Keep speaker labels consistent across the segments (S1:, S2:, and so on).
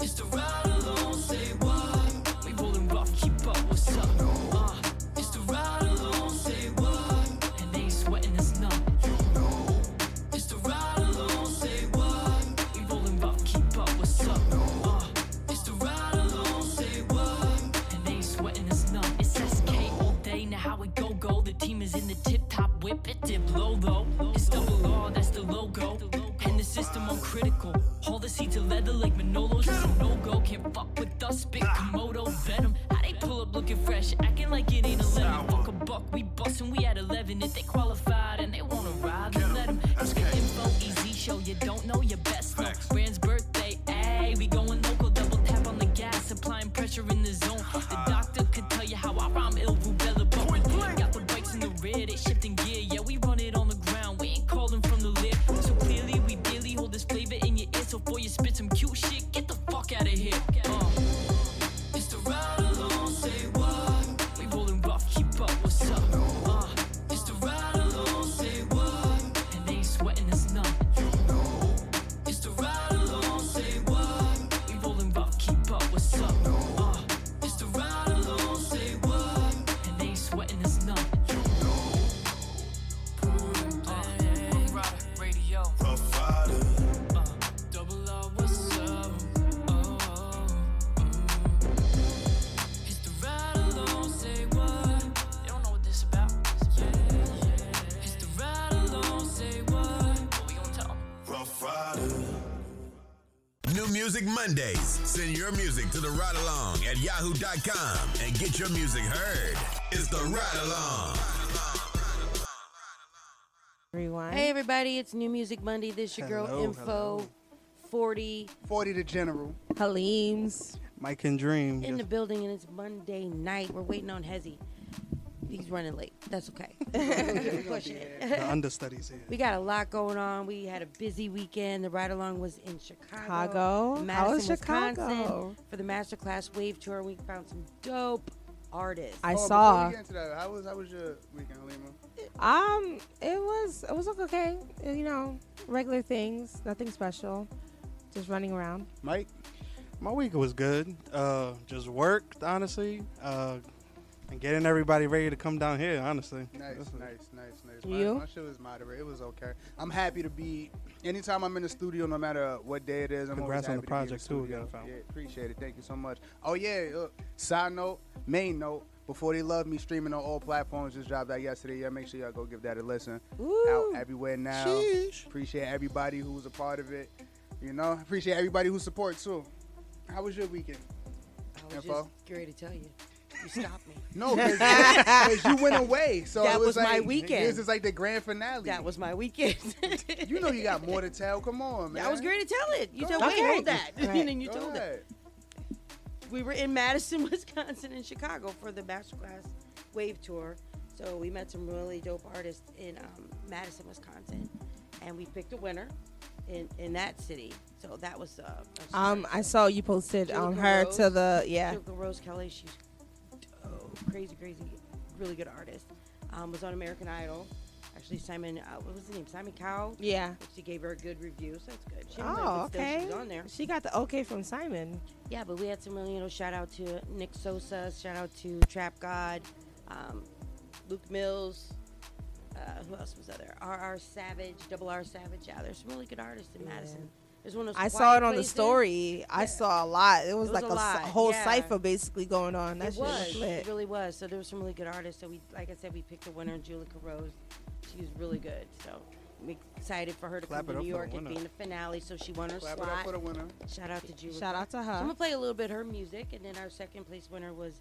S1: It's the ride critical. All the seats are leather like Manolo's a no go. Can't fuck with us, spit Komodo venom. How they pull up looking fresh, acting like it ain't 11. Fuck a buck, we bustin', we
S2: Mondays. Send your music to the Ride Along at yahoo.com and get your music heard. It's the Ride Along.
S3: Rewind.
S4: Hey everybody, it's New Music Monday. This your girl
S5: Hello,
S4: Info
S5: hello.
S4: 40
S5: 40 to General.
S3: Halim's.
S5: Mike and Dream.
S4: in the building, and it's Monday night. We're waiting on Hezzy. He's running late. That's okay. We're pushing it.
S5: the understudies here.
S4: We got a lot going on. We had a busy weekend. The ride along was in Chicago,
S3: Chicago? How
S4: Madison,
S3: was Chicago?
S4: Wisconsin, for the Masterclass Wave Tour. We found some dope artists.
S3: I
S5: Oh, before
S3: saw.
S5: we get into that, how was how was your weekend, Halima?
S3: Um, it was it was okay. You know, regular things, nothing special. Just running around.
S5: Mike? My week was good. Uh, just worked, honestly. Uh, and getting everybody ready to come down here, honestly.
S6: Nice,
S5: That's-
S6: nice, nice, nice.
S3: You?
S6: My, my shit was moderate. It was okay. I'm happy to be. Anytime I'm in the studio, no matter what day it is, I'm
S5: Congrats
S6: always
S5: on the
S6: happy to be in
S5: project, too,
S6: studio.
S5: again.
S6: Yeah, appreciate it. Thank you so much. Oh yeah. Look, side note, main note. Before they love me, streaming on all platforms. Just dropped that yesterday. Yeah, make sure y'all go give that a listen.
S3: Ooh.
S6: Out everywhere now.
S5: Sheesh.
S6: Appreciate everybody who was a part of it. You know, appreciate everybody who supports too. How was your weekend?
S4: I was
S6: Info?
S4: just getting ready to tell you. You stopped me.
S6: No, because you went away. So
S4: That
S6: it was,
S4: was my
S6: like,
S4: weekend.
S6: This is like the grand finale.
S4: That was my weekend.
S6: You know you got more to tell. Come on, man.
S4: I was going to tell it. You
S6: Go
S4: told me,
S3: ahead.
S4: that.
S3: Right.
S4: and then you
S6: Go
S4: told it. we were in Madison, Wisconsin, and Chicago for the Masterclass Wave Tour. So we met some really dope artists in um, Madison, Wisconsin, and we picked a winner in, in that city. So that was uh,
S3: Um, I saw you posted um her
S4: Rose.
S3: to the yeah.
S4: Julica Rose Kelly. She's dope, crazy, crazy, really good artist. Um, was on American Idol. Actually, Simon, uh, what was his name? Simon Cowell.
S3: Yeah.
S4: She gave her a good review, so that's good. She
S3: Oh, okay.
S4: She was on there.
S3: She got the okay from Simon.
S4: Yeah, but we had some really, you know, shout out to Nick Sosa, shout out to Trap God, um, Luke Mills. Uh, who else was there? R.R. Savage, Double R Savage. Yeah, there's some really good artists in Madison. There's one of those
S3: I saw it on the
S4: places.
S3: story. I saw a lot. It was,
S4: was
S3: like
S4: a, lot,
S3: whole
S4: yeah.
S3: cipher basically going on. That
S4: It
S3: shit
S4: was.
S3: was
S4: It really was. So there were some really good artists. So we, like I said, we picked a winner, Julica Rose. She was really good. So I'm excited for her to
S5: Clap
S4: come to New York and be in the finale. So she won her
S6: Clap it up
S4: slot.
S6: for the winner.
S4: Shout out to Julica.
S3: Shout out to
S4: So I'm gonna play a little bit her music, and then our second place winner was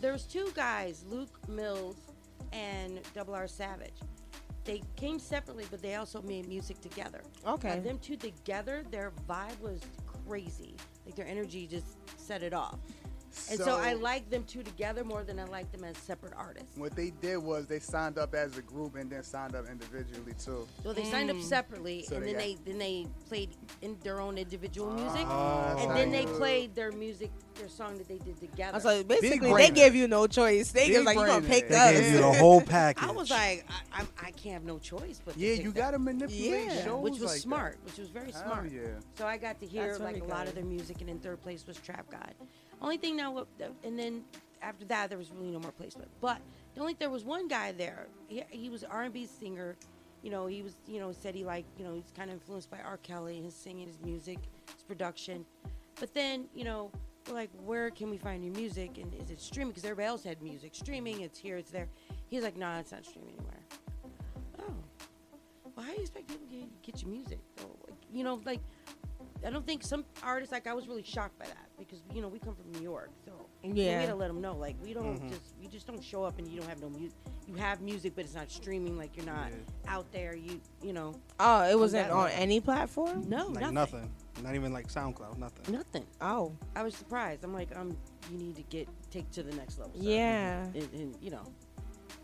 S4: there was two guys, Luke Mills and Double R Savage. They came separately, but they also made music together.
S3: Okay.
S4: Now, them two together, their vibe was crazy. Like their energy just set it off. And so, I like them two together more than I like them as separate artists.
S6: What they did was they signed up as a group and then signed up individually too.
S4: Well, they signed up
S3: Mm.
S4: separately,
S6: So
S4: and
S6: they
S4: then
S6: got-
S4: they then they played in their own individual music,
S5: Ah,
S4: and then they
S5: do it.
S4: played their music, their song that they did together.
S3: So basically, they gave you no choice. They
S6: Big
S3: like you gonna pick
S5: They
S3: us.
S5: gave you the whole package.
S4: I was like, I, I, I can't have no choice but
S6: Yeah,
S4: pick
S6: you gotta manipulate
S3: Yeah.
S6: shows
S4: which was
S6: like that.
S4: smart, which was very
S6: Hell
S4: smart.
S6: yeah.
S4: So I got to hear
S3: That's
S4: like a
S3: very
S4: lot of their music, and in third place was Trap God. Only thing now, and then after that there was really no more placement. But the only there was one guy there. He, he was R and B singer. You know, he was you know said he like you know he's kind of influenced by R. Kelly, his singing, his music, his production. But then you know like, where can we find your music? And is it streaming? Because everybody else had music streaming. It's here, it's there. He's like, nah, it's not streaming anywhere. Oh, well, how do you expect people to get, get your music? Like, you know, like, I don't think some artists, like, I was really shocked by that because, you know, we come from New York. So, you we
S3: Yeah.
S4: gotta let them know, like, we don't
S5: Mhm.
S4: just, you just don't show up and you don't have no music. You have music, but it's not streaming, like, you're not out there, you, you know,
S3: Oh, it wasn't on
S4: level.
S3: any platform.
S4: no,
S5: like
S4: nothing.
S5: nothing. Not even like SoundCloud. Nothing.
S4: Nothing.
S3: Oh,
S4: I was surprised. I'm like, um, you need to get, take to the next level. sir.
S3: yeah.
S4: And, and, you know,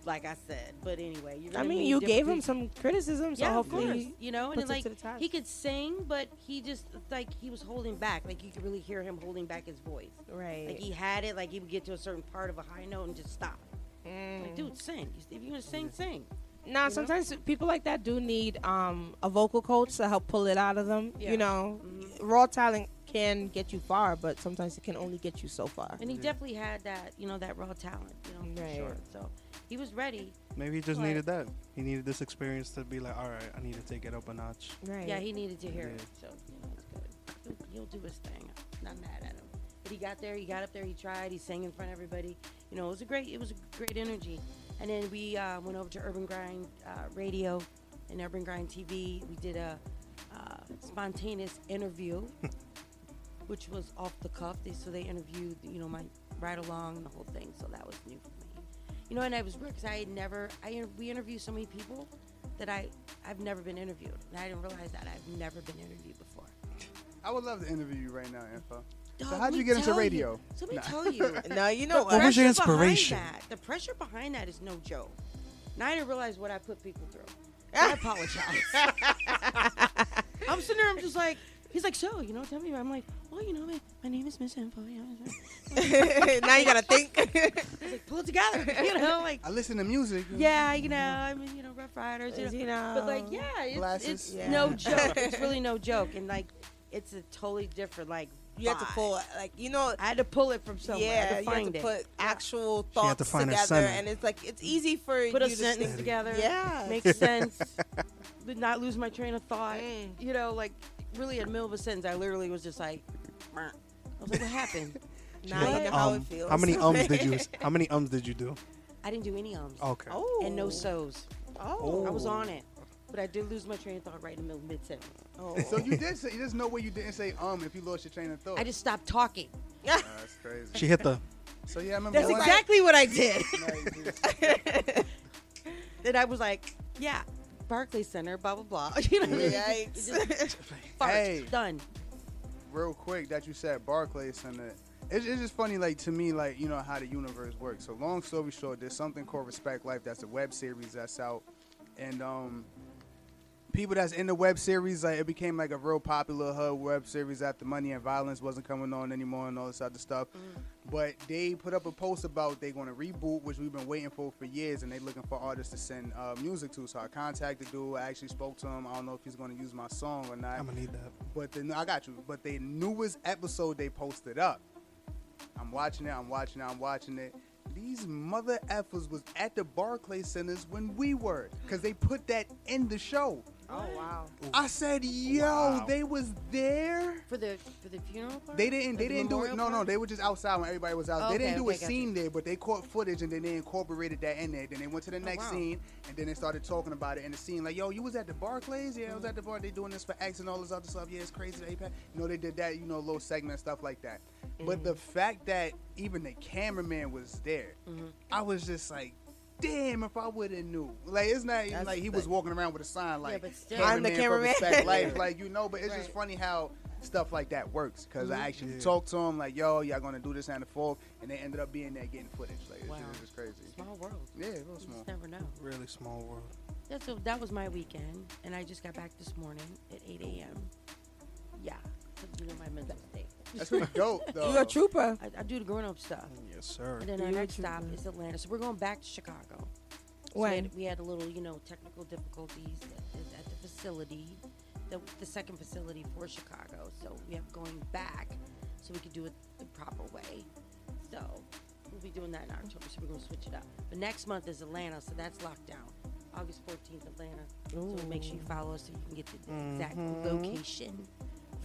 S4: like I said, but anyway, you're
S3: I mean, you gave him
S4: people.
S3: some criticism, so
S4: yeah, of course. you know, and
S3: puts
S4: then,
S3: it
S4: like
S3: to the test.
S4: he could sing, but he just like he was holding back. Like you could really hear him holding back his voice.
S3: right.
S4: Like he had it. Like he would get to a certain part of a high note and just stop.
S3: Mm.
S4: Like, dude, sing. If you're gonna sing, sing.
S3: Nah,
S4: know?
S3: sometimes people like that do need um, a vocal coach to help pull it out of them.
S4: Yeah.
S3: You know,
S4: Mhm.
S3: raw talent can get you far, but sometimes it can only get you so far.
S4: And he definitely had that, you know, that raw talent. You know, for
S3: Right.
S4: sure. So he was ready.
S5: Maybe he just
S4: Right.
S5: needed that. He needed this experience to be like, all right, I need to take it up a notch.
S3: Right.
S4: Yeah, he needed to hear
S5: Yeah.
S4: it. So you know, it's good. He'll, he'll do his thing. I'm not mad at him. But he got there. He got up there. He tried. He sang in front of everybody. You know, it was a great. It was a great energy. And then we uh, went over to Urban Grind uh, Radio and Urban Grind TV. We did a uh, spontaneous interview, which was off the cuff. They, so they interviewed, you know, my ride along and the whole thing. So that was new for me. You know, and I was because I had never. I we interviewed so many people that I I've never been interviewed, and I didn't realize that I've never been interviewed before.
S6: I would love to interview you right now, Info.
S4: Dog,
S6: how'd you get into
S4: tell you.
S6: radio?
S4: So let me
S6: Nah.
S4: tell you.
S3: No, you know
S5: What was your inspiration?
S4: That, the pressure behind that is no joke. Now I didn't realize what I put people through. I apologize. I'm sitting there. I'm just like, he's like, so you know, tell me. I'm like, well, you know, my, my name is Miss Info. You know,
S3: now you gotta think.
S4: like, pull it together. You know, like,
S6: I listen to music.
S4: yeah, you know, I mean, you know, Ruff Ryders. You know,
S3: you know,
S4: But like, yeah, it's, it's
S3: Yeah.
S4: no joke. It's really no joke, and like, it's a totally different like.
S3: you have to
S4: vibe.
S3: pull like you know.
S4: I had to pull it from somewhere. I
S3: Yeah,
S4: had to
S3: you have
S4: find
S3: to
S4: it.
S3: put actual
S5: She had
S3: thoughts
S5: to find
S3: together, and it's like it's easy for
S4: Put
S3: you
S4: a
S3: to
S4: sentence
S3: think-
S4: together.
S3: Yeah,
S4: Make sense. but not lose my train of thought.
S3: Mm.
S4: You know, like really in the middle of a sentence, I literally was just like, "Meh." I was like, what happened?
S3: now you know how it
S5: Um,
S3: feels.
S5: how many ums did you? How many ums did you do?
S4: I didn't do any ums
S5: Okay.
S3: Oh,
S4: and no so's.
S3: Oh,
S4: I was on it, but I did lose my train of thought right in the middle mid sentence.
S3: Oh.
S6: So you did say there's no way you didn't say um if you lost your train of thought.
S4: I just stopped talking.
S6: Oh, that's crazy.
S5: She hit the.
S6: So yeah, I remember.
S4: That's
S6: one-
S4: exactly what I did.
S6: No, you just-
S4: and I was like, yeah, Barclays Center, blah blah blah. You know,
S3: Yikes.
S4: just fart,
S6: Hey.
S4: done.
S6: Real quick that you said Barclays and it's, it's just funny like to me like you know how the universe works. So long story short there's something called respect life that's a web series that's out. And um people that's in the web series like it became like a real popular hub web series after money and violence wasn't coming on anymore and all this other stuff but they put up a post about they're going to reboot which we've been waiting for for years and they're looking for artists to send uh, music to so i contacted dude i actually spoke to him i don't know if he's going to use my song or not
S5: I'm gonna need that.
S6: but the I got you. But the newest episode they posted up. I'm watching it. I'm watching it. I'm watching it. These mother effers was at the Barclay Centers when we were, cause they put that in the show.
S3: Oh wow.
S6: I said, "Yo,
S5: Wow.
S6: they was there."
S4: For the for the funeral part?
S6: They didn't.
S4: Like
S6: They
S4: the
S6: didn't do it.
S4: memorial
S6: No, no. They were just outside when everybody was out.
S4: Okay,
S6: they didn't do
S4: okay,
S6: a
S4: gotcha.
S6: scene there, but they caught footage and then they incorporated that in there. Then they went to the oh, next
S4: wow.
S6: scene and then they started talking about it in the scene. Like, yo, you was at the Barclays? Yeah, I was at the bar. They doing this for X and all this other stuff. Yeah, it's crazy. They, pa- you know, they did that. You know, little segment stuff like that. But mm-hmm. the fact that even the cameraman was there, mm-hmm. I was just like. Damn, if I would have knew. Like, it's not even
S3: That's
S6: like he
S3: the-
S6: was walking around with a sign like,
S4: but still.
S3: I'm the cameraman.
S6: respect life, like you know. But it's just funny how stuff like that works because I mm-hmm. actually
S5: Yeah.
S6: talked to him like, "Yo, y'all gonna do this and the fork," and they ended up being there getting footage. Like, it's
S4: Wow.
S6: just, it's just crazy.
S4: Small world.
S6: Yeah, real
S4: You
S6: small.
S4: never know.
S5: Really small world.
S4: That's a, that was my weekend, and I just got back this morning at 8 a.m. Yeah, you know my mental state.
S6: That's pretty dope, though.
S3: You a trooper.
S4: I, I do the grown up stuff.
S5: Mm, yes, sir.
S4: And then our
S3: You a
S4: next stop
S3: trooper.
S4: is Atlanta. So we're going back to Chicago. So we
S3: When?
S4: had, we had a little, you know, technical difficulties at, at the facility, the, the second facility for Chicago. So we have going back so we could do it the proper way. So we'll be doing that in October. So we're going to switch it up. But next month is Atlanta. So that's locked down. August 14th, Atlanta. So make sure you follow us so you can get the, the exact mm-hmm. location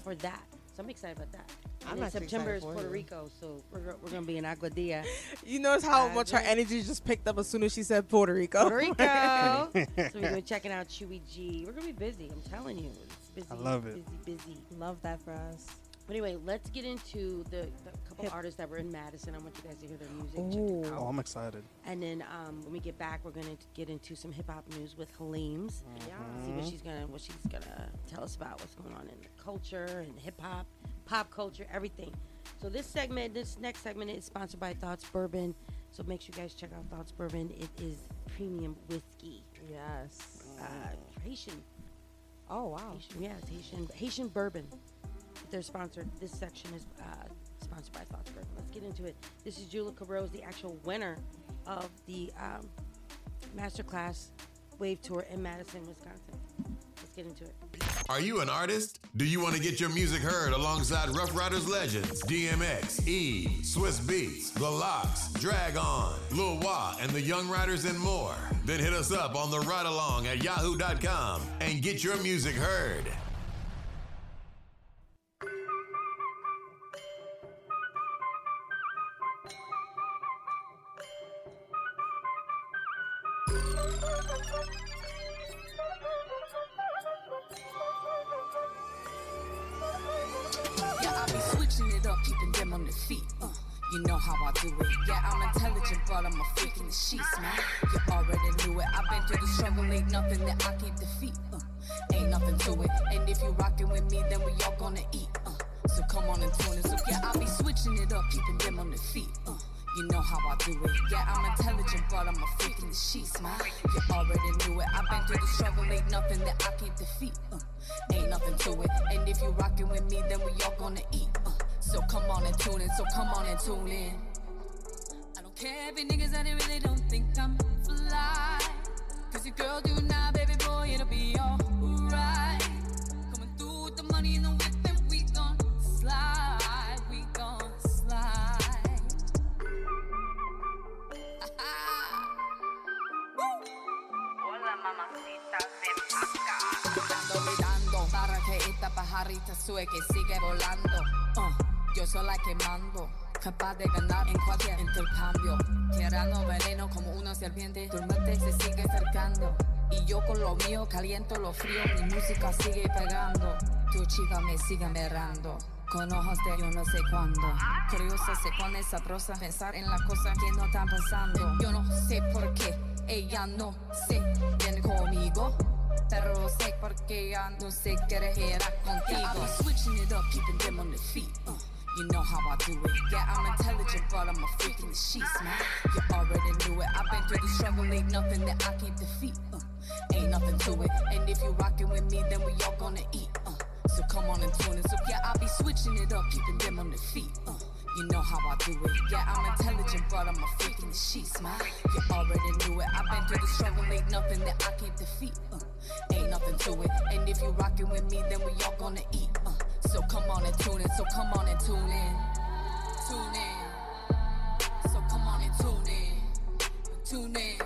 S4: for that. So I'm excited about that.
S3: I'm
S4: And September is Puerto
S3: you.
S4: Rico. So we're, we're going to be in Aguadilla.
S3: You notice how
S4: I
S3: much her energy just picked up as soon as she said Puerto Rico.
S4: Puerto Rico. so we're gonna be checking out Chewy G. We're gonna be busy. I'm telling you, it's busy.
S5: I love it.
S4: Busy, busy.
S3: Love that for us.
S4: But anyway, let's get into the, the couple
S3: Hip-
S4: artists that were in Madison. I want you guys to hear their music. Check it out.
S5: Oh, I'm excited.
S4: And then um, when we get back, we're gonna get into some hip hop news with Haleem's. See what she's gonna what she's gonna tell us about what's going on in the culture and hip hop, pop culture, everything. So this segment, this next segment is sponsored by Thoughts Bourbon. So make sure you guys check out Thoughts Bourbon. It is premium whiskey.
S3: Yes.
S4: Uh, Haitian
S3: Oh wow.
S4: Haitian, yeah, it's Haitian, Haitian bourbon. They're sponsored. This section is uh, sponsored by Thoughts Bourbon. Let's get into it. This is Julica Rose, the actual winner of the um, masterclass wave tour in Madison, Wisconsin. Let's get into it.
S2: Are you an artist? Do you want to get your music heard alongside Ruff Ryders legends DMX, E, Swizz Beatz, The LOX, Drag On, Lil Wah, and the Young Riders and more? Then hit us up on the ride along at yahoo.com and get your music heard.
S7: Intelligent, but I'm a freak in the sheets, man. You already knew it. I've been through the struggle, ain't nothing that I can't defeat. Uh, ain't nothing to it. And if you rockin' with me, then we all gonna eat. Uh, so come on and tune it. So yeah, I be switching it up, keeping them on their feet. Uh, you know how I do it. Yeah, I'm intelligent, but I'm a freak in the sheets, man. You already knew it. I've been through the struggle, ain't nothing that I can't defeat. Uh, ain't nothing to it. And if you rockin' with me, then we all gonna eat. Uh, so come on and tune in. So come on and tune in. Don't care niggas that they really don't think I'm fly. Cause your girl do now, baby boy, it'll be alright. Coming through with the money in the whip, and we gon' slide. We gon' slide. Dando y dando para que esta pajarita sueque sigue volando. Uh, yo soy la que mando, capaz de ganar en cualquier intercambio. Tirando veneno como una serpiente, tu mente se sigue acercando. Y yo con lo mío caliento lo frío, mi música sigue pegando. Tu chica me sigue mirando. Con ojos de yo no sé cuándo. Curiosa se pone sabrosa pensar en las cosas que no están pasando. Yo no sé por qué ella no se viene conmigo. Pero sé por qué ella no se quiere ir contigo. Switching it up, keeping them on their feet. Uh, you know how I do it. Yeah, I'm intelligent, but I'm a freak in the sheets, man. You already knew it. I've been through the struggle, ain't nothing that I can't defeat. Uh, ain't nothing to it. And if you rockin' with me, then we all gonna eat. Uh, so come on and tune in. So yeah, I'll be switching it up, keeping them on their feet. Uh, you know how I do it. Yeah, I'm intelligent, but I'm a freak in the sheets, man. You already knew it. I've been through the struggle, ain't nothing that I can't defeat. Uh, ain't nothing to it. And if you rockin' with me, then we all gonna eat. Uh, so come on and tune in. So come on and tune in. Tune in. So come on and tune in. Tune in.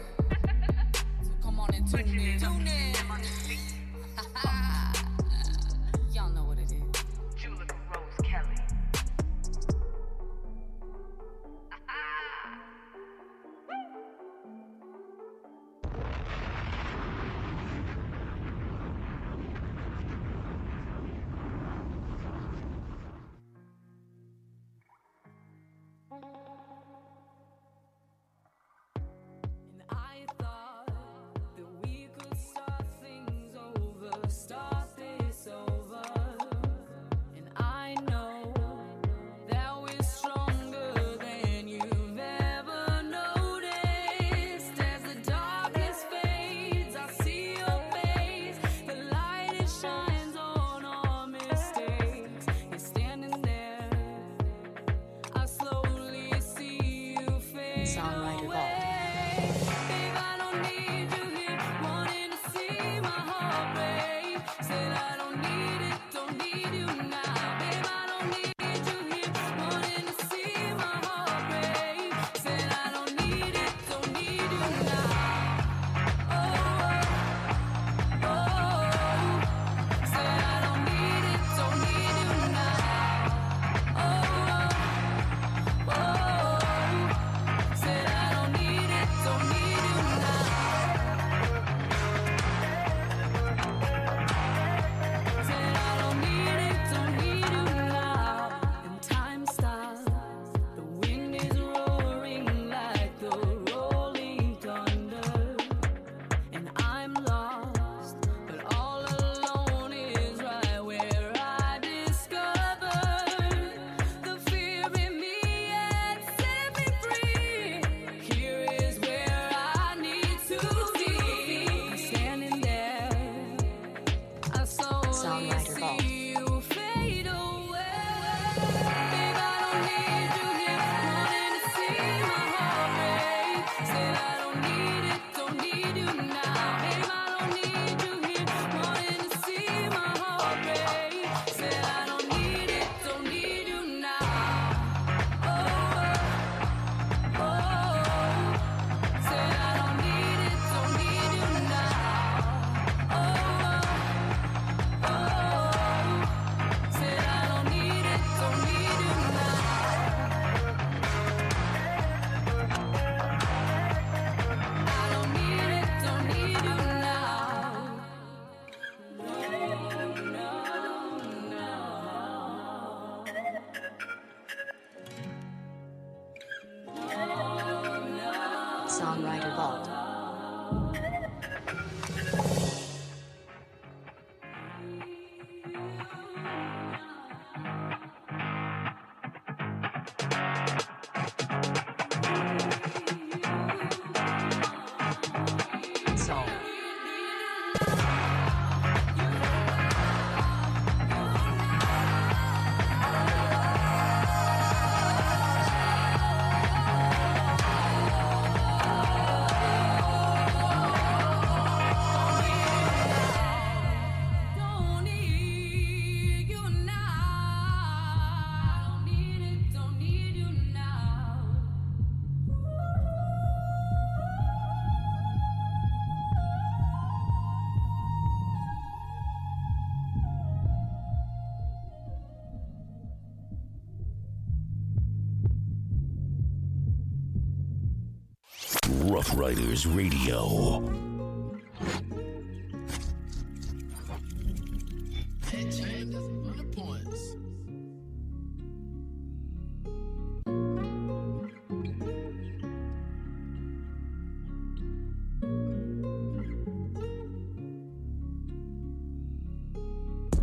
S8: Riders Radio.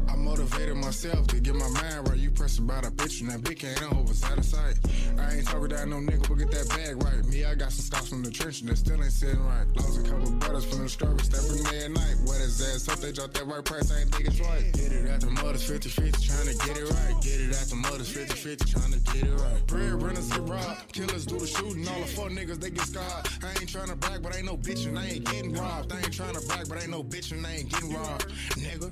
S9: I motivated myself to get my mind right. You press about a bitch and that bitch ain't over side of sight. I ain't talking down no nigga, but get that bag right. Me, I got some stops from the trench that still ain't sitting right. Lost a couple brothers from the struggle, stepping night. What is that? So they drop that right price, I ain't think it's right. Get it at the mothers 50 50, trying to get it right. Get it at the mothers 50 50, trying to get it right. Bread runners get robbed, killers do the shooting. All the fuck niggas, they get scarred. I ain't trying to brag, but ain't no bitch and I ain't getting robbed. I ain't trying to brag, but ain't no bitch and I ain't getting robbed. Nigga,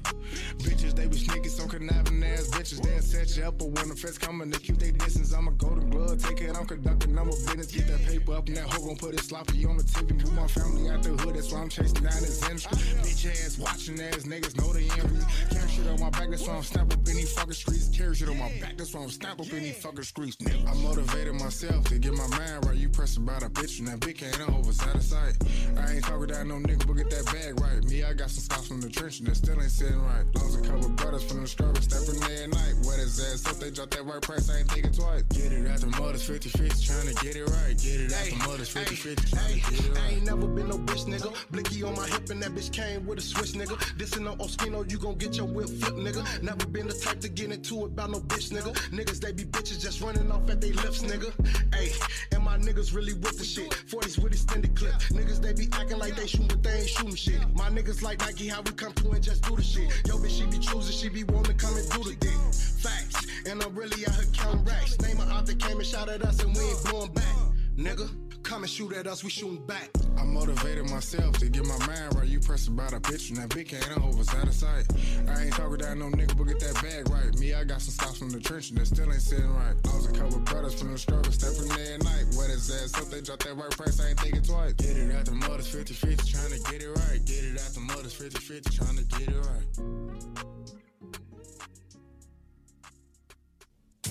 S9: bitches, they be sneaky, some conniving ass bitches. They'll set you up, but when the feds coming to keep their distance, I'm a golden glove. Take it, I'm conducting number business. Get that paper up, and that hoe gon' put it sloppy on the tip. And move my family out the hood, that's why I'm chasing down this industry. Bitch ass, watching ass niggas know they envy. Carry shit on my back, that's why I'm snap up any fucking streets. Carry shit on my back, that's why I'm snap up any fucking streets. Nigga. I motivated myself to get my mind right. You press about a bitch, and that bitch ain't over side of sight. I ain't talking down no nigga, but get that bag right. Me, I got some scouts from the trench, and that still ain't sitting right. Lost a couple brothers from the struggle, stepping there at night. What is that? So they drop that right price, I ain't thinking twice. Get it at the mothers 50 50, trying to get it right. Get it at the mothers 50 50, trying to get it right.
S10: I ain't never been no bitch nigga. Blicky on my hip and that bitch came with a switch nigga. This no Oskino, you gon' get your whip flip nigga. Never been the type to get into it about no bitch nigga. Niggas they be bitches just running off at they lips nigga. Ayy, and my niggas really with the shit. 40s with extended clip. Niggas they be acting like they shootin', but they ain't shooting shit. My niggas like Nike, how we come through and just do the shit. Yo bitch, she be choosing, she be wanting to come and do the dick. Facts, and I'm really out here counting racks. Name her out that came and shot at us and we ain't blowing back. Nigga, come and shoot at us, we shooting back.
S9: I motivated myself to get my mind right. You press about a bitch and that bitch ain't over out of sight. I ain't talking down no nigga, but get that bag right. Me, I got some stops from the trench and that still ain't sitting right. I was a couple brothers from the struggle, stepping there at night. Wet his ass up, they drop that right price, I ain't thinking twice. Get it out the mothers 50 50, trying to get it right. Get it out the mothers 50 50, trying to get it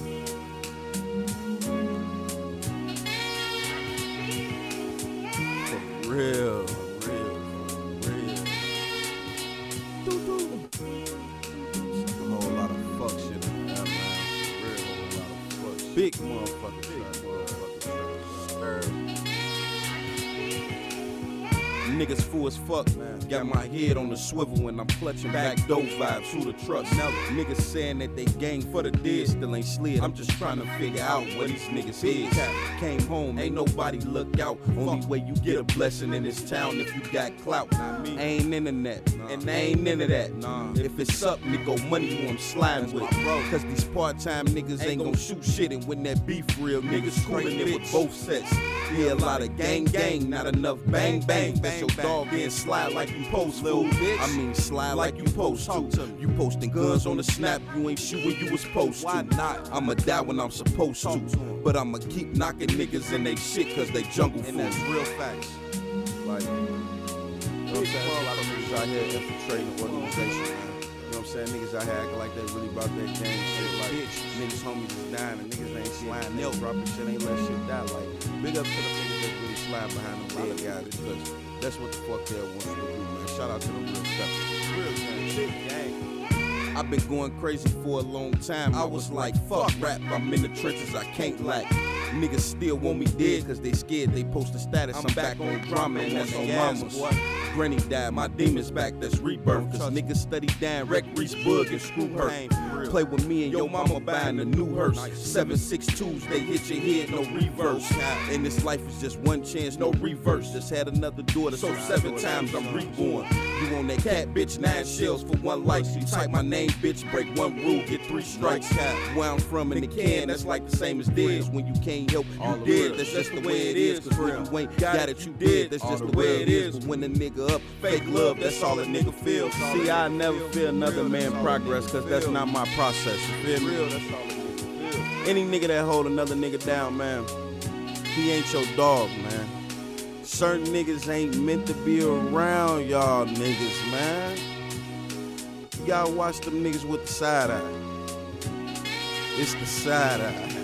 S9: right.
S11: Real, real, real. A whole lot of fuck shit in there, man. Real, a whole lot of fuck shit. Big motherfucking big motherfucking trap. Niggas fool as fuck, man. Got my head on the swivel and I'm clutching back door vibes through the truck. Now niggas saying that they gang for the dead still ain't slid. I'm just trying to figure out what these niggas is. Came home, ain't nobody look out. Only way you get a blessing in this town if you got clout. Ain't internet, and they ain't into that. If it's up, nigga, money who I'm sliding with. Cause these part-time niggas ain't gon' shoot shit and when that beef real, niggas cooling it with both sets. Yeah, a lot of gang gang, not enough bang bang. That's your dog being slide like you post, little bitch. I mean slide like you post to. You posting guns on the snap, you ain't shoot when you was supposed to. Why not? I'ma die when I'm supposed to. But I'ma keep knocking niggas in they shit cause they jungle food. And that's real facts. Like, you know what I'm saying? A lot of niggas out here infiltrating the organization, man. You know what I'm saying? Niggas out here acting like they really about that gang shit. Like, bitch. niggas homies is dying and niggas ain't sliding. Niggas dropping shit, ain't let shit die. Like, big up to the niggas that really slide behind them dead guys because that's what the fuck they wants to do, man. Shout out to the real steppers. Real gang gang. I've been going crazy for a long time. I was like, fuck rap, I'm in the trenches, I can't lack. Niggas still want me dead cause they scared they post a status. I'm back on drama and that's on mamas. Granny died, my demons back, that's rebirth. Cause niggas study down, wreck Reese Bug and screw her. Play with me and your mama buying a new hearse. Seven six twos, they hit your head, no reverse. And this life is just one chance, no reverse. Just had another daughter, so seven times I'm reborn. You on that cat, bitch, nine shells for one life. You type my name, bitch, break one rule, get three strikes. Where I'm from in the can, that's like the same as this. When you can't help, you did. That's just the way it is. Cause when you ain't got it, you did. That's just the way it is. But when a nigga up, fake love, that's all a nigga feels. See, I never feel another man progress, cause that's not my process. You feel me? Any nigga that hold another nigga down, man, he ain't your dog, man. Certain niggas ain't meant to be around y'all niggas, man. Gotta watch them niggas with the side eye. It's the side eye.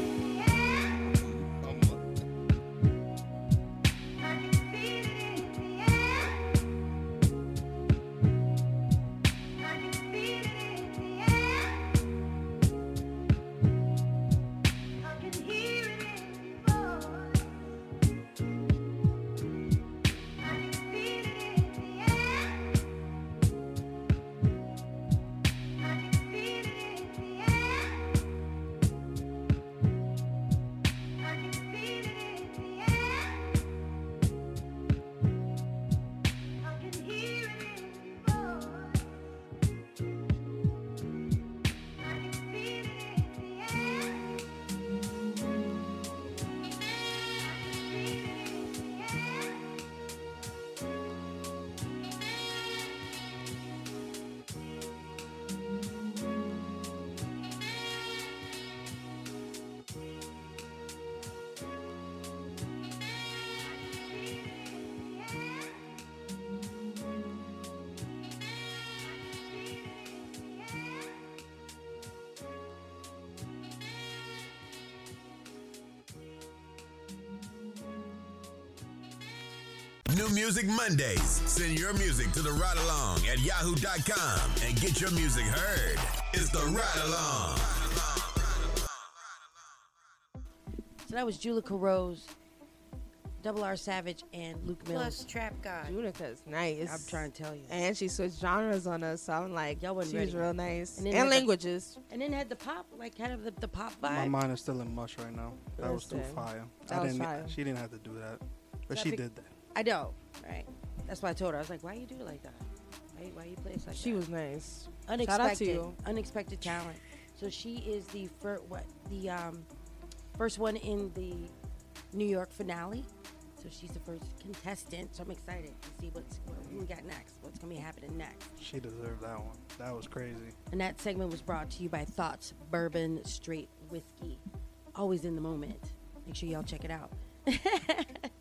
S2: Music Mondays. Send your music to the ride along at yahoo.com and get your music heard. It's the ride along.
S4: So that was Julica Rose, Double R Savage, and Luke Mills.
S3: Plus
S4: Trap God.
S3: Junica's nice.
S4: I'm trying to tell you.
S3: And she switched genres on us, so I'm like,
S4: Y'all wasn't
S3: she was real nice.
S4: And
S3: And,
S4: then had the-
S3: languages.
S4: And then had the pop, like kind of the, the pop vibe.
S5: My mind is still in mush right now. That was too
S3: Listen,
S5: fire.
S3: that
S5: I
S3: was
S5: didn't.
S3: fire.
S5: She didn't have to do that, but
S4: So
S5: she
S4: think-
S5: did that.
S4: I know, right? That's why I told her. I was like, why you do it like that? Why, why you play it like that?
S3: She
S4: that?
S3: was nice.
S4: unexpected,
S3: Shout out to you.
S4: unexpected talent. So she is the first what the um, first one in the New York finale So she's the first contestant. So I'm excited to see what's what we got next. What's gonna be happening next.
S5: She deserved that one. That was crazy.
S4: And that segment was brought to you by Thoughts Bourbon Straight Whiskey. Always in the moment. Make sure y'all check it out.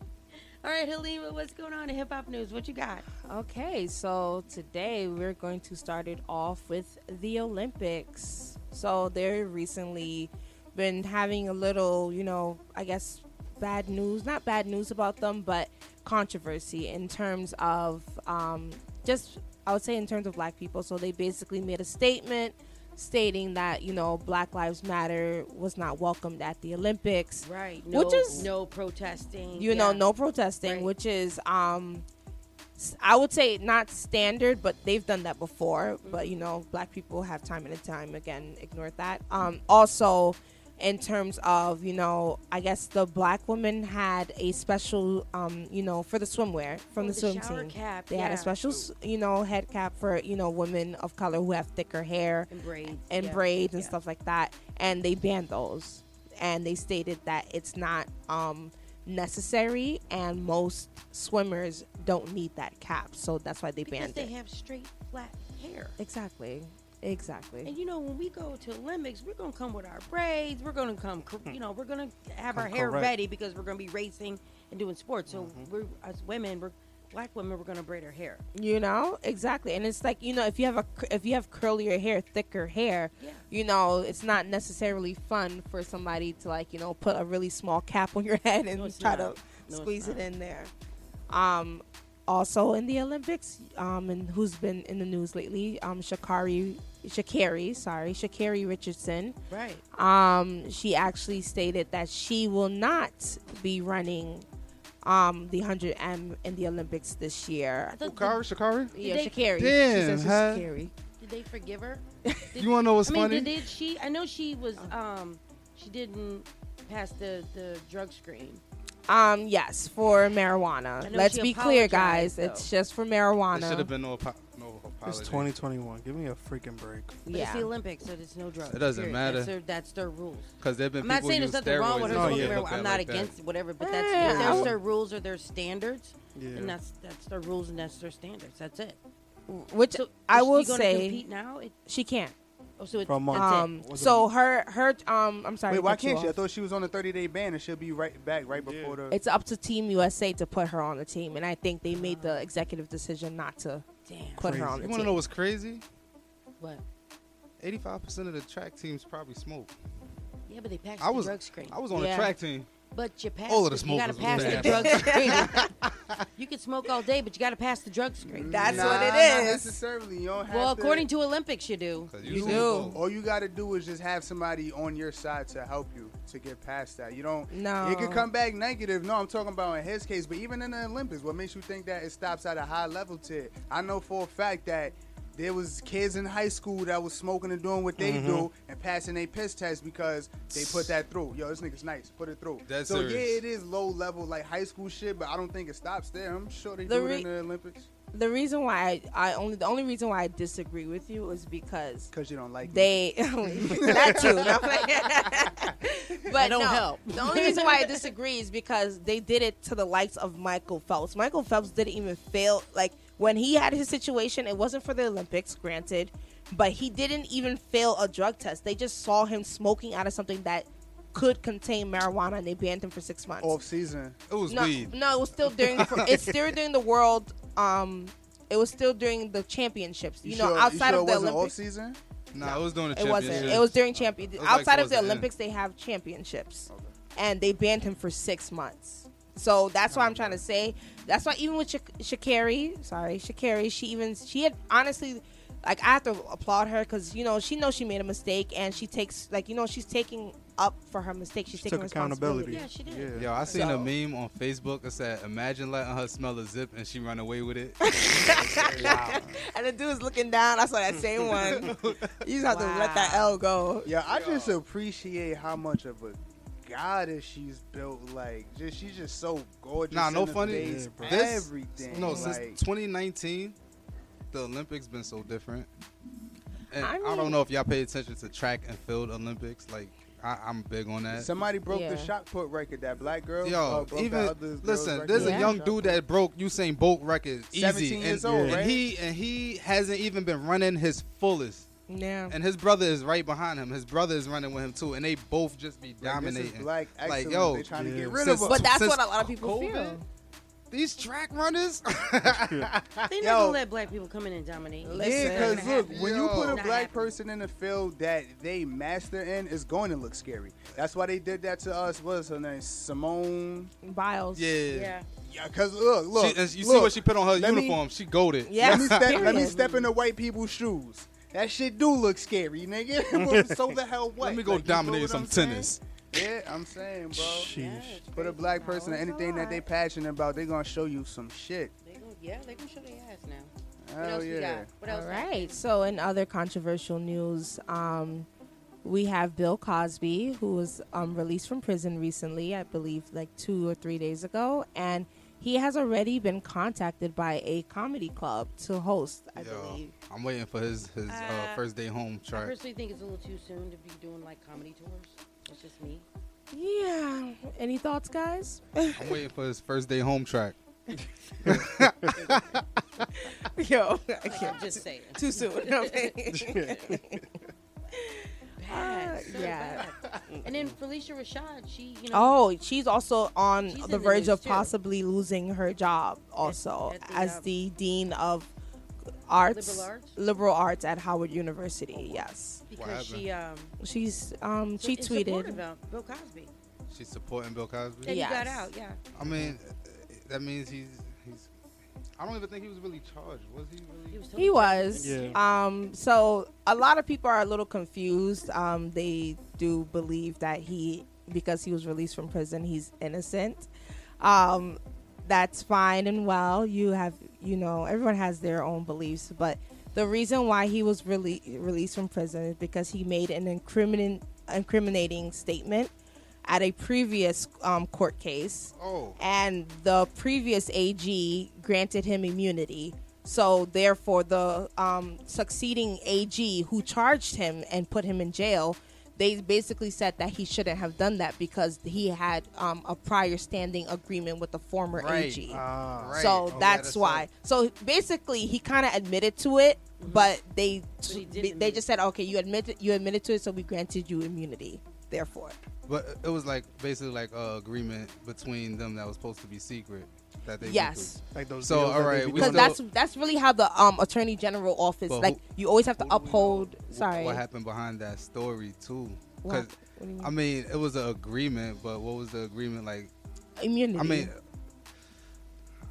S4: All right, Halima, what's going on in hip hop news? What you got?
S3: Okay, so today we're going to start it off with the Olympics. So they're recently been having a little, you know, I guess bad news, not bad news about them, but controversy in terms of um, just, I would say, in terms of black people. So they basically made a statement stating that, you know, Black Lives Matter was not welcomed at the Olympics.
S4: Right. No,
S3: Which is
S4: no protesting.
S3: you know no protesting
S4: Right.
S3: which is um i would say not standard but they've done that before but you know black people have time and time again ignored that um also in terms of you know i guess the black women had a special um you know for the swimwear from
S4: Oh,
S3: the
S4: the
S3: swim team.
S4: cap,
S3: they had a special you know head cap for you know women of color who have thicker hair
S4: And braids,
S3: and
S4: yeah,
S3: braids and
S4: yeah.
S3: stuff like that. And they banned those. And they stated that it's not um, necessary and most swimmers don't need that cap. So that's why they banned it.
S4: because
S3: banned
S4: they
S3: it.
S4: have straight flat hair.
S3: exactly exactly
S4: And you know, when we go to Olympics, we're gonna come with our braids. We're gonna come, you know, we're gonna have our hair
S5: correct.
S4: ready because we're gonna be racing and doing sports. So
S3: Mm-hmm.
S4: we're as women, we're black women, we're gonna braid our hair.
S3: you know exactly and it's like you know if you have a if you have curlier hair thicker hair
S4: Yeah.
S3: you know it's not necessarily fun for somebody to like you know put a really small cap on your head and
S4: No,
S3: try
S4: not.
S3: to
S4: No,
S3: squeeze it in there um also in the olympics um and who's been in the news lately um Sha'Carri Sha'Carri sorry Sha'Carri richardson
S4: Right.
S3: um she actually stated that she will not be running um the 100m in the olympics this year
S12: Sha'Carri, Sha'Carri?
S3: yeah
S4: they-
S3: Sha'Carri she
S12: Damn,
S3: says
S12: huh?
S3: Sha'Carri
S4: Did they forgive her? Did-
S12: You wanna know what's
S4: I mean,
S12: funny?
S4: Did, did she? I know she was. Um, she didn't pass the the drug screen.
S3: Um, yes, for marijuana. Let's be clear,
S4: apologized,
S3: guys. It's just for
S12: There
S3: marijuana.
S12: should have been no, apo-
S5: It's 2021. Give me a freaking break.
S4: But
S3: Yeah.
S4: it's the Olympics, so there's no drugs.
S12: It doesn't
S4: period.
S12: matter.
S4: That's their, that's their rules.
S12: Because they've been
S4: I'm not saying
S12: use
S4: there's nothing wrong with her
S12: steroids and
S4: smoking
S12: get
S4: marijuana.
S12: looked
S4: I'm not
S12: like
S4: against it, whatever. But that's
S3: Yeah,
S4: if that's their rules or their standards,
S5: Yeah.
S4: and that's that's their rules and that's their standards. That's it.
S3: Which
S4: So
S3: I
S4: is
S3: will say
S4: compete now. It,
S3: she can't.
S4: oh, so it's,
S5: For a month.
S4: that's it.
S3: Um, so her her um, I'm sorry.
S6: Wait, why can't she? I thought she was on a 30 day ban and she'll be right back right before the.
S3: It's up to Team USA to put her on the team, and I think they made the executive decision not to
S4: Damn.
S3: put her on the
S12: You want
S3: team.
S12: to know what's crazy?
S4: What?
S12: 85% of the track teams probably smoke.
S4: Yeah, but they passed
S12: I
S4: the
S12: was
S4: drug screen.
S12: I was on
S3: Yeah.
S12: a track team.
S4: But you pass.
S12: All of the
S4: You gotta
S12: smokers
S4: pass the
S12: bad.
S4: drug screen. you can smoke all day, but you gotta pass the drug screen.
S3: That's
S6: Nah,
S3: what it
S6: Not
S3: is.
S6: necessarily. You don't have
S4: Well,
S6: to-
S4: according to Olympics, you do.
S12: 'Cause
S3: You
S12: used to
S3: do.
S6: All you got to do is just have somebody on your side to help you to get past that. You don't.
S3: No.
S6: It could come back negative. No, I'm talking about in his case. But even in the Olympics, what makes you think that it stops at a high level? To I know for a fact that there was kids in high school that was smoking and doing what they
S12: Mm-hmm.
S6: do and passing a piss test because they put that through. Yo, this nigga's nice. Put it through.
S12: That's
S6: so
S12: serious.
S6: yeah, it is low level like high school shit, but I don't think it stops there. I'm sure they
S3: The
S6: do
S3: re-
S6: it in the Olympics
S3: the reason why I, I only the only reason why I disagree with you is because
S6: because you don't like me.
S3: they that too. no, but
S4: don't
S3: no,
S4: help.
S3: The only reason why I disagree is because they did it to the likes of Michael Phelps. Michael Phelps didn't even fail. Like when he had his situation, it wasn't for the Olympics, granted, but he didn't even fail a drug test. They just saw him smoking out of something that could contain marijuana, and they banned him for six months.
S6: off season.
S12: It was
S3: no,
S12: weed.
S3: no, it was still during. it's still during the world. Um, it was still during the championships. You, know,
S6: sure,
S3: outside
S6: you sure
S3: of the
S6: it wasn't
S3: Olympics.
S6: off seast
S12: Nah, it was doing the
S3: It wasn't. It was during champion.
S12: It was like
S3: Outside of
S12: towards
S3: the
S12: the end.
S3: Olympics, they have championships, and they banned him for six months. So that's why I'm trying to say. That's why even with Shak- Sha'Carri, sorry, Sha'Carri, she even she had honestly, like I have to applaud her because you know she knows she made a mistake and she takes like you know she's taking up for her mistake. She's
S5: She
S3: taking
S5: took accountability.
S4: Yeah, she did. Yeah.
S12: Yo, I seen a meme on Facebook that said, "Imagine letting her smell a zip and she run away with it." wow.
S3: And the dude's looking down. I saw that same one. You just have to let that L go.
S6: Yeah, I just appreciate how much of a goddess she's built. Like, just she's just so gorgeous.
S12: nah, no funny.
S6: face,
S5: Yeah, bro.
S12: This-
S6: everything.
S12: No,
S6: like,
S12: since 2019, the Olympics been so different. And
S3: I
S12: I, don't know if y'all pay attention to track and field Olympics. Like I, I'm big on that.
S6: Somebody broke the shot put record. That black girl.
S12: Yo,
S6: uh, broke the
S12: even
S6: other
S12: listen,
S6: record.
S12: there's a young dude that broke Usain Bolt record easy,
S6: 17
S12: and,
S6: years old,
S12: and
S6: right?
S12: he and he hasn't even been running his fullest.
S3: Yeah.
S12: And his brother is right behind him. His brother is running with him too, and they both just be
S6: Like,
S12: dominating.
S6: This is
S12: like
S6: excellence.
S12: yo,
S6: they trying to get rid
S12: Since-
S6: of us.
S3: But that's
S12: Since
S3: what a lot of people
S12: COVID,
S3: feel.
S12: These track runners,
S4: They not
S6: Yo.
S4: gonna let black people come in and dominate.
S6: Yeah, because look,
S4: happening.
S6: when you put a
S4: Not
S6: black
S4: happening.
S6: person in a field that they master in, it's going to look scary. That's why they did that to us. What's her name? Simone.
S3: Biles.
S12: yeah.
S4: Yeah.
S6: Yeah, because look, look.
S12: She, and you see what she put on her
S6: let me-
S12: uniform? she goaded.
S3: Yeah.
S6: let me step. let me step into white people's shoes. That shit do look scary, nigga. So the hell what?
S12: Let me go
S6: Like, you feel
S12: dominate some
S6: I'm saying?
S12: tennis.
S6: Yeah, I'm saying, bro.
S5: Sheesh.
S6: Put a black person in anything that they passionate about, they gonna show you some shit.
S4: They gonna, yeah, they gonna show their ass now. What
S6: Hell
S4: else we got? What else?
S3: All right. So, in other controversial news, um, we have Bill Cosby, who was um, released from prison recently, I believe, like two or three days ago, and he has already been contacted by a comedy club to host. I
S12: Yo,
S3: believe.
S12: I'm waiting for his his uh,
S4: Uh,
S12: first day home
S4: I
S12: track.
S4: personally think it's a little too soon to be doing like comedy tours. That's just me.
S3: Yeah. Any thoughts, guys?
S12: I'm waiting for his first day home track.
S3: Yo, I can't.
S4: I'm just saying.
S3: Too soon.
S4: Bad, so
S3: yeah.
S4: bad. And then Phylicia Rashad, she, you know,
S3: Oh, she's also on
S4: She's
S3: the
S4: in the
S3: verge
S4: news,
S3: of
S4: too.
S3: possibly losing her job also
S4: at the,
S3: as
S4: um,
S3: the dean of arts
S4: Liberal arts?
S3: liberal arts at Howard University. Yes.
S4: because she, um,
S3: She's um she tweeted
S4: of Bill Cosby.
S12: She's supporting Bill Cosby.
S4: And he got out, yeah.
S12: I mean, that means he's he's. I don't even think he was really charged. Was he really?
S4: He was,
S3: he was
S5: Yeah.
S3: um so a lot of people are a little confused um they do believe that he because he was released from prison he's innocent um that's fine and well you have you know everyone has their own beliefs but the reason why he was really released from prison is because he made an incriminating incriminating statement at a previous um, court case
S12: Oh.
S3: and the previous AG granted him immunity. So therefore, the um, succeeding AG who charged him and put him in jail, they basically said that he shouldn't have done that because he had um, a prior standing agreement with the former
S12: Right.
S3: AG.
S5: Ah.
S12: Right.
S3: So
S12: Oh,
S3: that's,
S12: that's
S3: why.
S12: right.
S3: So basically, he kind of admitted to it, but they
S4: he didn't
S3: they just said, okay, you admitted you admitted to it, so we granted you immunity. Therefore,
S12: But it was like basically like a agreement between them that was supposed to be secret that they
S3: yes.
S5: Like those
S12: So,
S5: deals that they
S12: alright,
S3: because that's that's really how the um attorney general office
S12: But
S3: like
S12: who-
S3: you always have to
S12: who know
S3: uphold sorry
S12: What happened behind that story too? Because
S3: What do you mean?
S12: I mean, it was an agreement, but what was the agreement like?
S3: immunity
S12: I mean,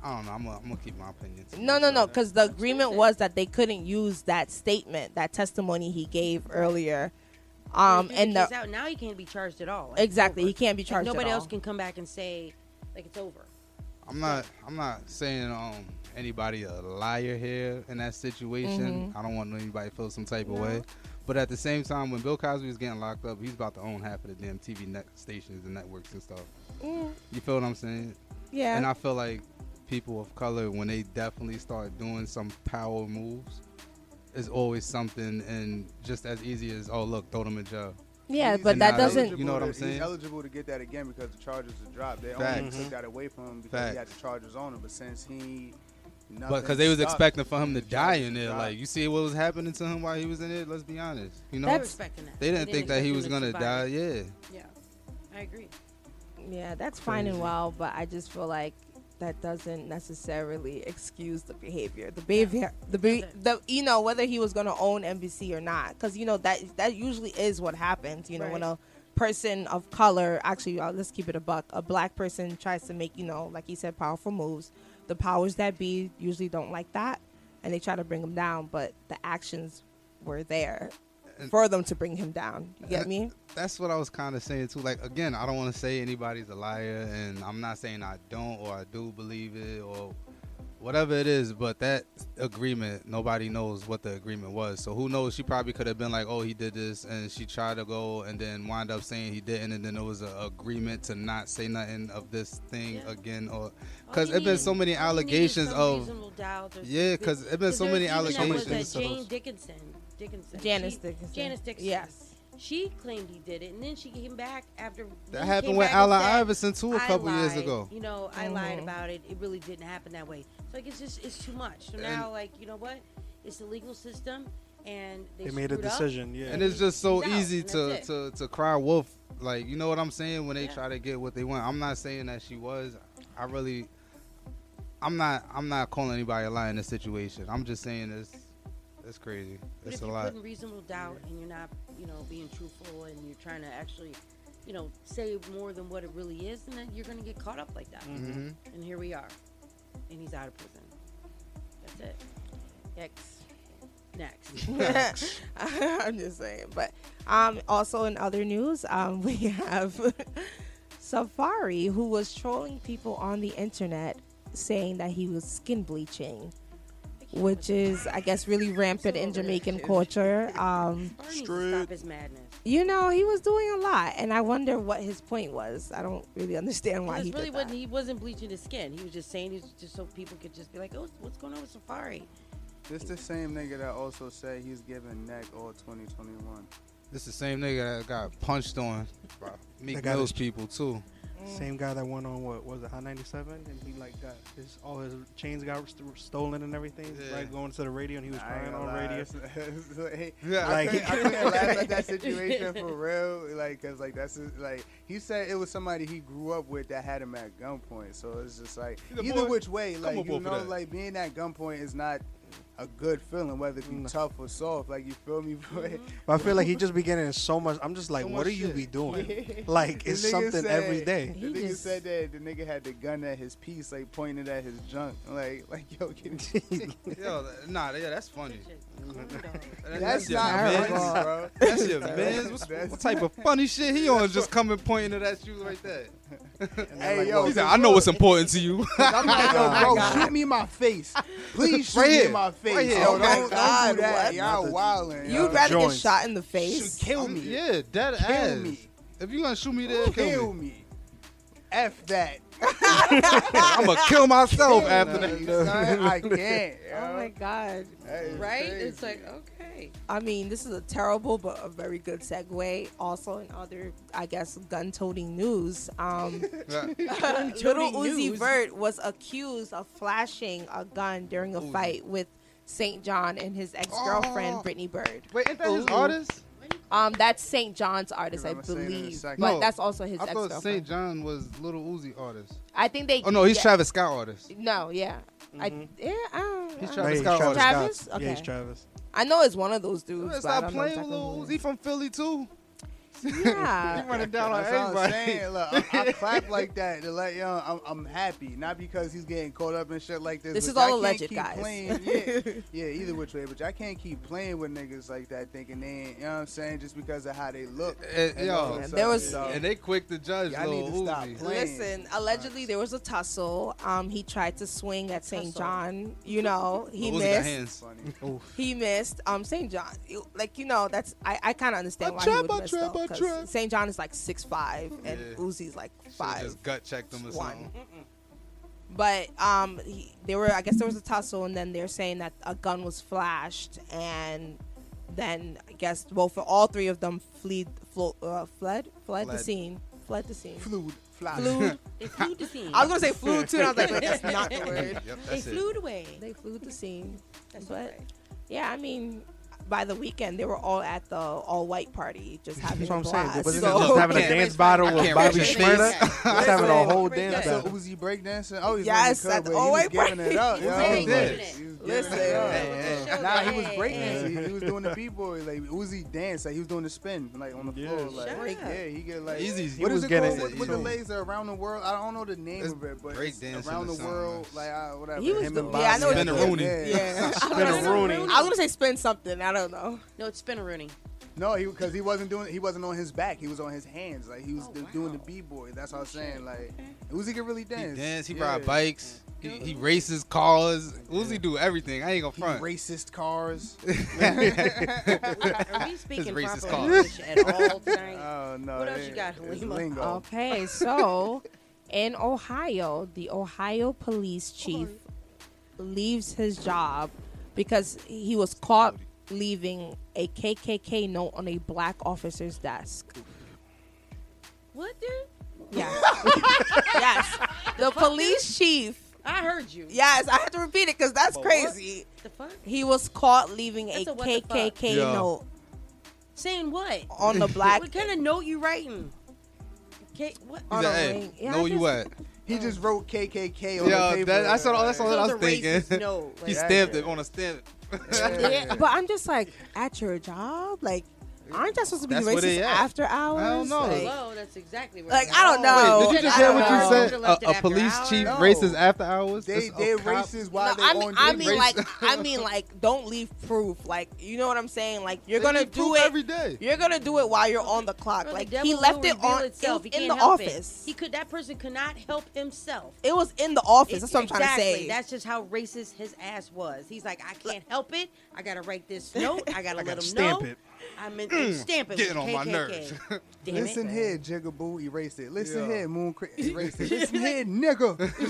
S12: I don't know. I'm gonna, I'm keep my opinion.
S3: no no no because the agreement was that they couldn't use that statement that testimony he gave earlier um
S4: If
S3: and the
S4: out now, he can't be charged at all. Like,
S3: exactly he can't be
S4: Like,
S3: charged at
S4: nobody else
S3: all.
S4: can come back and say like it's over.
S12: I'm not. I'm not saying um anybody a liar here in that situation.
S3: Mhm.
S12: I don't want anybody to feel some type of way. But at the same time, when Bill Cosby was getting locked up, he's about to own half of the damn TV net stations and networks and stuff.
S3: Mm,
S12: You feel what I'm saying?
S3: yeah
S12: And I feel like people of color, when they definitely start doing some power moves, is always something, and just as easy as oh look, throw them in jail.
S3: yeah
S6: He's
S3: but that doesn't.
S12: You know what I'm saying?
S6: He's eligible to get that again because the charges are dropped. They only
S12: Facts.
S6: took that away from him because he had the charges on him. But since he,
S12: But because they was
S6: stopped,
S12: expecting for him to die in there, like you see what was happening to him while he was in it. Let's be honest, you know.
S4: They were
S3: That's-
S12: They didn't think that he was gonna die. Yeah.
S4: Yeah, I agree.
S3: yeah that's fine and well but i just feel like that doesn't necessarily excuse the behavior. The behavior the be- the you know whether he was going to own NBC or not cuz you know that that usually is what happens you know when a person of color actually uh, let's keep it a buck a black person tries to make you know like he said powerful moves. The powers that be usually don't like that and they try to bring him down but the actions were there for them to bring him down you get
S12: And
S3: me
S12: That's what I was kind of saying too. Like again, I don't want to say anybody's a liar, and I'm not saying I don't or I do believe it or whatever it is. But that agreement, nobody knows what the agreement was. So who knows? She probably could have been like, "Oh, he did this," and she tried to go and then wind up saying he didn't, and then there was an agreement to not say nothing of this thing
S4: Yeah.
S12: again, or because it's been so many
S4: all you need is
S12: allegations of
S4: yeah, doubt or-
S12: Yeah, 'cause it's been so many
S4: even that was
S12: allegations
S4: that
S12: of
S4: Jane
S12: those-
S4: Dickinson. Dickinson.
S3: Janice
S4: She-
S3: Dickinson.
S4: Janice Dickinson.
S3: Yes.
S4: She claimed he did it, and then she came back after.
S12: That happened with
S4: back and
S12: Allen Iverson, too, a
S4: "I
S12: couple years ago."
S4: You know, I lied
S3: Mhm.
S4: about it. It really didn't happen that way. So like, it's just it's too much. So
S12: And-
S4: now, like, you know what? It's the legal system, and they,
S5: They made a
S4: screwed up,
S5: decision, yeah.
S12: And it's just so
S4: he's
S12: easy
S4: and
S12: to, to, to cry wolf. Like, you know what I'm saying? When they
S4: Yeah.
S12: try to get what they want. I'm not saying that she was. I really I'm not I'm not calling anybody a lie in this situation. I'm just saying it's it's crazy.
S4: But
S12: It's
S4: if
S12: a
S4: you're
S12: lot.
S4: putting reasonable doubt and you're not, you know, being truthful and you're trying to actually, you know, say more than what it really is, then you're going to get caught up like that.
S12: Mhm.
S4: And here we are, and he's out of prison. That's it.
S3: Next.
S4: Next.
S3: I'm just saying. But um, also in other news, um, we have Safaree, who was trolling people on the internet, saying that he was skin bleaching, which is, I guess, really rampant in Jamaican culture. Um,
S4: Barney needs to stop his madness.
S3: you know, he was doing a lot, and I wonder what his point was. I don't really understand why
S4: Because
S3: he
S4: really wasn't he wasn't bleaching his skin. He was just saying it just so people could just be like, oh, what's going on with Safaree?
S6: This the same nigga that also said he's giving neck all 2021.
S12: This is the same nigga that got punched on by Meek Mill's people too. Mm.
S5: Same guy that went on what was it Hot 97 and he like got his all his chains got st- stolen and everything
S12: Yeah.
S5: right going to the radio and he was crying on
S6: lie,
S5: radio.
S6: hey,
S5: Yeah,
S6: I,
S5: like-
S6: couldn't, I couldn't laugh at that situation for real, like, cause like that's his- like he said it was somebody he grew up with that had him at gunpoint. So it's just like either
S12: boy.
S6: which way, like you know, like being at gunpoint is not a good feeling, whether it be mm. tough or soft. Like you feel me, boy? Mm-hmm.
S5: But I feel like he just be getting so much. I'm just like,
S6: So
S5: what
S6: much
S5: are you be doing? like it's something every
S6: said-
S5: day.
S6: The nigga said that the nigga had the gun at his piece, like pointed at his junk, like like yo, get it.
S12: Yo, th- nah, yeah, that's funny.
S6: That's
S12: your
S6: not
S12: mans.
S6: funny, bro.
S12: That's your
S6: That's-
S12: man. What's,
S6: that's-
S12: what type of funny shit he on? Just coming pointing it at you like that.
S6: Hey, yo,
S12: he said, "I know what's important to you."
S6: Oh I'm like, yo,
S12: Oh,
S6: bro, shoot me in my face. Please shoot
S12: Right
S6: me in my face.
S12: Right here.
S6: Yo,
S12: Oh, my
S6: don't,
S3: God,
S6: don't do that. Y'all
S12: Not the-
S6: wildin'.
S3: You'd
S6: yo.
S3: rather get
S12: joints.
S3: shot in the face?
S6: Kill me.
S12: Yeah, dead
S6: Kill
S12: ass.
S6: me.
S12: If you gonna shoot me there, kill,
S6: Kill
S12: me.
S6: me. F that.
S12: I'm gonna kill myself after
S6: Nah,
S12: that.
S6: son, I can't.
S3: Oh my god.
S6: That is
S4: Right?
S6: crazy.
S4: It's like, okay.
S3: I mean, this is a terrible but a very good segue. Also, in other, I guess, gun-toting news, um, Little Uzi
S4: news.
S3: Vert was accused of flashing a gun during a fight with SAINt JHN and his ex-girlfriend
S12: Oh.
S3: Brittany Byrd.
S12: Wait, ain't that his artist?
S3: Um, that's SAINt JHN's artist, I
S6: I'ma say it in a
S3: believe, but
S12: No,
S3: that's also his
S12: I
S3: ex-girlfriend.
S12: SAINt JHN was Little Uzi artist.
S3: I think they.
S12: Oh no, he's
S3: yeah,
S12: Travis Scott artist.
S3: No, yeah, I yeah, I don't,
S12: He's Travis
S5: Right,
S12: Scott
S5: Travis
S12: artist.
S3: Travis?
S5: Scott. Yeah, he's Travis.
S3: I know it's one of those dudes.
S12: Let's stop
S3: don't
S12: playing with Lil Uzi
S3: is.
S12: from Philly too.
S3: Yeah.
S12: he running down on
S6: That's what I'm saying. Look, I, I clap like that to let y'all. I'm, I'm happy, not because he's getting caught up in shit like this.
S3: This is all
S6: y'all can't
S3: alleged,
S6: keep
S3: guys.
S6: Playing, yeah, yeah, either which way. But I can't keep playing with niggas like that, thinking they ain't. You know what I'm saying? Just because of how they look.
S12: Eh,
S6: and
S12: yo,
S6: all this
S3: there was-
S6: stuff.
S12: and they quick to judge
S6: Y'all need to stop
S12: Uzi.
S6: playing.
S3: Listen, allegedly there was a tussle. Um, he tried to swing at
S4: SAINt
S3: JHN. You know, he
S12: Uzi
S3: missed.
S12: hands.
S3: He missed. Um, SAINt JHN, like you know, that's I, I kind of understand
S12: I
S3: why
S12: trap,
S3: he would
S12: I
S3: miss
S12: trap,
S3: though,
S12: I
S3: 'cause
S12: trap.
S3: SAINt JHN is like six five and
S12: Yeah.
S3: Uzi's like five.
S12: Just gut checked him or
S3: one.
S12: something.
S3: But um, he, they were. I guess there was a tussle, and then they're saying that a gun was flashed, and then I guess both all three of them fled, flo- uh, fled, fled the scene, fled the scene.
S6: Flued, fly.
S3: Flew.
S4: They flew the scene.
S3: I was gonna say flew too, and I was like, wait, that's not the word.
S12: Yep,
S4: They
S12: that's it.
S4: flew away.
S3: They flew the scene.
S4: That's
S3: but
S4: right.
S3: yeah, I mean, by the weekend they were all at the all white party, just having
S5: That's what
S3: a
S5: I'm saying.
S3: blast.
S5: Was it
S3: So-
S5: just having a dance battle with Bobby
S12: raise Shmurda?
S5: Just having a whole dance
S4: that.
S6: So
S5: battle.
S6: Uzi breakdancing? Oh, he's
S3: Yes,
S6: really
S3: at
S6: cool,
S3: the
S6: he
S3: all
S6: was
S3: white
S6: giving it up.
S3: party.
S6: yo. He was giving
S3: Listen.
S6: it up.
S12: Hey,
S4: hey.
S6: Nah, he was
S4: Hey.
S6: breakdancing. He, he was doing the b-boy. Like Uzi dance. Like he was doing the spin, like on the floor. Like
S4: Shut
S6: yeah, he get like.
S12: Easy's- he
S6: what
S5: was
S6: is it
S5: getting
S6: called?
S5: it,
S6: With, with the
S5: know.
S6: legs that are around the world. I don't know the name
S12: It's
S6: of it, but
S12: break
S6: it's around
S12: or
S6: the world. Like uh, whatever.
S3: He was
S6: Him
S3: doing- yeah, I know
S6: Bobby.
S12: what you're
S6: Yeah.
S12: doing.
S3: Yeah.
S5: Spin a Rooney.
S3: I was gonna say spin something. I don't know.
S4: No, it's Rooney.
S6: No, he because he wasn't doing. He wasn't on his back. He was on his hands. Like he was
S4: Oh,
S6: do-
S4: wow.
S6: doing the b-boy. That's what I was saying. Like Uzi can really
S12: He
S6: dance.
S12: dance. He
S6: Yeah.
S12: ride bikes. He, he races cars. Uzi do everything. I ain't gonna
S6: He
S12: front.
S6: racist cars.
S4: Are we speaking
S12: racist
S4: proper
S12: cause.
S4: English at all tonight?
S6: Oh no.
S4: What else you got,
S6: it's
S4: Halima?
S6: lingo.
S3: Okay, so in Ohio, the Ohio police chief leaves his job because he was caught leaving a KKK note on a black officer's desk.
S4: What, dude?
S3: Yes. yes. The police chief.
S4: I heard you.
S3: Yes, I have to repeat it because that's
S4: But what?
S3: crazy.
S4: The fuck?
S3: He was caught leaving
S4: That's
S3: a
S4: a what the fuck.
S3: KKK
S12: Yeah.
S3: note
S4: Saying what?
S3: on the black.
S4: What kind of note you writing? Okay, what?
S3: on
S12: He's
S3: a
S12: like, hey,
S3: ring. Yeah,
S12: know
S3: I
S12: you
S3: just-
S12: what?
S6: He just wrote KKK on the
S12: Yeah,
S6: paper.
S12: that, that's what, that's all
S4: So
S12: I was thinking.
S4: racist note,
S12: he stamped it on a stamp.
S3: Yeah, but I'm just like, at your job, like, aren't you supposed to be
S12: That's
S3: racist after hours?
S12: I don't know.
S3: Like,
S4: Hello, that's exactly right.
S3: Like, I don't know.
S12: Wait, did you just hear what you said?
S4: Should've left it
S12: A, a police
S4: hours.
S12: chief
S6: No.
S12: racist after hours?
S6: They
S12: This-
S6: they're racist while
S3: No,
S6: they
S3: I mean,
S6: on
S3: I mean, like, I mean, like, don't leave proof. Like, you know what I'm saying? Like, you're
S12: They
S3: gonna do
S12: proof
S3: it
S12: every day.
S3: You're gonna do it while you're on the clock.
S4: Bro,
S3: like,
S4: devil
S3: he left it on
S4: itself.
S3: it in the
S4: help it.
S3: office.
S4: He could. That person could not help himself.
S3: It was in the office. That's what I'm trying to say.
S4: That's just how racist his ass was. He's like, I can't help it. I gotta write this note. I gotta let
S5: gotta
S4: him
S5: stamp
S4: know.
S5: It.
S4: I'm in,
S12: Mm,
S4: stamp it.
S12: getting
S4: with
S12: on my
S4: KKK.
S12: nerves.
S4: Damn
S6: Listen
S4: it.
S6: here, Jigaboo, erase it. Listen
S12: Yeah.
S6: here, Moon, Cra- erase it. Listen here, nigga.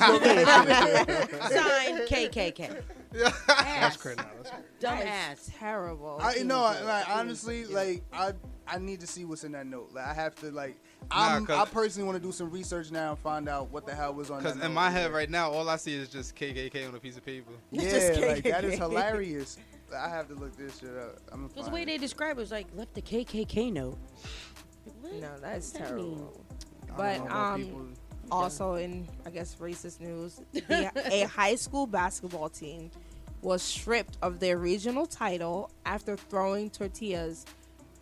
S4: Sign KKK.
S5: That's crazy. That's crazy.
S4: Dumb ass.
S3: terrible.
S6: I you know, like honestly, like I I need to see what's in that note. Like I have to like I'm,
S12: Nah, 'cause-
S6: I personally want to do some research now and find out what the hell was on.
S12: Because
S6: that
S12: in
S6: note.
S12: my head right now, all I see is just KKK on a piece of paper.
S6: yeah,
S3: Just
S6: like that is hilarious. I have to look this shit up. I'm gonna
S4: Because the way they describe it was like left the KKK note. Like, what?
S3: no, that's
S4: What does that mean?
S3: terrible.
S5: I
S3: But um,
S5: people-
S3: also in I guess racist news, the, a high school basketball team was stripped of their regional title after throwing tortillas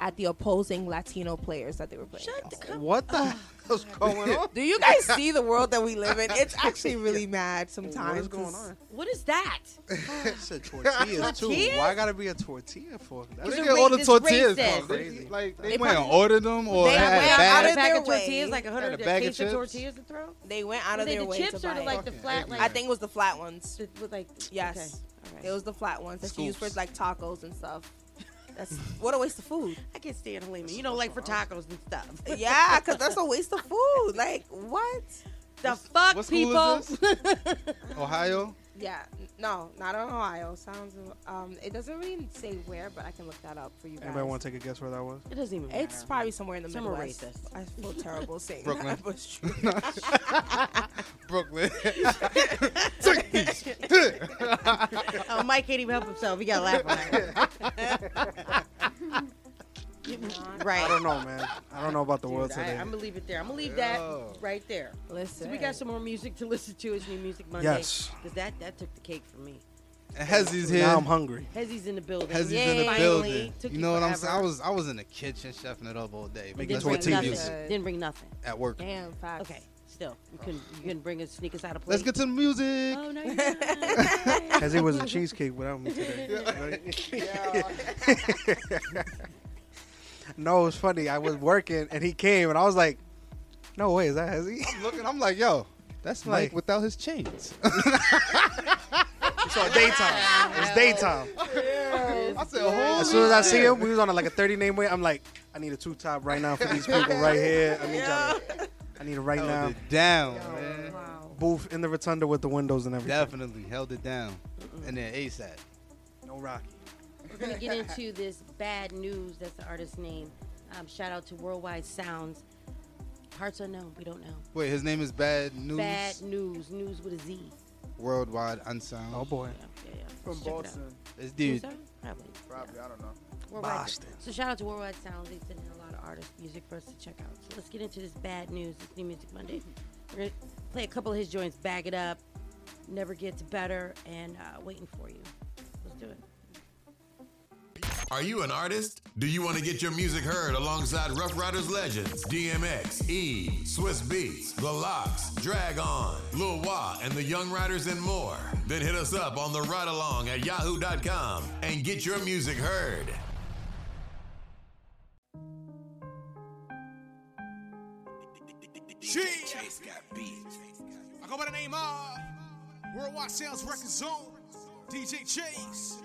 S3: at the opposing Latino players that they were playing.
S4: Shut
S3: against.
S4: the cup.
S5: What the hell's going on?
S3: Do you guys see the world that we live in? It's actually really mad sometimes.
S5: What is going
S3: 'cause
S5: on?
S4: What is that?
S5: said tortillas too.
S4: Tortillas?
S5: Why gotta be a tortilla for? That's
S12: Where they get all the tortillas from?
S5: Crazy.
S12: like, they,
S3: They
S12: went and ordered them or
S3: They
S12: they
S3: went
S12: had
S3: out
S4: Had
S12: bags.
S4: a
S3: of
S4: pack
S3: their
S4: of tortillas,
S3: way.
S4: like a
S12: Had a
S4: hundred
S12: bag of
S4: case of tortillas to throw.
S3: They went out of
S4: they
S3: their
S4: the
S3: way
S4: chips or like the flat,
S3: I think it was the flat ones.
S4: the- with like
S3: Yes.
S4: Okay. All right.
S3: It was the flat ones that you use for like tacos and stuff. That's what a waste of food.
S4: I can't stand Halima. You know, like for tacos and stuff.
S3: Yeah, because that's a waste of food. Like what?
S4: The fuck,
S12: What
S4: people?
S12: school is Ohio?
S3: Yeah, n- no, not in Ohio. Sounds. Um, it doesn't really say where, but I can look that up for you guys.
S5: Anybody want to take a guess where that was?
S4: it doesn't even
S3: It's probably somewhere in the
S4: Somewhere
S3: Midwest.
S4: racist.
S3: I feel terrible saying
S12: Brooklyn.
S3: that, but it's true.
S12: Brooklyn.
S4: oh, Mike can't even help himself. He got to laugh on that. right.
S5: I don't know, man. I don't know about the world
S4: Dude, I,
S5: today.
S4: I'm gonna leave it there. I'm gonna leave that right there.
S3: Listen,
S4: So we got some more music to listen to. It's New Music Monday.
S5: Yes.
S4: Because that, that took the cake for me.
S12: and Hezzy's here.
S5: now I'm hungry.
S4: Hezzy's in the building.
S12: Hezzy's
S4: Yay.
S12: in the
S4: Finally.
S12: building.
S4: Took
S12: You know what I'm saying? I
S4: forever.
S12: was I was in the kitchen chefing it up all day.
S4: And
S12: Making
S4: didn't bring
S12: tortillas
S4: nothing. Didn't bring nothing.
S12: at work.
S3: Damn facts.
S4: Okay. Still, you couldn't you oh. couldn't bring us sneakers out of place.
S12: Let's get to the music.
S4: Oh no, you.
S5: As it was a cheesecake without me today. no, it was funny. I was working and he came and I was like, "No way, is that Hezzy?"
S12: I'm looking. I'm like, yo, that's
S5: Like-
S12: without his chains.
S5: It's all daytime. It's daytime.
S12: I said, holy
S5: As soon as I see him, we was on a, like a 30 name way. I'm like, I need a two top right now for these people right here. I need y'all. to- I need it right
S12: Held
S5: now.
S12: it down, man.
S3: Wow.
S5: Booth in the rotunda with the windows and everything.
S12: Definitely held it down. And then ASAP.
S5: No Rocky.
S4: We're gonna get into this bad news. That's the artist's name. Um, shout out to Worldwide Sounds. Hearts unknown. We don't know.
S12: Wait, his name is Bad News.
S4: Bad news. News with a Z.
S12: Worldwide Unsound.
S5: Oh boy.
S4: Yeah, yeah, yeah.
S6: From
S4: Check it out.
S6: Boston,
S12: This dude.
S4: Who's that? Probably.
S6: probably. I don't know.
S4: Worldwide.
S5: Boston.
S4: So shout out to Worldwide Sounds. They send in a lot of artist music for us to check out. So let's get into this bad news. It's New Music Monday. We're gonna play a couple of his joints. Bag it up. Never gets better. And uh, waiting for you.
S2: Are you an artist? Do you want to get your music heard alongside Ruff Ryders legends DMX, E, Swizz Beatz, The LOX, Drag On, Lil Wah, and the Young Riders and more? Then hit us up on the ride along at yahoo.com and get your music heard.
S13: Chase got beat. I go by the name of Worldwide Sales Record Zone, DJ Chase.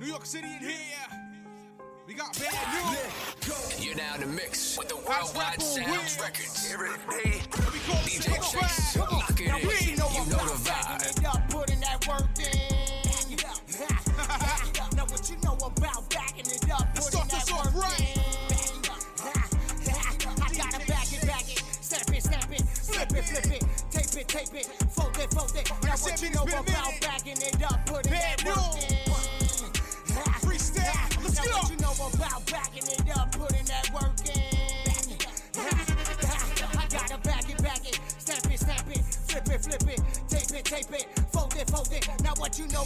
S13: New York City in here. We got bad news.
S14: You're now in the mix with the worldwide sounds
S13: wins.
S14: records.
S13: Every day,
S14: DJ Chase, lock it
S13: now
S14: in.
S13: Know
S14: you
S13: know
S14: the vibe.
S13: Y'all putting that work in. now what you know about
S14: backing it up, putting that work right. in. I gotta back it, back it, snap it, snap it, flip it, flip it, tape it, tape it, fold it, fold it. Now what you know about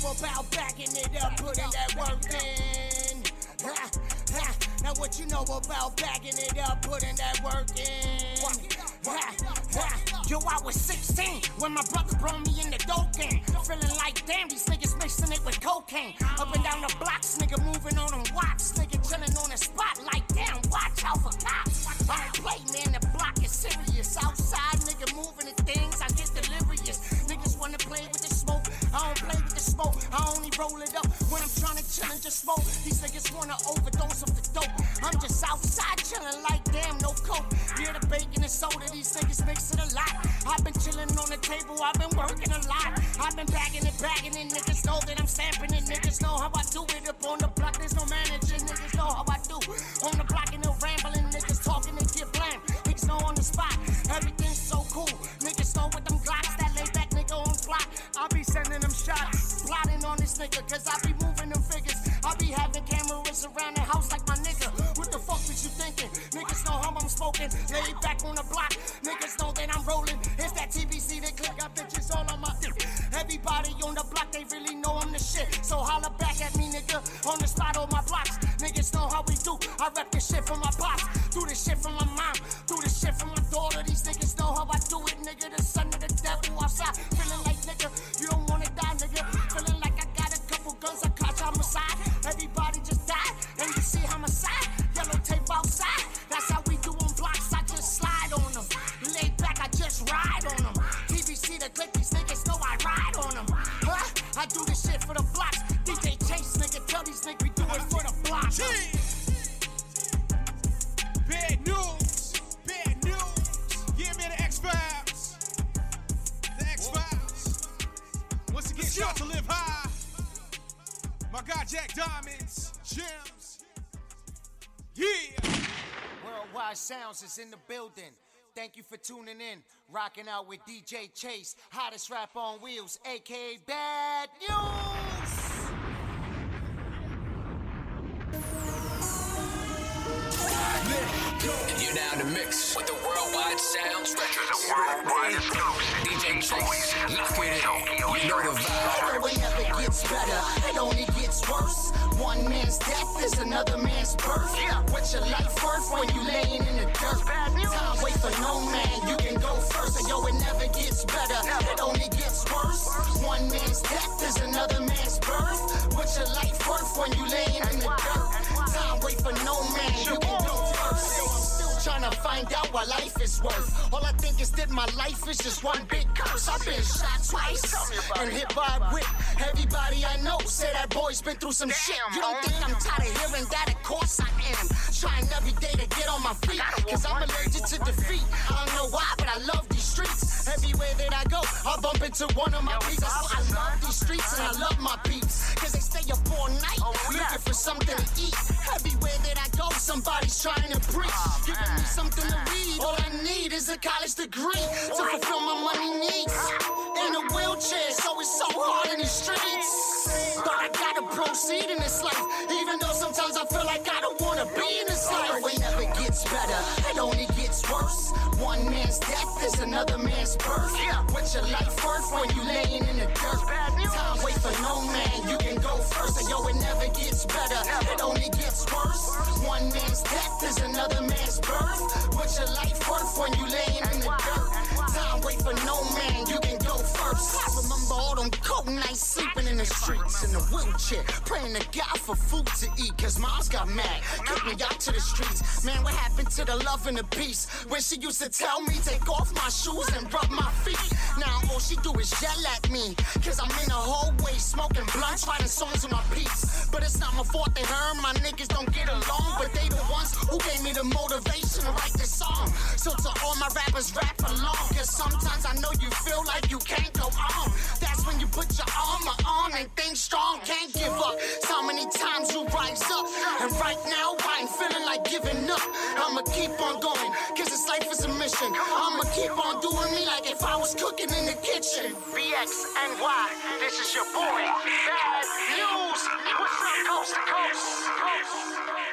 S14: know about backing it up, putting that work in. Ha, ha. Now what you know about backing it up, putting that work in. Ha, ha. Yo, I was 16 when my brother brought me in the dope game. Feeling like damn, these niggas mixing it with cocaine. Up and down the blocks, nigga moving on them watch. Nigga roll it up when I'm trying to chill and just smoke. These niggas wanna overdose of the dope. I'm just outside chilling like damn, no coke. Yeah, the bacon and soda, these niggas mix it a lot. I've been chilling on the table, I've been working a lot. I've been bagging it, bagging it. Niggas know that I'm stamping it. Niggas know how I do it up on the block. Nigga. Cause I be moving them figures. I be having cameras around the house like my nigga. What the fuck was you thinking? Niggas know how I'm smoking. Lay back on the block. Niggas know that I'm rolling. It's that TBC that click. Got bitches all on my dick. Everybody on the block, they really know I'm the shit. So holla tuning in. Rocking out with DJ Chase, hottest rap on wheels, aka Bad News.
S15: And you're now in the mix with the Worldwide Sounds Records. DJ Chase, lock it in. You know the vibe.
S14: It never gets better, it only gets worse. One man's death is another man's birth. Yeah. What's your life worth when you laying in the dirt? Time wait for no man, you can go first. And yo, it never gets better, it only gets worse. One man's death is another man's birth. What's your life worth when you laying in the dirt? Time wait for no man, you can go first. Yo, I'm still trying to find out what life is worth. All I think is that my life is just one big curse. I've been shot twice and hit by a whip. Everybody I know say that boy's been through some shit. You don't think I'm tired of hearing that? Of course I am. Trying every day to get on my feet. Cause I'm allergic to defeat. I don't know why, but I love these streets. Everywhere that I go, I bump into one of my. That's I love these streets and I love my peeps. Cause they stay up all night looking for something to eat. Everywhere that I go, somebody's trying to preach. Something to read. All I need is a college degree to fulfill my money needs. In a wheelchair, so it's so hard in the streets. But I gotta proceed in this life, even though sometimes I feel like I don't wanna be in this life. It never gets better, it only gets worse. One man's death is another man's birth. What's your life worth when you What's your life worth when you laying in the dirt? Time wait for no man, you can go first. Remember all them wheelchair, praying to God for food to eat. Cause moms got mad, kicked me out to the streets. Man, what happened to the love and the peace? When she used to tell me, take off my shoes and rub my feet. Now all she do is yell at me. Cause I'm in the hallway smoking blunts, writing songs with my peeps. But it's not my fault they her and my niggas don't get along. But they the ones who gave me the motivation to write this song. So to all my rappers, rap along. Cause sometimes I know you feel like you can't go on. That's when you put your armor on and think strong, can't give up. So many times you rise up. And right now I ain't feeling like giving up. I'ma keep on going, cause this life is a mission. I'ma keep on doing me like if I was cooking in the kitchen. BXNY. This is your boy, Bad News. What's up, coast to coast? Uh,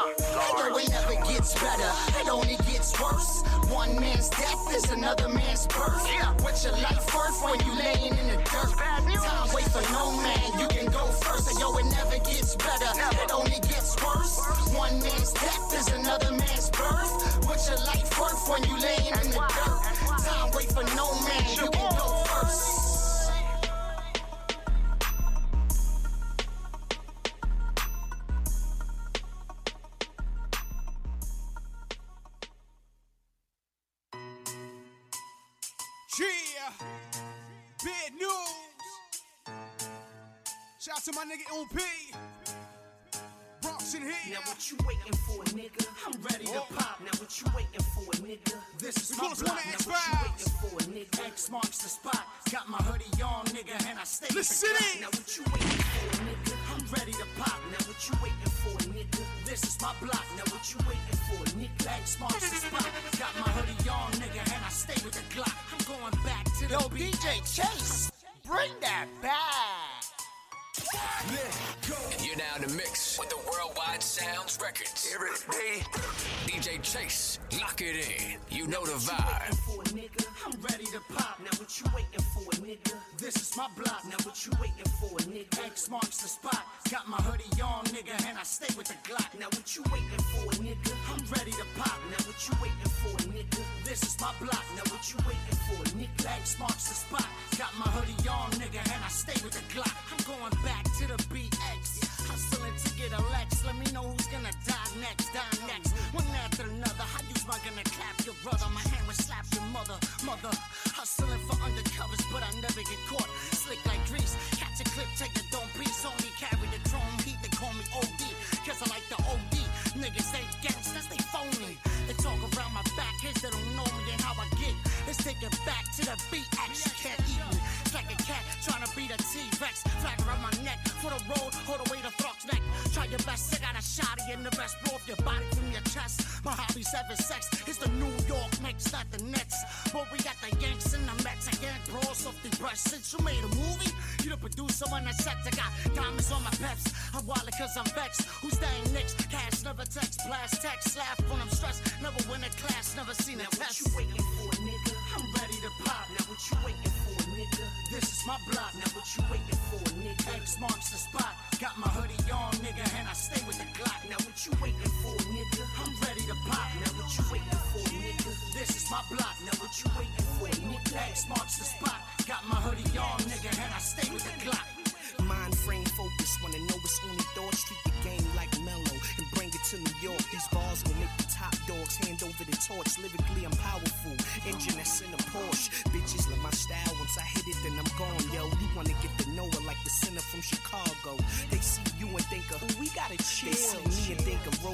S16: Yo, it never gets better, it only gets worse. One man's death is another man's birth.
S14: Yeah.
S16: What's your life worth when you laying in the dirt? Time wait for no man, you can go first. And yo, it never gets better,
S14: Never.
S16: it only gets worse. One man's death is another man's birth. What's your life worth when you laying in the dirt? Time wait for no man, you can go first.
S13: Yeah, uh, bad news. Shout out to my nigga OP. Bronx in here.
S16: Now what you waiting for, nigga? I'm ready to oh. pop. Now what you waiting for, nigga? This is
S13: We
S16: my block.
S13: one
S16: Now
S13: X
S16: what you waiting for, nigga? X marks the spot. Got my hoodie on, nigga, and I stay
S13: Listen in.
S16: Now what you waiting for, nigga? I'm ready to pop. Now what you waiting for, nigga? This is my block. Now what you waiting for, nigga? X marks the spot. Got my hoodie on, nigga, and I stay with the Glock. I'm going back to the
S14: Yo,
S16: beat.
S14: DJ Chase, bring that back.
S15: You're now in the mix with the Worldwide Sounds Records. DJ Chase, lock it in. You know the vibe.
S16: for, nigga? I'm ready to pop. Now what you waiting for, nigga? This is my block. Now what you waiting for, nigga? X marks the spot. Got my hoodie on, nigga, and I stay with the Glock. Now what you waiting for, nigga? I'm ready to pop. Now what you waiting for, nigga? This is my block. Now what you waiting for, nigga? X marks the spot. Got my hoodie on, nigga, and I stay with the Glock. I'm going back to the BX. Hustling to get a Lex. Let me know who's gonna die next, die next. One after another. I my gun to clap your brother. My hand will slap your mother, mother. Hustling for undercovers, but I never get caught. Slick like grease. Catch a clip, take a dome piece. Only carry the chrome heat. They call me OD. Cause I like the OD. Niggas ain't gangsters, they phony. They talk around my back, kids that don't know me and how I get. Let's take it back to the BX. You can't eat me. It's like a cat trying to beat a T-Rex. Flag around my neck for the road, hold away the throat's neck. Try your best, I got a shotty in the best blow off your body from your chest. My hobby's having sex. It's the New York Knicks, not the Nets. But we got the Yanks and the Mets. I yank bros off the brush. Since you made a movie, you the producer on the set. I got diamonds on my peps. I wallet cause I'm vexed. Who's staying next? Cash never text, blast text, laugh when I'm stressed. Never win a class, never seen a test. What you waiting for, nigga? I'm ready to pop. Now what you waiting for, nigga? This is my block. Now what you waiting for, nigga? X marks the spot. Got my hoodie on, nigga, and I stay with the Glock. Now what you waiting for, nigga? I'm ready to pop. Now what you waiting for, nigga? This is my block. Now what you waiting for, nigga? X marks the spot. Got my hoodie on, nigga,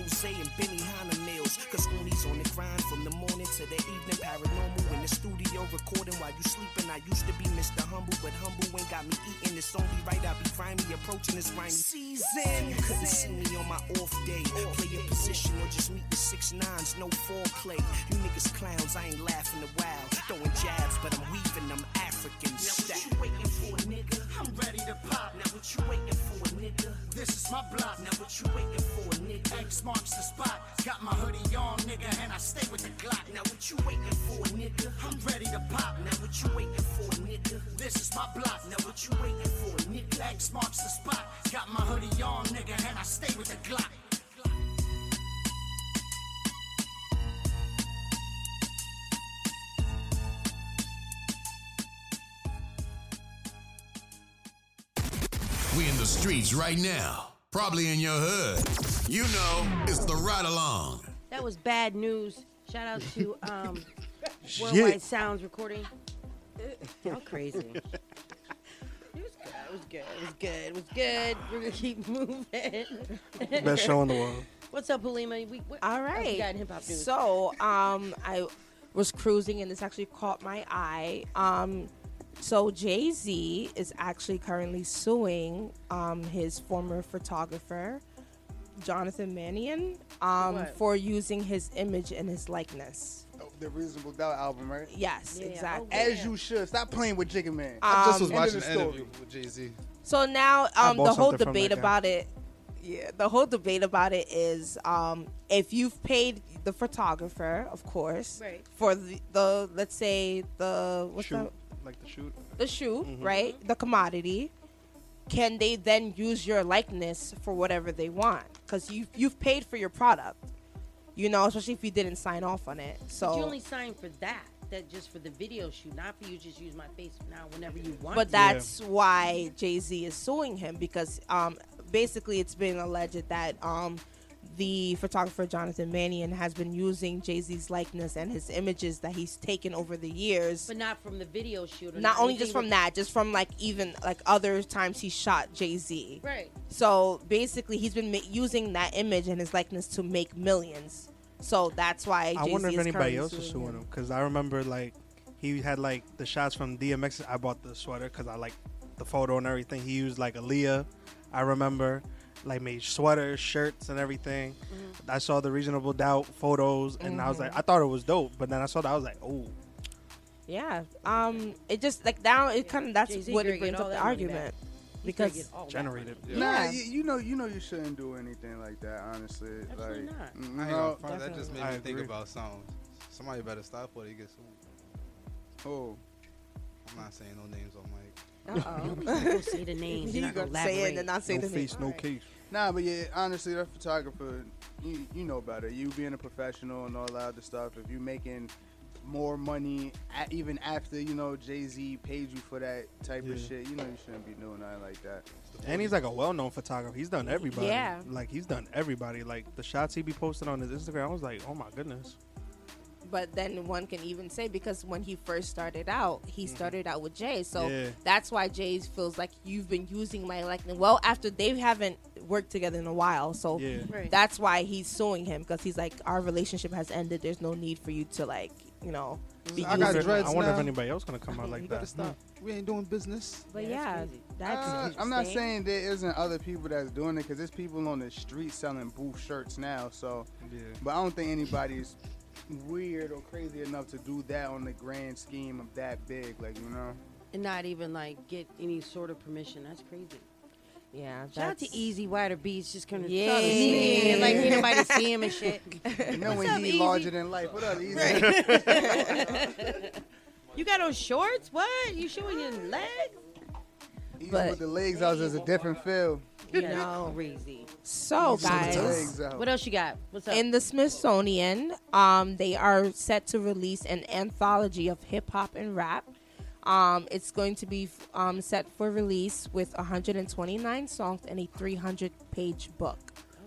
S16: and
S17: think of Rose and Benny Hanna nails. Cause Uni's on the grind from the morning to the evening. Paranormal in the studio recording while you sleeping. I used to be Mr. Humble, but humble ain't got me eating. It's only right I be grimy approaching this grimy season. You couldn't see me on my off day. Play a position or just meet the six nines, no foreplay. You niggas clowns, I ain't laughing a while. Throwing jabs, but I'm weaving them African
S16: Now what you waiting for, nigga? I'm ready to pop. Now what you waiting for? This is my block. Now what you waiting for, nigga? X marks the spot. Got my hoodie on, nigga, and I stay with the Glock. Now what you waiting for, nigga? I'm ready to pop. Now what you waiting for, nigga? This is my block. Now what you waiting for, nigga? X marks the spot. Got my hoodie on, nigga, and I stay with the Glock.
S2: We in the streets right now, probably in your hood. You know, it's the ride along.
S4: That was bad news. Shout out to um, Worldwide Sounds Recording. How crazy. It was good. It was good. It was good. We're gonna keep moving.
S5: Best show in the world.
S4: What's up, Halima? We, what
S3: All
S4: else we got hip hop news?
S3: So, um, I was cruising and this actually caught my eye. Um, so Jay Z is actually currently suing um, his former photographer, Jonathan Mannion, um, for using his image and his likeness.
S6: the Reasonable Doubt album, right?
S3: Yes,
S4: Yeah,
S3: exactly.
S4: oh,
S6: As you should. Stop playing with Jigga Man.
S12: I just was
S3: Um,
S6: End of
S12: watching
S6: the
S12: an
S6: story.
S12: interview with Jay Z.
S3: So now,
S5: I
S3: um,
S5: bought
S3: the whole
S5: something from
S3: debate
S5: that guy.
S3: about it, yeah, the whole debate about it is, um, if you've paid the photographer, of course,
S4: Right.
S3: for the, the let's say the what's
S5: Shoot,
S3: that?
S5: Like the shoot.
S3: the shoot,
S5: Mhm.
S3: right? The commodity. Can they then use your likeness for whatever they want? Because you you've paid for your product, you know, especially if you didn't sign off on it. So,
S4: But you only signed for that. That just for the video shoot, not for you just use my face now whenever you want.
S3: but
S4: to.
S3: that's why Jay Z is suing him because um, basically it's been alleged that um, the photographer Jonathan Mannion has been using Jay Z's likeness and his images that he's taken over the years.
S4: But not from the video shoot. Or
S3: not only just from that, just from like even like other times he shot Jay Z.
S4: Right.
S3: So basically, he's been ma- using that image and his likeness to make millions. So that's why
S5: I
S3: Jay-Z
S5: wonder if
S3: is
S5: anybody else is
S3: suing
S5: suing him because I remember like he had like the shots from DMX. I bought the sweater because I like the photo and everything. He used like Aaliyah. I remember like made sweaters, shirts, and everything.
S3: Mm-hmm.
S5: I saw the Reasonable Doubt photos and I was like, I thought it was dope, but then I saw that I was like, oh,
S3: Yeah. Um. It just like now it kind of that's
S4: Jay-Z
S3: what it brings up the argument
S4: back. He's gonna
S3: because
S4: get all that
S5: generated.
S4: money.
S6: Nah,
S3: Yeah.
S6: you, you know, you know, you shouldn't do anything like that. Honestly,
S4: Absolutely
S6: like,
S4: not.
S6: mm,
S12: I
S6: know,
S12: front, that just made
S5: I
S12: me think about something. Somebody better stop before they get sued.
S6: oh,
S12: I'm not saying no names on mic.
S4: You don't go say the names.
S3: you
S4: You're not
S3: gonna
S4: gonna
S3: say it and not say
S5: no
S3: the name.
S5: face, no case.
S6: Nah, but yeah, honestly, that photographer, you, you know better. You being a professional and all that other stuff. If you making more money, a even after you know Jay Z paid you for that type of shit, you know you shouldn't be doing nothing like that.
S5: And he's like a well-known photographer. He's done everybody.
S3: Yeah.
S5: Like he's done everybody. Like the shots he be posting on his Instagram, I was like, oh my goodness.
S3: But then one can even say because when he first started out, he started out with Jay, so
S5: Mm-hmm. Yeah.
S3: that's why Jay feels like you've been using my likeness. Well, after they haven't worked together in a while, so
S5: Yeah.
S4: Right.
S3: that's why he's suing him because he's like, our relationship has ended. There's no need for you to like, you know, be
S12: I got
S3: using
S5: wonder,
S12: dreads
S5: I wonder if anybody else gonna come out like
S12: you
S5: that.
S12: better stop. We ain't doing business.
S3: But
S4: Yeah,
S3: yeah,
S4: that's
S3: that's.
S6: Uh, I'm not saying there isn't other people that's doing it because there's people on the street selling booth shirts now. So,
S5: Yeah.
S6: but I don't think anybody's weird or crazy enough to do that on the grand scheme of that big. Like you know,
S4: and not even like get any sort of permission. That's crazy.
S3: Yeah,
S4: Shout out to Easy Wider Beats just kind of
S3: Yeah.
S4: yeah, like ain't nobody see him and shit.
S6: you know when he larger than life. What up, Easy?
S4: You got on shorts? What? You showing your legs?
S6: Easy
S3: But-
S6: with the legs out is a different feel.
S4: You know, crazy.
S3: So
S6: Easy with the
S3: guys.
S4: What else you got? What's up?
S3: in the Smithsonian, um, they are set to release an anthology of hip hop and rap. Um, it's going to be um, set for release with 129 songs and a 300 page book,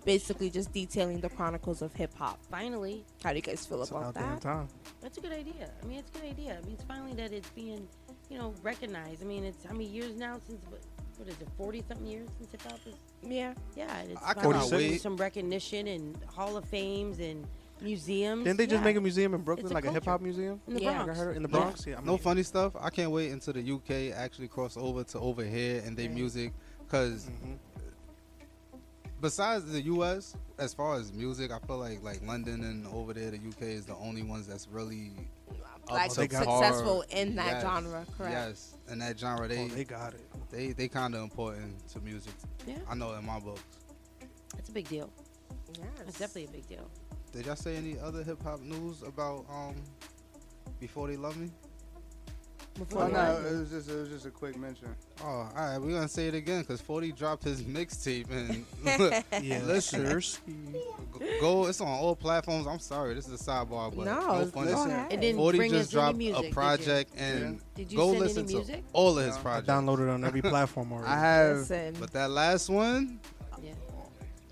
S3: basically just detailing the chronicles of hip hop.
S4: finally,
S3: How do you guys feel
S5: It's
S3: about
S5: out there in
S3: that?
S5: time.
S4: that's a good idea. I mean, it's a good idea. I mean, it's finally that it's being, you know, recognized. I mean, it's how many years now since what, what is it, forty something years since hip hop is?
S3: Yeah.
S4: Yeah, and it's
S12: I
S4: finally
S12: cannot wait.
S4: some recognition and Hall of Fames and museums.
S5: Didn't they just
S4: Yeah.
S5: make a museum in Brooklyn,
S4: a
S5: like a hip hop museum?
S4: in the
S3: Yeah.
S4: Bronx?
S5: I heard it in the Bronx. Yeah, I
S12: No funny stuff. I can't wait until the UK actually cross over to over here and their
S4: Right.
S12: music because
S5: Mhm.
S12: besides the US, as far as music, I feel like like London and over there, the UK is the only ones that's really up
S3: Like
S12: to
S5: they got-
S3: successful in that
S12: Yes,
S3: genre, correct?
S12: Yes, in that genre, they
S5: oh, they got it.
S12: they they kind of important to music.
S4: Yeah.
S12: I know in my books.
S4: It's a big deal.
S3: Yeah,
S4: It's definitely a big deal.
S12: Did y'all say any other hip hop news about um before they love me?
S4: Before
S6: Oh, no, it was just it was just a quick mention.
S12: Oh, all right, we're gonna say it again because 40 dropped his mixtape and
S5: Yeah,
S12: listen, go. It's on all platforms. I'm sorry, this is a sidebar, but
S3: No,
S12: no,
S3: it's-
S12: funny.
S3: go
S6: Listen,
S3: ahead.
S4: It didn't
S12: 40
S4: bring
S12: just dropped
S4: music,
S12: a
S4: did you?
S12: project and
S4: Did you
S12: go
S4: send any
S12: listen to all of his
S6: No.
S5: I downloaded on every platform already.
S6: I have.
S3: Listen,
S12: But that last one,
S4: Yeah.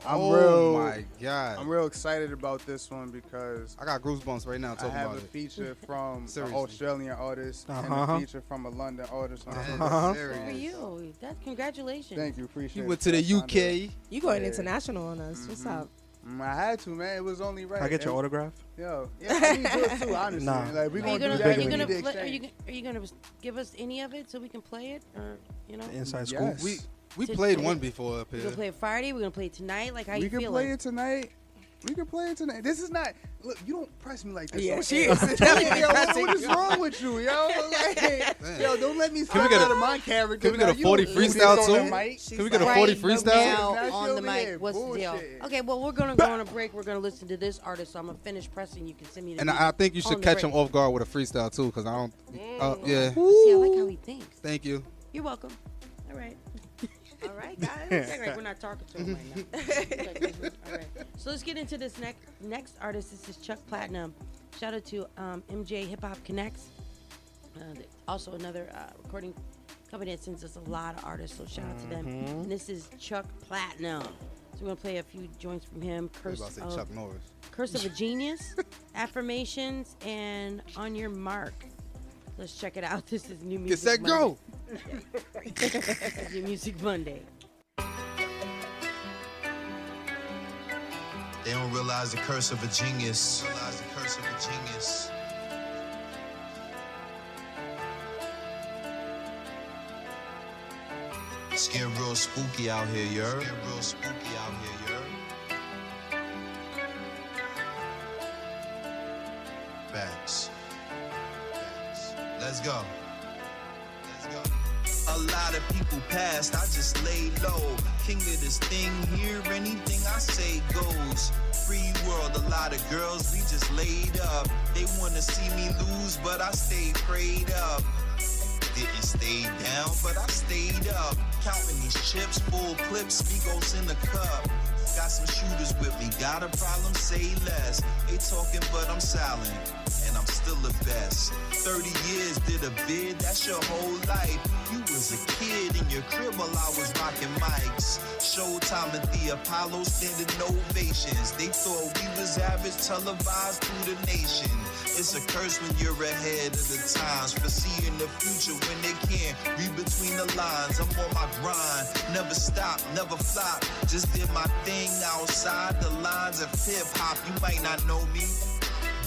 S6: I'm
S12: oh
S6: real.
S12: my god,
S6: I'm real excited about this one because
S12: I got goosebumps right now
S6: I have
S12: about
S6: a
S12: it.
S6: feature from an Australian artist and
S5: Uh-huh.
S6: a feature from a London artist. on
S12: That
S6: it.
S12: is
S5: Uh-huh.
S4: Good for you. That congratulations.
S6: Thank you, appreciate
S12: He
S6: it.
S12: went to the UK.
S3: you going
S6: Yeah.
S3: international on us? What's
S6: Mhm.
S3: up?
S6: Mm, I had to, man. It was only right.
S5: Can I get your
S6: And-
S5: autograph?
S6: Yo, yeah, I need yours too, honestly.
S5: Nah.
S6: Like, we
S4: Are you
S6: gonna do that.
S4: are you gonna,
S6: to
S4: are you, gonna- are you gonna give us any of it so we can play it, or you know,
S5: The inside
S6: Yes.
S5: scoop.
S12: We we
S4: To-
S12: played
S4: to-
S12: one before up here.
S4: we're gonna play it Friday. We're gonna play it tonight. Like how
S6: we
S4: you
S6: can
S4: feeling?
S6: play it tonight. We can play it tonight. This is not. Look, you don't press me like this.
S4: Yeah, she is definitely
S6: yo, what, what is wrong with you, yo? Like, yo, don't let me
S12: Can we get a-
S6: out of my character.
S12: can we get a 40
S6: don't
S12: freestyle too?
S6: mic.
S12: Can we get a 40
S4: Right
S12: freestyle?
S4: Now
S6: Now
S4: on the mic,
S6: here
S4: what's the deal? Okay, well we're gonna go on a break. We're gonna listen to this artist. So I'm gonna finish pressing. You can send me the.
S12: And I, I think you should catch him off guard with a freestyle too, because I don't. Uh, yeah.
S4: See, I like how he thinks.
S12: Thank you.
S4: You're welcome. All right. All right, guys. Like we're not talking to him right now. All right. So let's get into this next next artist. This is Chuck Platinum. Shout out to um, MJ Hip Hop Connects. Uh, also another uh, recording company that sends us a lot of artists. So shout out to them.
S12: Mhm.
S4: And this is Chuck Platinum. So we're gonna play a few joints from him.
S12: I was
S4: Curse
S12: about to say
S4: of,
S12: Chuck Norris.
S4: Curse of a Genius, Affirmations, and On Your Mark. Let's check it out. This is new music.
S12: set, go.
S4: Monday. this is new music Monday.
S18: They don't realize the curse of a genius. Realize the curse of a genius. It's getting real spooky out here, you heard? It's getting real spooky out here, you? Facts. Let's go. Let's go. A lot of people passed, I just lay low. King of this thing here, anything I say goes. Free world, a lot of girls, we just laid up. They wanna see me lose, but I stay prayed up. Didn't stay down, but I stayed up. Counting these chips, full clips, Migos in the cup. Got some shooters with me, got a problem, say less. They talking, but I'm silent, and I'm still the best. 30 years did a bid, that's your whole life. You was a kid in your crib while I was rocking mics. Showtime at the Apollo standing ovations. They thought we was average, televised through the nation. It's a curse when you're ahead of the times. Foreseeing the future when they can't read between the lines. I'm on my grind, never stop, never flop. Just did my thing outside the lines of hip hop. You might not know me.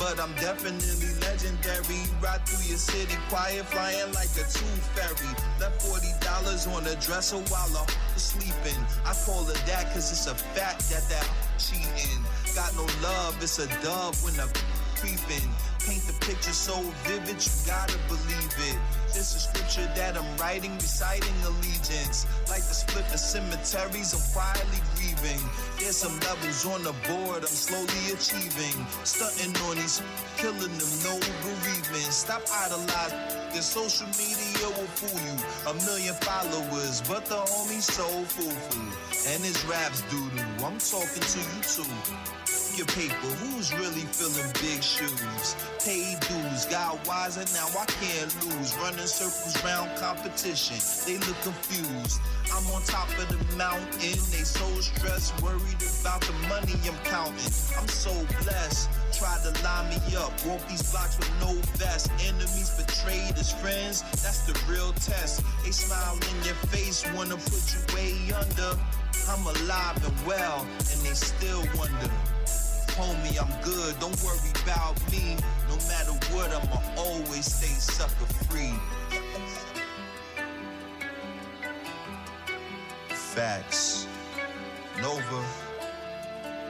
S18: But I'm definitely legendary. Ride through your city, quiet, flying like a tooth fairy. Left $40 on the dresser while I'm sleeping. I call it that cause it's a fact that that cheating. Got no love, it's a dove when I'm creeping. Paint the picture so vivid, you gotta believe it. This is scripture that I'm writing, reciting allegiance. Like to split the cemeteries, I'm quietly grieving. There's some levels on the board, I'm slowly achieving. Stunting on these, killing them, no bereavement. Stop idolizing. The social media will fool you. A million followers, but the homie so foo-foo. And his raps doo-doo. I'm talking to you too your paper. Who's really filling big shoes? Paid dues, got wiser, now I can't lose. Running circles round competition, they look confused. I'm on top of the mountain, they so stressed, worried about the money I'm counting. I'm so blessed. Try to line me up, walk these blocks with no vest. Enemies betrayed as friends, that's the real test. They smile in your face, wanna put you way under. I'm alive and well, and they still wonder. Homie, I'm good, don't worry about me. No matter what, I'ma always stay sucker free. Facts. Nova.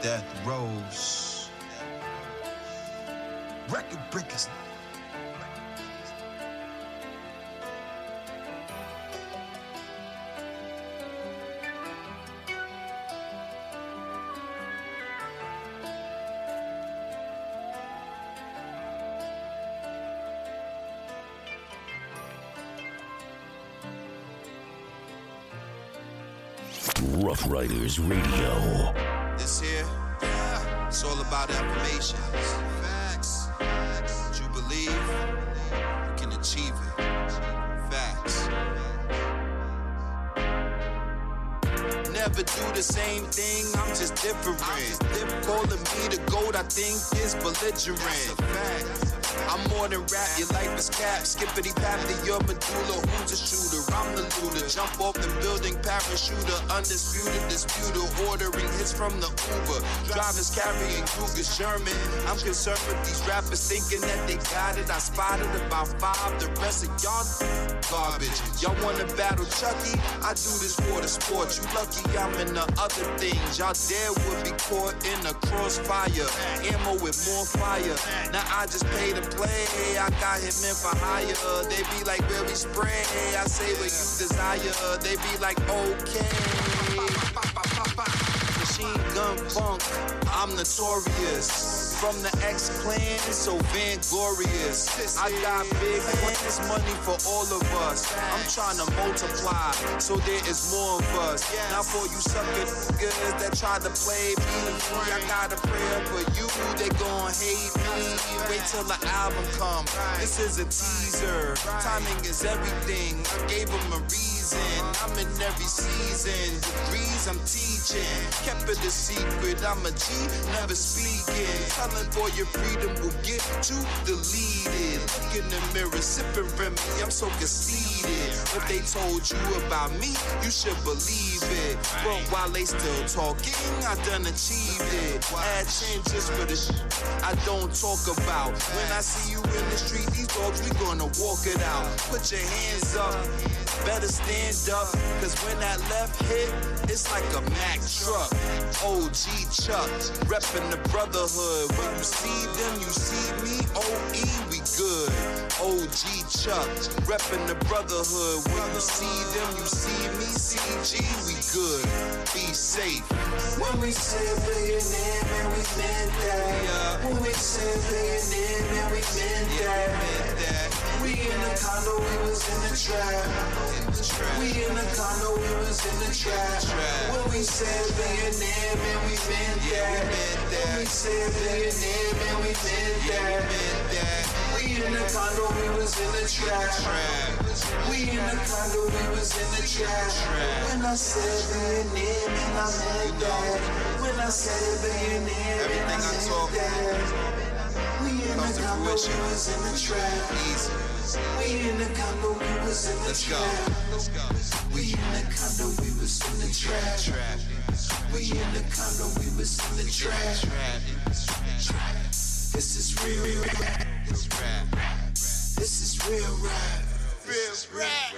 S18: Death Rose. Record breakers.
S8: Ruff Ryders Radio.
S18: This here, it's all about affirmations. Facts. Facts. You believe, you can achieve it. Facts. Never do the same thing, I'm just different. Calling me the goat, I think is belligerent. I'm more than rap, your life is cap. Skippity pappity, your medulla. Who's a shooter? I'm the looter. Jump off the building, parachuter. Undisputed disputer. Ordering hits from the Uber. Drivers carrying Cougars German. I'm concerned with these rappers thinking that they got it. I spotted about five. The rest of y'all garbage. Y'all wanna battle Chucky? I do this for the sport. You lucky I'm in the other things. Y'all dare would be caught in a crossfire. Ammo with more fire. Now I just pay to play. I got him in for hire. They be like, where we spray? I say what you desire. They be like, okay. Machine gun funk, I'm notorious. From the X clan, so vainglorious. I got big plans, money for all of us. I'm trying to multiply, so there is more of us. Now for you suckers niggas that try to play me, I got a prayer for you. They gon' hate me. Wait till the album come. This is a teaser. Timing is everything. I gave them a reason. I'm in every season. Degrees I'm teaching. Kept it a secret. I'm a G, never speaking. For your freedom will get you deleted. Look in the mirror, sipping Remy. I'm so conceited. If they told you about me, you should believe it. But while they still talking, I done achieved it. Add chin just for the sh- I don't talk about. When I see you in the street, these dogs, we gonna walk it out. Put your hands up. Better stand up, cause when that left hit, it's like a Mack truck. OG Chuck, reppin' the brotherhood. When you see them, you see me. OE, we good. OG Chuck, reppin' the brotherhood. When you see them, you see me. CG, we good. Be safe.
S19: When we say billionaire, man, we meant that. When we say billionaire, man, we meant that. We in the condo, we was in the trap. We in the condo, we was in the trap. When we say billionaire, man, we meant that. When we say billionaire, man, we meant that. We in the condo, we was in the trap. We in the condo, we was in the trap. When I said billionaire, man, I meant that. When I said billionaire, man, I meant that. We in the condo, we was in the trap. We in the condo, we was in the trap. We in the condo, we was in the trap. We in the condo, we was in the trap. This is real rap. This is rap rap. This is real rap. Real rap.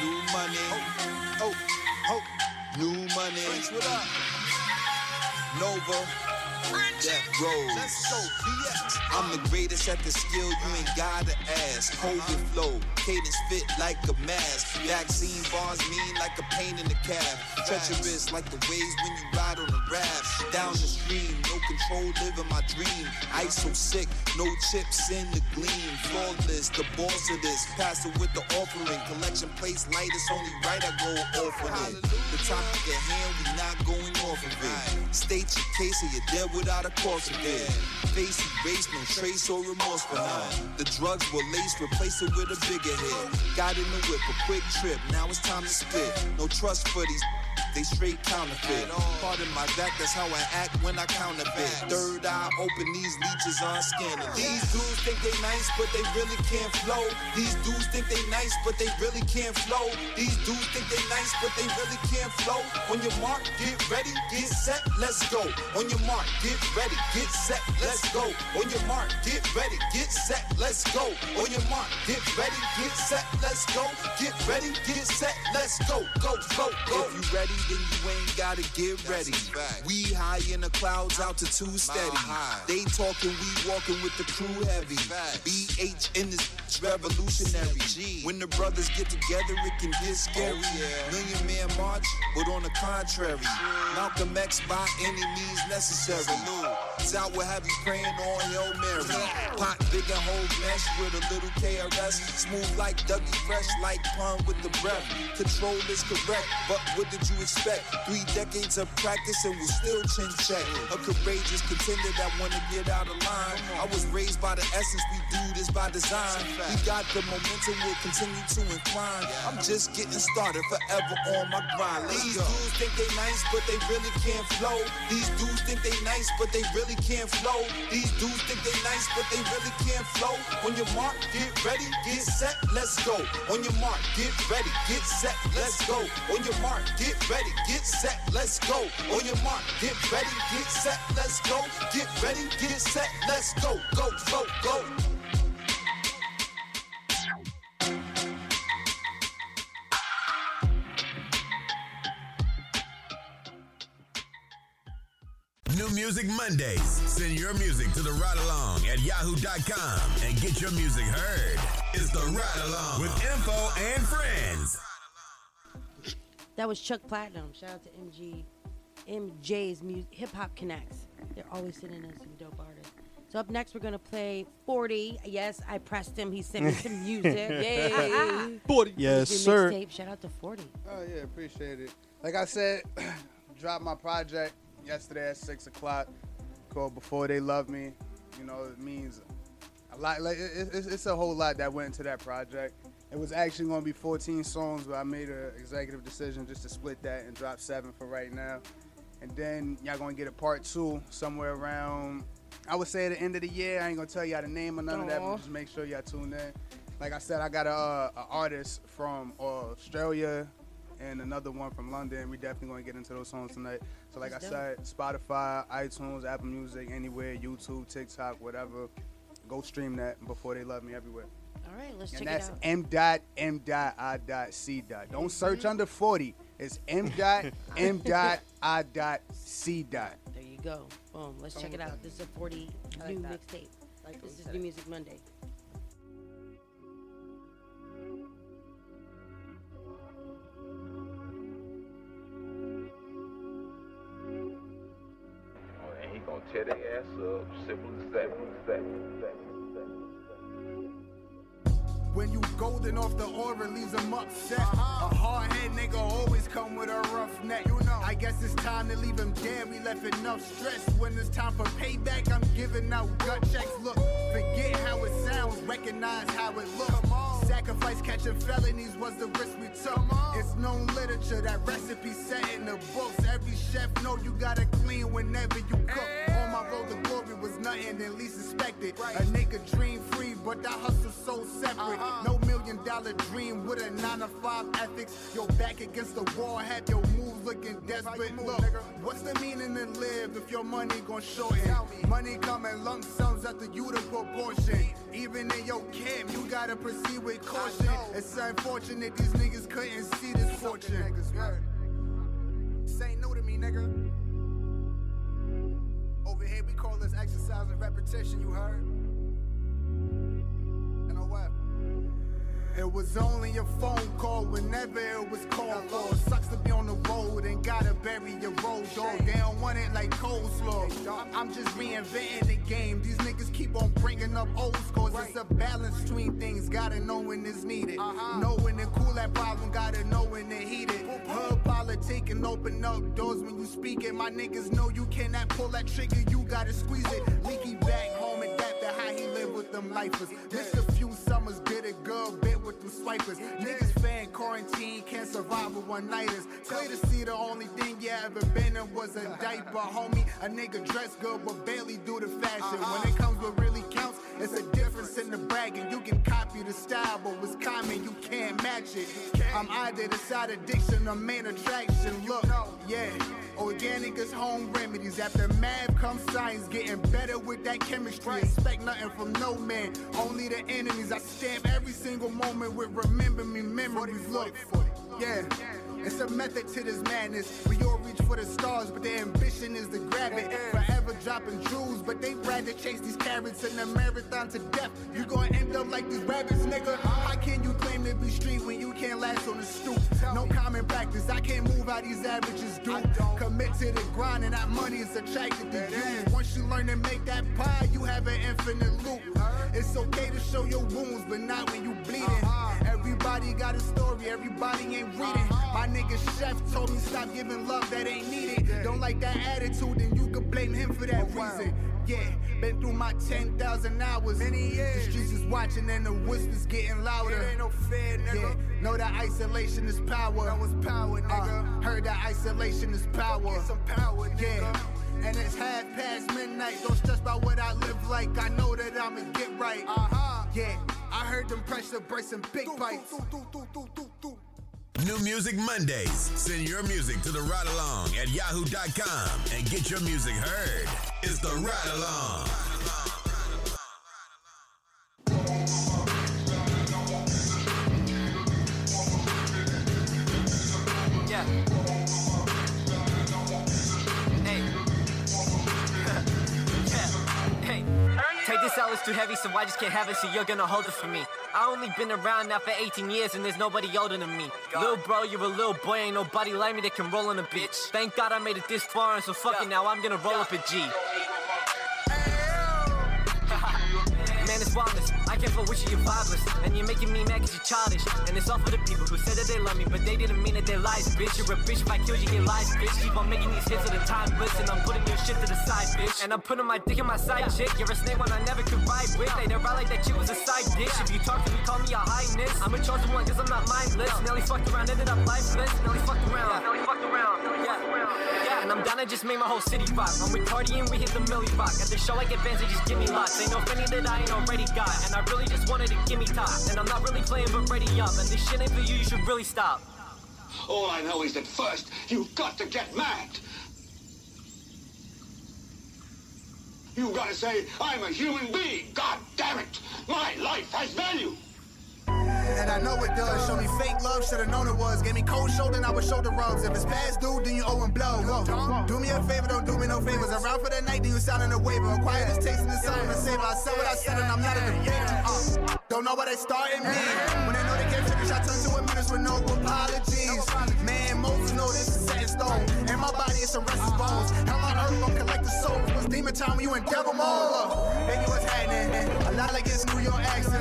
S18: New money. New money. what up? Nova. Death Row. Let's go, BX. I'm the greatest at the skill, you ain't gotta ask. Hold your uh-huh. flow, cadence fit like a mask. Vaccine bars mean like a pain in the calf. Treacherous like the waves when you ride on a raft. Down the stream, no control, living my dream. Ice so sick, no chips in the gleam. Flawless, the boss of this. Pass it with the offering. Collection place light, it's only right I go off on it. The topic at hand, we not going off of it. State your case or you're dead without a cause of it. Face erased, no trace or remorse none. The drugs were laced, replace it with a bigger hit. Got in the whip, a quick trip, now it's time to spit. No trust for these. They straight counterfeit. Pardon my back, that's how I act when I counterfeit. Third eye open, these leeches on scanning. These dudes think they nice, but they really can't flow. These dudes think they nice, but they really can't flow. These dudes think they nice, but they really can't flow. On your mark, get ready, get set, let's go. On your mark, get ready, get set, let's go. On your mark, get ready, get set, let's go. On your mark, get ready, get set, let's go. Get ready, get set, let's go. Go, go, go. If you ready, then you ain't gotta get ready. We high in the clouds, out to altitude steady. They talking, we walking with the crew heavy. BH in this revolutionary. When the brothers get together, it can get scary. Oh, Million man march, but on the contrary, Malcolm X by any means necessary. Out will have you praying on Hail Mary. Pot big and whole mesh with a little KRS. Smooth like Dougie Fresh, like pun with the breath. Control is correct, but what did you expect? Three decades of practice and we'll still chin check. A courageous contender that wanna get out of line. I was raised by the essence, we do this by design. We got the momentum, we'll continue to incline. I'm just getting started, forever on my grind. These dudes think they nice, but they really can't flow.
S20: These dudes think they nice, but they really can't flow. These dudes think they nice, but they really can't flow. On your mark, get ready, get set, let's go. On your mark, get ready, get set, let's go. On your mark, get ready, get set, let's go. On your mark, get ready, get set, let's go. Get ready, get set, let's go. Go, go, go.
S2: Music Mondays. Send your music to the ride along at yahoo.com and get your music heard. It's the ride along with info and friends.
S4: That was Chuck Platinum. Shout out to MG, MJ's mu- Hip Hop Connects. They're always sending us some dope artists. So up next, we're gonna play 40. Yes, I pressed him. He sent me some music. Yay!
S5: 40. Yes, sir.
S4: mixtape. Shout out to 40.
S6: Oh yeah, appreciate it. Like I said, dropped my project yesterday at six o'clock. Called Before They Love Me. You know, it means a lot. Like it, it- it's, it's a whole lot that went into that project. It was actually going to be 14 songs, but I made an executive decision just to split that and drop seven for right now. And then y'all gonna get a part two somewhere around. I would say at the end of the year. I ain't gonna tell y'all the name or none of that, but just make sure y'all tune in. Like I said, I got a, a artist from Australia and another one from London. We definitely gonna get into those songs tonight. So like
S4: That's
S6: I said, Spotify, iTunes, Apple Music, anywhere, YouTube, TikTok, whatever. Go stream that before they love me everywhere.
S4: All right, let's
S6: And
S4: check it out.
S6: And that's m dot M dot I dot C dot. Don't mm-hmm. search under 40. It's M dot M dot I dot C dot.
S4: There you go. Boom. Let's check it out. This is a 40
S6: like
S4: new
S6: that.
S4: mixtape.
S6: Like
S4: this is New. Music Monday.
S21: Gonna tear their ass up. Simple as that.
S22: When you golden off the aura leaves them upset. A hard head nigga always come with a rough neck. You know. I guess it's time to leave him dead. We left enough stress. When it's time for payback, I'm giving out gut checks. Look, forget how it sounds, recognize how it looks. Sacrifice catching felonies was the risk we took. It's known literature that recipe set in the books. Every chef know you gotta clean whenever you cook. On my road to glory was nothing than least expected. A nigga dream free, but that hustle so separate. No million dollar dream with a nine to five ethics. Your back against the wall, have your moves looking desperate. Look, what's the meaning to live if your money gon' shorten? Money come in lump sums after you the proportion. Even in your camp, you gotta proceed with caution. It's unfortunate these niggas couldn't see this fortune. Ain't new to me, nigga. Over here, we call this exercise and repetition, you heard? Know what? It was only a phone call whenever it was called for. Sucks to be on the road and gotta bury your road dog. They don't want it like coleslaw. I'm just reinventing the game. These niggas keep on bringing up old scores. It's a balance between things. Gotta know when it's needed. Uh-huh. Know when to cool that problem. Gotta know when to heat it. Hood politic and open up doors when you speak it. My niggas know you cannot pull that trigger. You gotta squeeze it. Leaky back home adapt to how he live with them lifers. Missed summers, did it good, bit with them swipers. Niggas fan quarantine, can't survive with one nighters. Clear to see the only thing you ever been in was a diaper, homie. A nigga dress good but barely do the fashion. When it comes what really counts, it's a difference in the bragging. You can copy the style, but what's common, you can't match it. I'm either the side addiction or main attraction. Look, yeah. Organic is home remedies. After math comes science, getting better with that chemistry. Expect nothing from no man, only the enemies. I stamp every single moment with remember me memories. Look, yeah. It's a method to this madness. We for the stars, but their ambition is to grab it. Forever dropping jewels, but they rather chase these carrots in the marathon to death. You gonna end up like these rabbits, nigga. How can you claim to be street when you can't last on the stoop? No common practice. I can't move how these averages do. Commit to the grind, and that money is attracted to you. Once you learn to make that pie, you have an infinite loop. It's okay to show your wounds, but not when you bleeding. Everybody got a story, everybody ain't reading. My nigga chef told me stop giving love that ain't needed. Don't like that attitude, then you could blame him for that reason. Yeah, been through my 10,000 hours. Many years. The streets is watching and the whispers getting louder. It ain't no fear, nigga. Yeah, know that isolation is power. That was power, nigga. heard that isolation is power. Get some power,
S23: Yeah. And it's half past midnight. Don't stress about what I live like. I know that I'ma get right. Uh-huh. Yeah. I heard them pressure breaks and big pipes.
S2: New Music Mondays. Send your music to the ride along at yahoo.com and get your music heard. It's the ride along.
S24: This out, it's too heavy, so I just can't have it, so you're gonna hold it for me. I only been around now for 18 years, and there's nobody older than me. Little bro, you're a little boy, ain't nobody like me that can roll on a bitch. Thank God I made it this far, and so fuck it now, I'm gonna roll up a G. Man, it's wildness. Can't fuck with you, you're. And you're making me mad cause you're childish. And it's all for the people who said that they love me, but they didn't mean that they lies, bitch. You're a bitch, if I kill you, get lies, bitch. Keep on making these hits at a time, listen. I'm putting your shit to the side, bitch. And I'm putting my dick in my side chick. You're a snake one I never could ride with. They don't like that shit was a side dish. If you talk to me, call me a highness. I'm a chosen one cause I'm not mindless. Nelly fucked around, ended up lifeless. Nelly fucked around. Nelly fucked around. Yeah. Yeah, and I'm down to just make my whole city rock. With Cardi and we hit the Milly rock. At the show I get bands, just give me lots. Ain't no penny that I ain't already got. And I really just wanted to give me top. And I'm not really playing but ready up. And this shit ain't for you, you should really stop.
S19: All I know is that first, you've got to get mad. You've got to say, I'm a human being. God damn it. My life has value.
S23: And I know it does. Show me fake love, should've known it was. Gave me cold shoulder, now with shoulder rubs. If it's past due, then you owe and blow. Whoa. Do me a favor, don't do me no favors. Around for the night, then you sounding a waiver. Acquired quiet taste in the sun, the savor. I said what I said, and I'm not in the uh, Don't know why they starting me. When they know they can't finish, I turn to a menace with no apologies. Man, most know this is set in stone. And my body is some restless bones. Hell on earth, don't collect the souls. What's demon time when you in devil mode? Baby, what's happening? A lot like it's New York accent.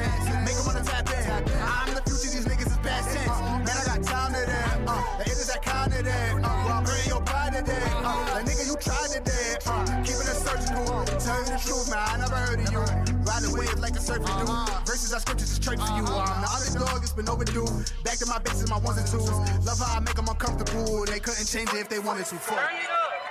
S23: Past tense. Man, I got time to that. Uh, the niggas that kind of that. Uh, well, I'm bringing your pride to that. Uh, the nigga, you tried to that. Uh, keeping it surgical. Tell you the truth, man, I never heard of you. Ride the wave like a surfer do. Verses I scriptures is straight for you. I'm the underdog, it's been overdue. Back to my basics, my ones and twos. Love how I make them uncomfortable. They couldn't change it if they wanted to. Fuck.
S2: You're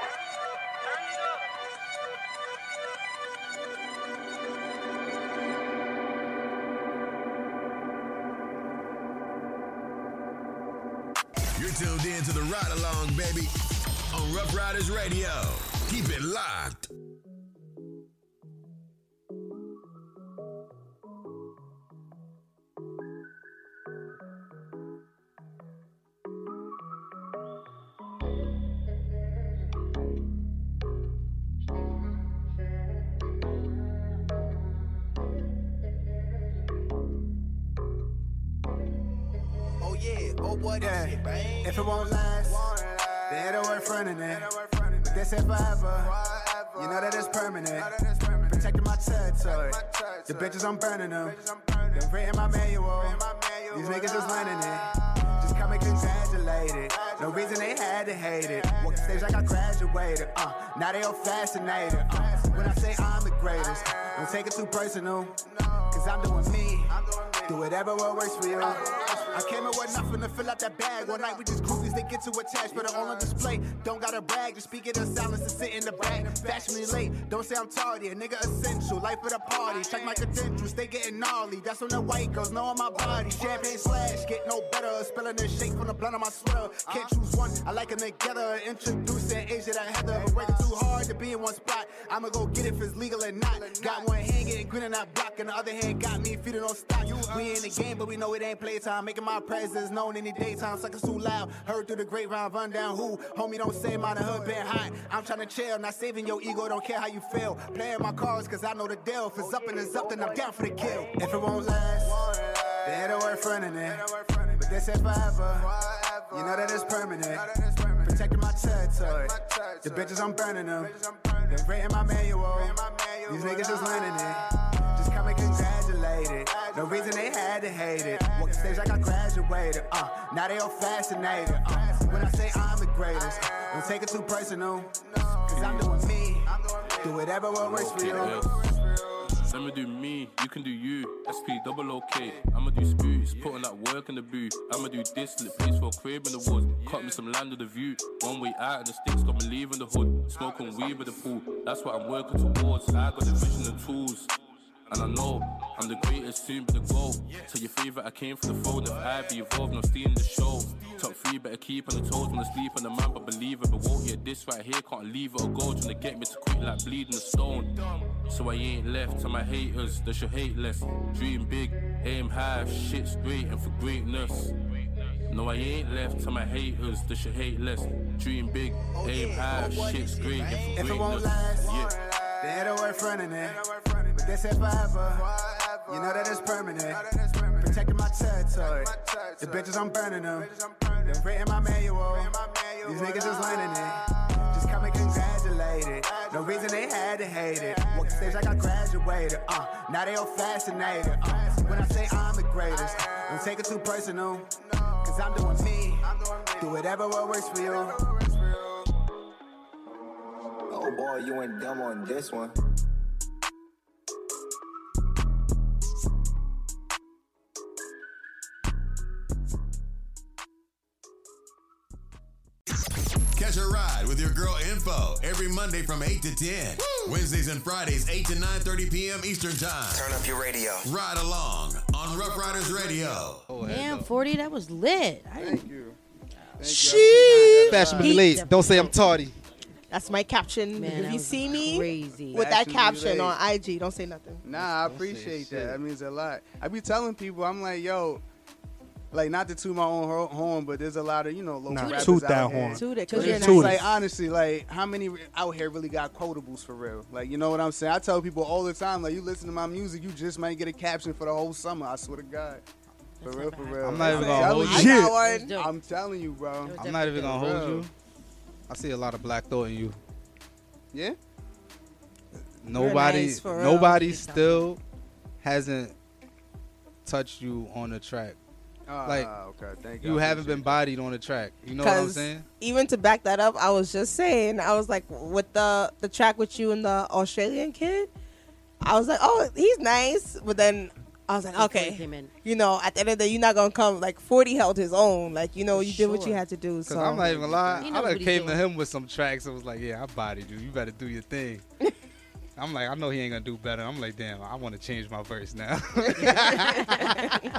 S2: tuned in to the ride along, baby, on Ruff Ryders Radio. Keep it locked.
S23: Oh yeah, oh boy, yeah. Shit, man. If it won't last, then it'll work fronting it. But they say forever, you know that it's permanent. Protecting my territory, the bitches I'm burning them. They're reading my manual, these niggas just learning it. Just come and congratulate it. No reason they had to hate it. Walk the stage like I graduated. Uh, now they all fascinated. Uh, when I say I'm the greatest, don't take it too personal. Cause I'm doing me. Do whatever works for you. I came in with nothing to fill out that bag. One night we just groupies, they get too attached, but all on display. Don't gotta brag, just speak it in silence and sit in the back. Fashionably late, don't say I'm tardy. A nigga essential, life of the party. Check my credentials, they getting gnarly. That's when the white girls know on my body. Champagne slash, get no better. Spilling the shake from the blunt of my sweater. Can't choose one, I like them together. Introducing Asia to Heather. But working too hard to be in one spot. I'ma go get it if it's legal or not. Got one hand getting green in that block, and the other hand got me feeding on stock. We in the game, but we know it ain't playtime. Making my presence known any daytime. Suckers too loud. Through the great round, run down who? Homie, don't say my the hood been hot. I'm trying to chill, not saving your ego. Don't care how you feel. Playing my cards, cause I know the deal. If it's up and it's up, then I'm down for the kill. If it won't last, then it'll work fronting it. But they said forever. You know that it's permanent. Protecting my territory. The bitches, I'm burning them. They're rating my manual. These niggas just learning it. Just come and it. No reason they had to hate it. Walk the stage like I graduated. Uh, now they all fascinated. Uh, when I say I'm the greatest, don't take it too personal. Cause I'm doing me. Do whatever what works for you.
S25: Me do me, you can do you. SP double OK. I'ma do spooks, putting that work in the booth. I'ma do this till it pays for a crib in the woods. Cut me some land with a view. One way out and the sticks got me leaving the hood. Smoking weed with the pool. That's what I'm working towards. I got the vision and tools. And I know I'm the greatest, soon be the goal. Tell your favorite I came for the phone. If I be evolved, no stealing the show. Top three better keep on the toes when I sleep on the man, but believe it. But won't get this right here, can't leave it or go. Trying to get me to quit like bleeding the stone. So I ain't left to my haters, they should hate less. Dream big, aim high, shit's great and for greatness. No, I ain't left to my haters, they should hate less. Dream big, oh, aim high, oh, shit's great and for
S22: If it won't
S25: greatness.
S22: last,
S25: Yeah.
S22: then it'll work fronting it. But they said forever. You know that it's permanent. Protecting my territory. The bitches, I'm burning them. They written my manual. These niggas just learning it. Just come and congratulate it. No reason they had to hate it. Walk the stage like I graduated. Uh, now they all fascinated. Uh, when I say I'm the greatest, don't take it too personal. Cause I'm doing me. Do whatever what works for you.
S26: Oh boy, you went dumb on this one.
S2: Catch a ride with your girl Info every Monday from 8 to 10. Wednesdays and Fridays, 8 to 9.30 p.m. Eastern Time.
S26: Turn up your radio.
S2: Ride along on Ruff Ryders Radio.
S4: Damn, 40, that was lit. I Thank
S6: you.
S3: Sheesh.
S27: Fashionably late. Don't say I'm tardy.
S3: That's my caption.
S4: Man,
S3: if you see me
S4: crazy.
S3: with that
S6: Fashionably
S3: caption
S6: late.
S3: on IG, don't say nothing.
S6: Nah, I appreciate that. That means a lot. I be telling people, I'm like, yo, like not to toot my own ho- horn, but there's a lot of you know local
S5: Nah,
S6: rappers
S5: toot
S6: out
S5: that
S6: here.
S5: horn.
S3: Toot it, 'cause
S6: But
S3: you're
S6: it's
S3: nice.
S6: Like honestly, like how many out here really got quotables for real? Like you know what I'm saying? I tell people all the time, like you listen to my music, you just might get a caption for the whole summer. I swear to God. For real, for real.
S12: I'm not even gonna
S6: telling
S12: hold
S6: you.
S12: you.
S6: I got one. I'm telling you, bro.
S12: I'm not even gonna hold you. I see a lot of Black Thought in you.
S6: Yeah.
S12: Nobody,
S6: nice, for real.
S12: nobody
S6: You're
S12: still hasn't touched you on the track.
S6: Ah,
S12: like
S6: okay, thank you.
S12: you haven't been bodied on the track. You know what I'm saying?
S3: even to back that up, I was just saying, I was like, with the the track with you and the Australian kid, I was like, oh, he's nice, but then. I was like,
S4: Before
S3: okay,
S4: came in.
S3: you know, at the end of the day, you're not gonna come like 40 held his own, like you know, you did what you had to do. So
S12: I'm not even gonna lie.
S4: He
S12: I
S4: knows
S12: done came to him with some tracks and was like, "Yeah, I bodied you. You better do your thing." I'm like, I know he ain't gonna do better. I'm like, damn, I want to change my verse now.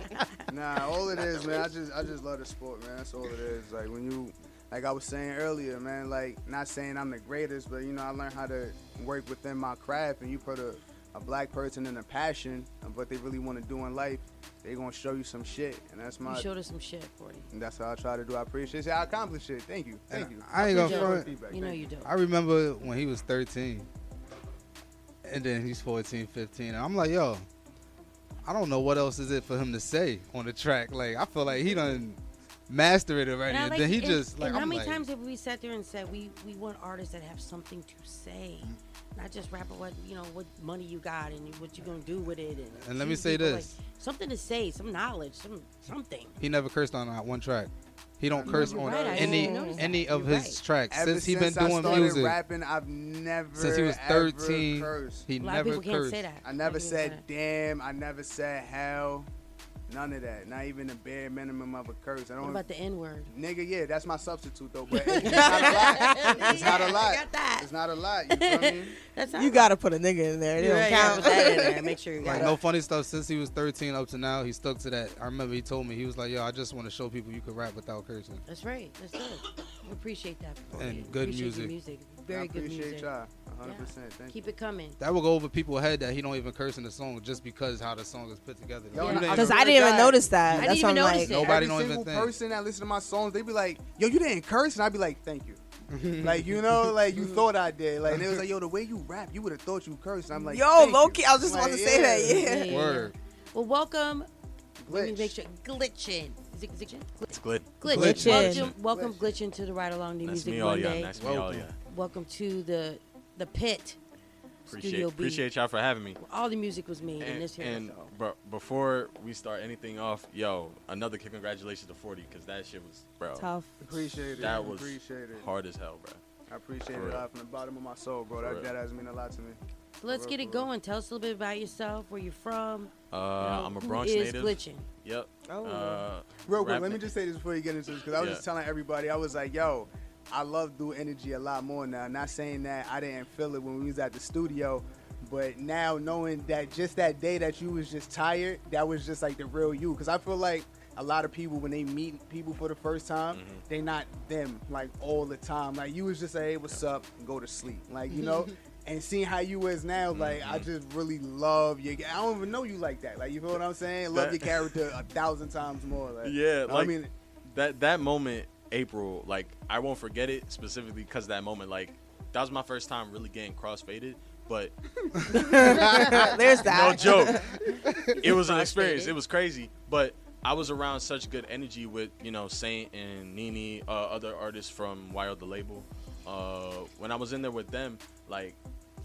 S6: Nah, all it is, man. I just I just love the sport, man. That's all it is. Like when you, like I was saying earlier, man. Like not saying I'm the greatest, but you know I learned how to work within my craft. And you put a, a black person in a passion of what they really want to do in life, they gonna show you some shit, and that's my.
S4: You showed us some shit, 40.
S6: and that's how I try to do. I appreciate it. I accomplished it. Thank you. Thank you.
S12: I ain't gonna front.
S6: the feedback.
S4: You know
S6: Thank
S4: you do.
S12: I remember when he was 13, and then he's 14, 15, and I'm like, yo, I don't know what else is it for him to say on the track. Like, I feel like he done master it already,
S4: And, like-
S12: then he
S4: and-
S12: just like,
S4: and how
S12: I'm
S4: many
S12: like,
S4: times have we sat there and said we we want artists that have something to say, mm-hmm. not just rap about what you know what money you got and you, what you're gonna do with it. And,
S12: And let me say this.
S4: like, something to say, some knowledge, some something.
S12: he never cursed on that one track. He don't curse on
S4: right,
S12: any
S4: didn't notice that.
S12: any of
S4: You're
S12: his
S4: right.
S12: tracks
S6: Ever
S12: since he been
S6: since I
S12: doing
S6: started
S12: music.
S6: rapping, I've never
S12: Since he was
S6: ever
S12: 13,
S6: cursed.
S12: he A lot of never people can't say cursed. that.
S6: I never said damn. I never said hell. None of that. Not even the bare minimum of a curse. I don't.
S4: What about the N word?
S6: Nigga, yeah, that's my substitute though. But it's not a lot. It's not a lot. It's not a lot. You feel I mean?
S4: That's
S3: you gotta put a nigga in there. It
S4: You're
S3: don't
S4: right, you gotta
S3: count.
S4: that in there. Make sure you
S12: Like
S4: got
S12: no funny stuff. Since he was 13 up to now, he stuck to that. I remember he told me he was like, "Yo, I just want to show people you can rap without cursing."
S4: That's right. That's good. We appreciate that.
S12: And good
S4: appreciate
S12: music.
S4: music. Very
S6: I
S4: good
S6: appreciate
S4: music.
S6: y'all. 100%.
S4: Yeah.
S6: Thank
S4: Keep it coming.
S12: That will go over people's head that he don't even curse in the song just because how the song is put together.
S6: Yo,
S12: You didn't
S3: Because
S12: even-
S3: I didn't even notice that.
S4: I
S3: That's
S4: didn't even
S3: what I'm
S4: notice
S3: like.
S4: it.
S12: Nobody
S6: Every
S12: don't even
S6: single
S12: think.
S6: person that listen to my songs, they be like, "Yo, you didn't curse," and I'd be like, "Thank you." like you know, like you thought I did. Like and it was like, "Yo, the way you rap, you would have thought you cursed." And I'm like,
S3: Yo,
S6: "Thank
S3: low
S6: you."
S3: key, I was just
S6: Like,
S3: about to say that, yeah.
S12: Word.
S4: Well, welcome. Let me
S6: Glitch.
S4: make sure. Glitchin. Is it glitchin?
S28: It's glitch.
S4: Glitchin.
S3: Glitchin.
S4: Welcome, welcome Glxtchn to the Ride Along the
S28: Nice to
S4: Music
S28: meet all y'all.
S4: Monday.
S28: Nice to meet all y'all.
S4: Welcome to the the pit.
S28: Appreciate,
S4: Studio B.
S28: appreciate y'all for having me.
S4: All the music was made in this here.
S28: and
S4: so.
S28: bro, before we start anything off, yo, another kid, congratulations to 40 because that shit was, bro.
S3: Tough.
S6: Appreciate it.
S28: That was
S6: appreciate it.
S28: hard as hell, bro.
S6: I appreciate
S28: For
S6: it
S28: real.
S6: out from the bottom of my soul, bro. That, that has mean a lot to me.
S4: So let's get it going. Tell us a little bit about yourself, where you're from.
S28: Uh,
S4: you know,
S28: I'm a
S4: who
S28: Bronx
S4: is
S28: native.
S4: glitching.
S28: Yep.
S4: Oh.
S28: Uh,
S6: Real quick, let me just say this before you get into this, because I was
S28: Yeah.
S6: just telling everybody, I was like, yo, I love Dual Energy a lot more now. Not saying that I didn't feel it when we was at the studio, but now knowing that just that day that you was just tired, that was just like the real you. Because I feel like a lot of people when they meet people for the first time,
S28: Mm-hmm.
S6: they not them like all the time. Like you was just say, hey, what's up, and go to sleep. Like you know. And seeing how you is now, like I
S28: Mm-hmm.
S6: just really love you. I don't even know you like that. Like you feel what I'm saying? Love
S28: That-
S6: your character a thousand times more. Like,
S28: Yeah,
S6: I mean,
S28: that that moment, April, like I won't forget it specifically because that moment, like that was my first time really getting crossfaded. But
S3: There's that.
S28: No joke. It was an experience. It was crazy, but I was around such good energy with you know Saint and Nini, uh, other artists from Wild the label. Uh, when I was in there with them, like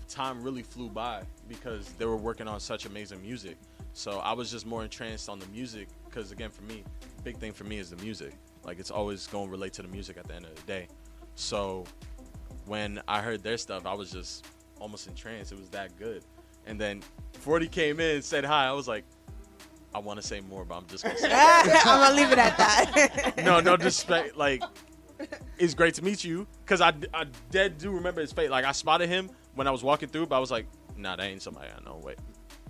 S28: time really flew by because they were working on such amazing music. So I was just more entranced on the music because again, for me, big thing for me is the music. Like it's always going to relate to the music at the end of the day. So when I heard their stuff, I was just almost in trance. It was that good. And then 40 came in, said hi. I was like, I want to say more, but I'm just gonna say.
S3: I'm gonna leave it at that.
S28: no, no disrespect. Like, it's great to meet you because I, I dead do remember his face. Like, I spotted him when I was walking through, but I was like, Nah, that ain't somebody I know. Wait,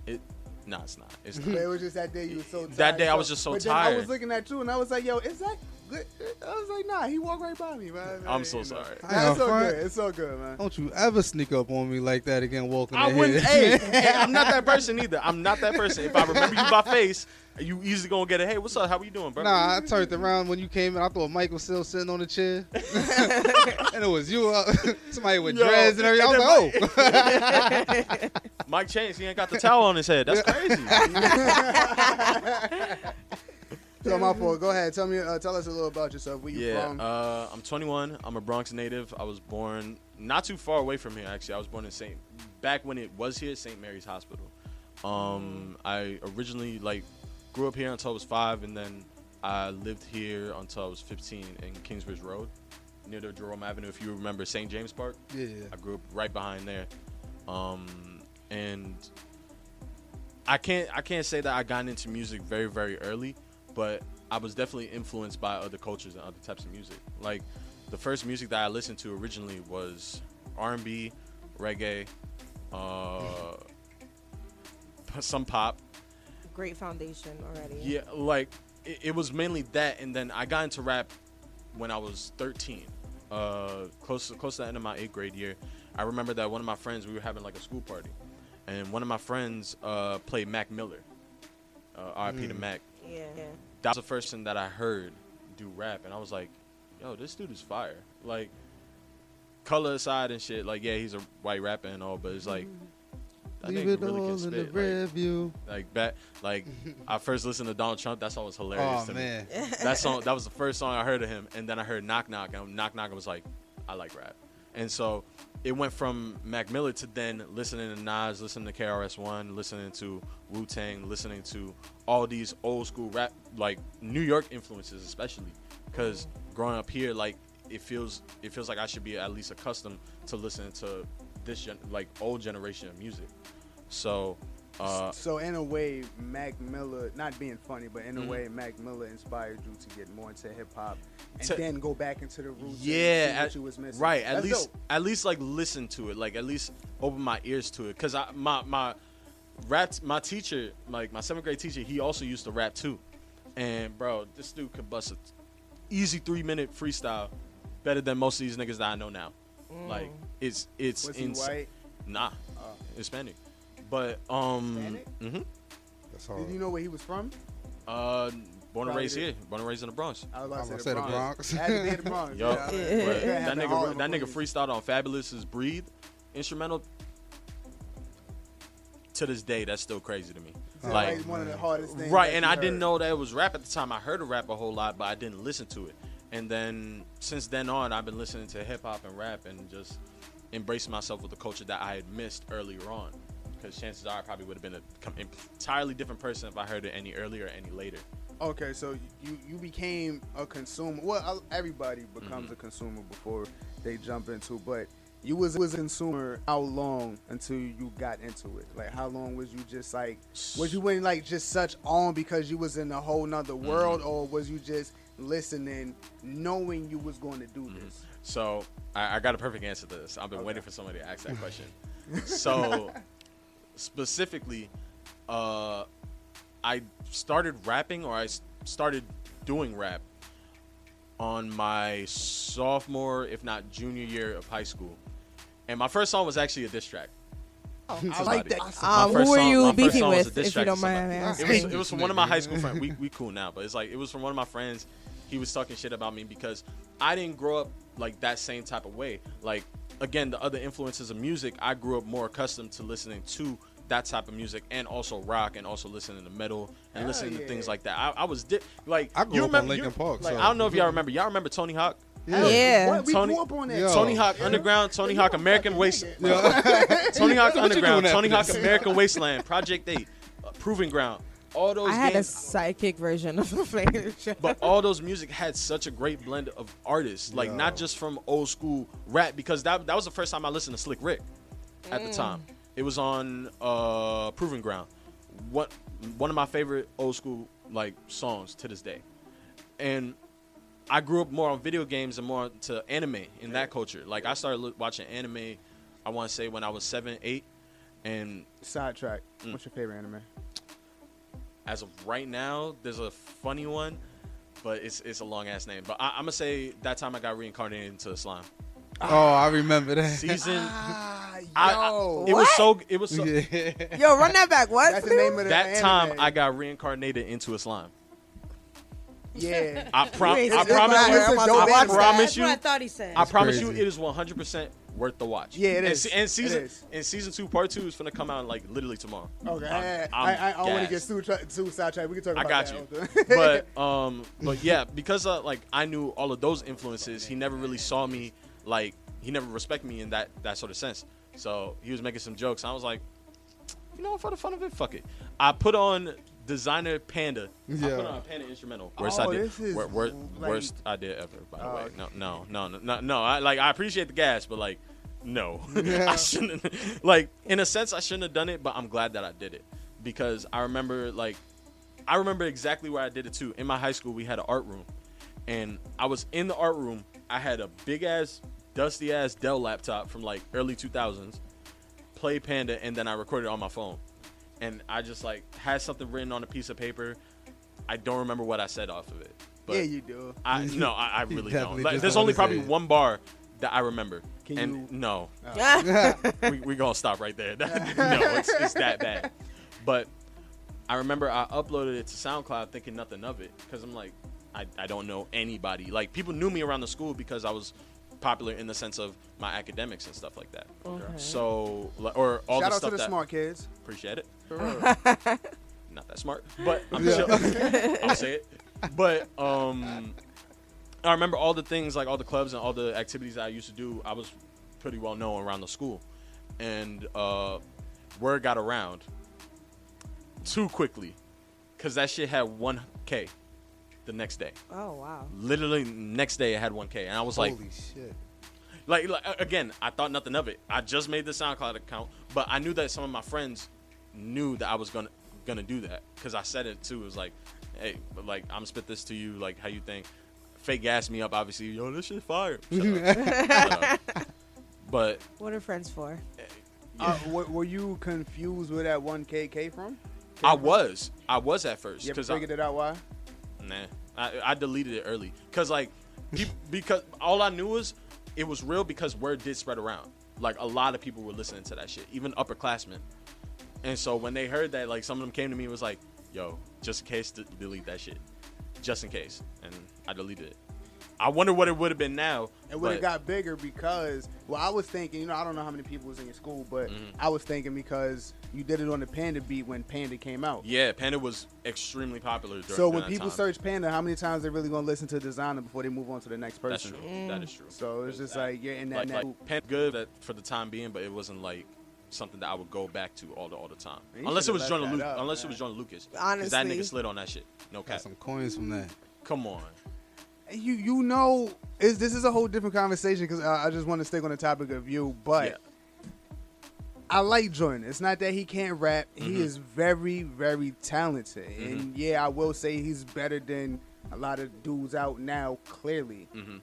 S28: it. Nah, it's not. It's not.
S6: it was just that day you were so tired.
S28: That day I was just so
S6: but Then I was looking at you and I was like, yo, is that good? I was like, nah, he walked right by me, man.
S28: I'm so
S6: You
S28: sorry.
S6: Nah, it's so
S12: front.
S6: good. It's all good, man.
S12: Don't you ever sneak up on me like that again, walking
S28: I
S12: in
S28: wouldn't. hey, hey, I'm not that person either. I'm not that person. If I remember you by face, you easily gonna get a hey, what's up? How are you doing, bro?
S12: Nah, I turned around when you came in. I thought Mike was still sitting on the chair, and it was you. Uh, somebody with
S28: Yo,
S12: dreads and everything. I was
S28: and
S12: like,
S28: then
S12: oh.
S28: Mike Chance, he ain't got the towel on his head. That's crazy.
S6: So my fault. Go ahead. Tell me. Uh, tell us a little about yourself. Where you
S28: yeah,
S6: from?
S28: uh, I'm 21. I'm a Bronx native. I was born not too far away from here. Actually, I was born in Saint. Back when it was here, St. Mary's Hospital. Um, I originally like grew up here until I was five, and then I lived here until I was 15 in Kingsbridge Road, near the Jerome Avenue. If you remember St. James Park.
S12: Yeah.
S28: I grew up right behind there, um, and I can't I can't say that I got into music very very early, but I was definitely influenced by other cultures and other types of music. Like the first music that I listened to originally was R&B, reggae, uh, some pop.
S3: Great foundation already.
S28: Yeah, like it, it was mainly that, and then I got into rap when I was 13, uh, close close to the end of my eighth grade year. I remember that one of my friends we were having like a school party, and one of my friends uh, played Mac Miller, uh, R.I.P. to
S3: Mm.
S28: Mac.
S3: Yeah.
S28: That was the first thing that I heard do rap, and I was like, "Yo, this dude is fire!" Like, color aside and shit, like, yeah, he's a white rapper and all, but it's like. that
S12: Leave it
S28: really
S12: all in the
S28: spit, like-
S12: view.
S28: like back, like I first listened to Donald Trump. That song was hilarious
S12: Oh,
S28: to
S12: man.
S28: me. That song, that was the first song I heard of him, and then I heard Knock Knock, and Knock Knock was like, I like rap, and so it went from Mac Miller to then listening to Nas, listening to KRS One, listening to Wu Tang, listening to all these old school rap, like New York influences, especially because growing up here, like it feels, it feels like I should be at least accustomed to listening to this gen- like old generation of music. So. Uh,
S6: so in a way, Mac Miller, not being funny, but in a
S28: Mhm.
S6: way, Mac Miller inspired you to get more into hip hop and
S28: To-
S6: then go back into the roots.
S28: yeah
S6: and see
S28: at,
S6: you was missing.
S28: right at
S6: That's
S28: least
S6: dope.
S28: at least like listen to it like at least open my ears to it because i my my rap my teacher like my seventh grade teacher he also used to rap too and bro this dude could bust a easy three minute freestyle better than most of these niggas that i know now like it's it's
S6: Was he
S28: ins-
S6: white?
S28: nah hispanic but um mhm.
S12: That's
S6: Did you know where he was from?
S28: uh born and raised here born and raised in the bronx
S6: I was about to
S12: I'm
S6: say the Bronx.
S12: Bronx.
S6: Had to be the Bronx.
S28: Yo,
S6: yeah.
S28: that nigga, that nigga freestyled on Fabolous's "Breathe" instrumental. To this day, that's still crazy to me.
S6: Yeah,
S28: like
S6: like one of the hardest things
S28: right? And
S6: you
S28: I didn't know that it was rap at the time. I heard of rap a whole lot, but I didn't listen to it. And then since then on, I've been listening to hip hop and rap and just embracing myself with the culture that I had missed earlier on. Because chances are, I probably would have been an entirely different person if I heard it any earlier or any later.
S6: Okay, so you you became a consumer. Well, everybody becomes
S28: Mhm.
S6: a consumer before they jump into. But you was was a consumer how long until you got into it? Like how long was you just like was you in like just such on because you was in a whole nother
S28: Mm-hmm.
S6: world or was you just listening knowing you was going to do
S28: Mm-hmm.
S6: this?
S28: So I, I got a perfect answer to this. I've been waiting for somebody to ask that question. so specifically, uh, I started rapping or I started doing rap on my sophomore, if not junior year of high school. And my first song was actually a diss track.
S3: I like that. Um, who were you beefing with,
S28: a diss
S3: if you don't mind
S28: It was, it was from one of my high school friends. We, we cool now, but it's like it was from one of my friends. He was talking shit about me because I didn't grow up like that same type of way. Like again, the other influences of music, I grew up more accustomed to listening to that type of music and also rock and also listening to metal and
S12: Hell
S28: listening to things like that. I, I was di- like
S12: I grew
S28: you
S12: up on
S28: remember
S12: Linkin
S28: you-
S12: Park,
S28: Like
S12: so-
S28: I don't know if y'all remember. Y'all remember Tony Hawk?
S12: Yeah. Yeah.
S6: What? We
S28: Tony,
S6: grew up on that.
S28: Tony Hawk
S12: Yeah.
S28: Underground, Tony Hawk American Waste,
S12: Yeah.
S28: Tony Hawk
S12: What you doing
S28: Underground, Tony Hawk
S12: this?
S28: American Wasteland, Project Eight, uh, Proving Ground. All those
S3: I had a psychic version of the Flanger
S28: but all those music had such a great blend of artists, like not just from old school rap, because that that was the first time I listened to Slick Rick at the
S3: Mm.
S28: time. It was on uh, Proving Ground. What one of my favorite old school like songs to this day, and I grew up more on video games and more to anime in that culture. Like I started look, watching anime. I want to say when I was seven, eight, and
S6: Sidetrack.
S28: Mm.
S6: What's your favorite anime?
S28: as of right now, there's a funny one, but it's it's a long ass name. But I, I'm gonna say that time I got reincarnated into slime.
S12: Oh, I remember that.
S28: Season.
S6: Ah,
S28: I- I- it was so. It was so.
S3: Yo, run that back. What?
S6: That's the name of the
S28: that
S6: anime.
S28: time I got reincarnated into a slime.
S6: Yeah.
S28: I, prom-
S3: Wait,
S28: I promise you.
S3: it's a dope
S28: I
S3: anime.
S28: promise
S4: That's
S28: you.
S4: what I thought he said.
S28: I promise
S12: crazy.
S28: you, it is 100 percent worth the watch.
S6: Yeah, it is.
S28: and, se- And season
S6: is.
S28: and season two, part two is gonna come out like literally tomorrow.
S6: Okay,
S28: I'm-
S6: I,
S28: I'm
S6: I, I, don't want to get
S28: gassed.
S6: too, tra- too sidetracked. We can talk
S28: I
S6: about
S28: got you.
S6: that.
S28: but um, but yeah, because uh, like I knew all of those influences, he never really saw me like he never respected me in that that sort of sense. So he was making some jokes. I was like, you know, for the fun of it, fuck it. I put on Desiigner Panda. I
S12: Yeah.
S28: put on a Panda instrumental. Worst
S6: Oh,
S28: idea.
S6: this
S28: wor- wor-
S6: like-
S28: worst idea ever. By the
S6: Oh,
S28: way,
S6: okay.
S28: no, no, no, no, no, no. I like I appreciate the gas, but like. No, I shouldn't. Like in a sense, I shouldn't have done it, but I'm glad that I did it because I remember like I remember exactly where I did it too. In my high school, we had an art room, and I was in the art room. I had a big ass, dusty ass Dell laptop from like early 2000s, Play Panda, and then I recorded it on my phone. And I just like had something written on a piece of paper. I don't remember what I said off of it. But
S6: yeah, you do.
S28: I no, I, I really don't. Like, there's
S12: don't
S28: only probably one bar that I remember.
S6: Can
S28: and
S6: you-
S28: no,
S3: Oh.
S28: we we gonna stop right there. no, it's, it's that bad. But I remember I uploaded it to SoundCloud thinking nothing of it because I'm like, I, I don't know anybody. Like people knew me around the school because I was popular in the sense of my academics and stuff like that.
S3: Okay.
S28: So or all
S6: Shout
S28: the
S6: out
S28: stuff
S6: to the
S28: that
S6: smart kids.
S28: appreciate it. Not that smart, but I'm
S12: Yeah.
S28: chill. I'll say it. But um, I remember all the things like all the clubs and all the activities I used to do. I was pretty well known around the school, and uh, word got around too quickly because that shit had 1k the next day.
S3: Oh wow.
S28: Literally next day I had 1k, and I was like,
S12: Holy shit.
S28: like, like again, I thought nothing of it. I just made the SoundCloud account, but I knew that some of my friends knew that I was gonna gonna do that because I said it too. It was like, hey, but like I'm spit this to you, like how you think. Fake gassed me up, obviously. Yo, this shit fire. Shut up. Shut up. But
S3: What are friends for?
S6: Uh, were, were you confused where that one K came from?
S28: I was, I was at first
S6: You ever
S28: because I,
S6: figured it out why?
S28: Nah, I, I deleted it early because like because all I knew was it was real because word did spread around. Like a lot of people were listening to that shit, even upperclassmen. And so when they heard that, like some of them came to me and was like, "Yo, just in case, delete that shit, just in case." And I deleted it. I wonder what it would have been now.
S6: It would have got bigger because, well, I was thinking, you know, I don't know how many people was in your school, but
S28: Mhm.
S6: I was thinking because you did it on the Panda beat when Panda came out.
S28: Yeah, Panda was extremely popular. During,
S6: So when
S28: during that
S6: people
S28: time.
S6: search Panda, how many times they really gonna listen to Desiigner before they move on to the next
S28: that's
S6: person?
S28: true. That is true.
S6: So it's just like you're in that
S28: like,
S6: net.
S28: like Panda good at, for the time being, but it wasn't like something that I would go back to all the all the time.
S6: Man,
S28: Unless it was
S6: left Joyner
S28: Lucas.
S6: up,
S28: Unless it
S6: man.
S28: was Joyner Lucas. 'Cause that nigga slid on that shit. No cap.
S12: Got some coins from that.
S28: Come on.
S6: You you know is this is a whole different conversation because I, I just want to stick on the topic of you, but I like Joyner. It's not that he can't rap.
S28: Mhm.
S6: He is very very talented,
S28: Mm-hmm.
S6: and yeah, I will say he's better than a lot of dudes out now. Clearly,
S28: Mm-hmm.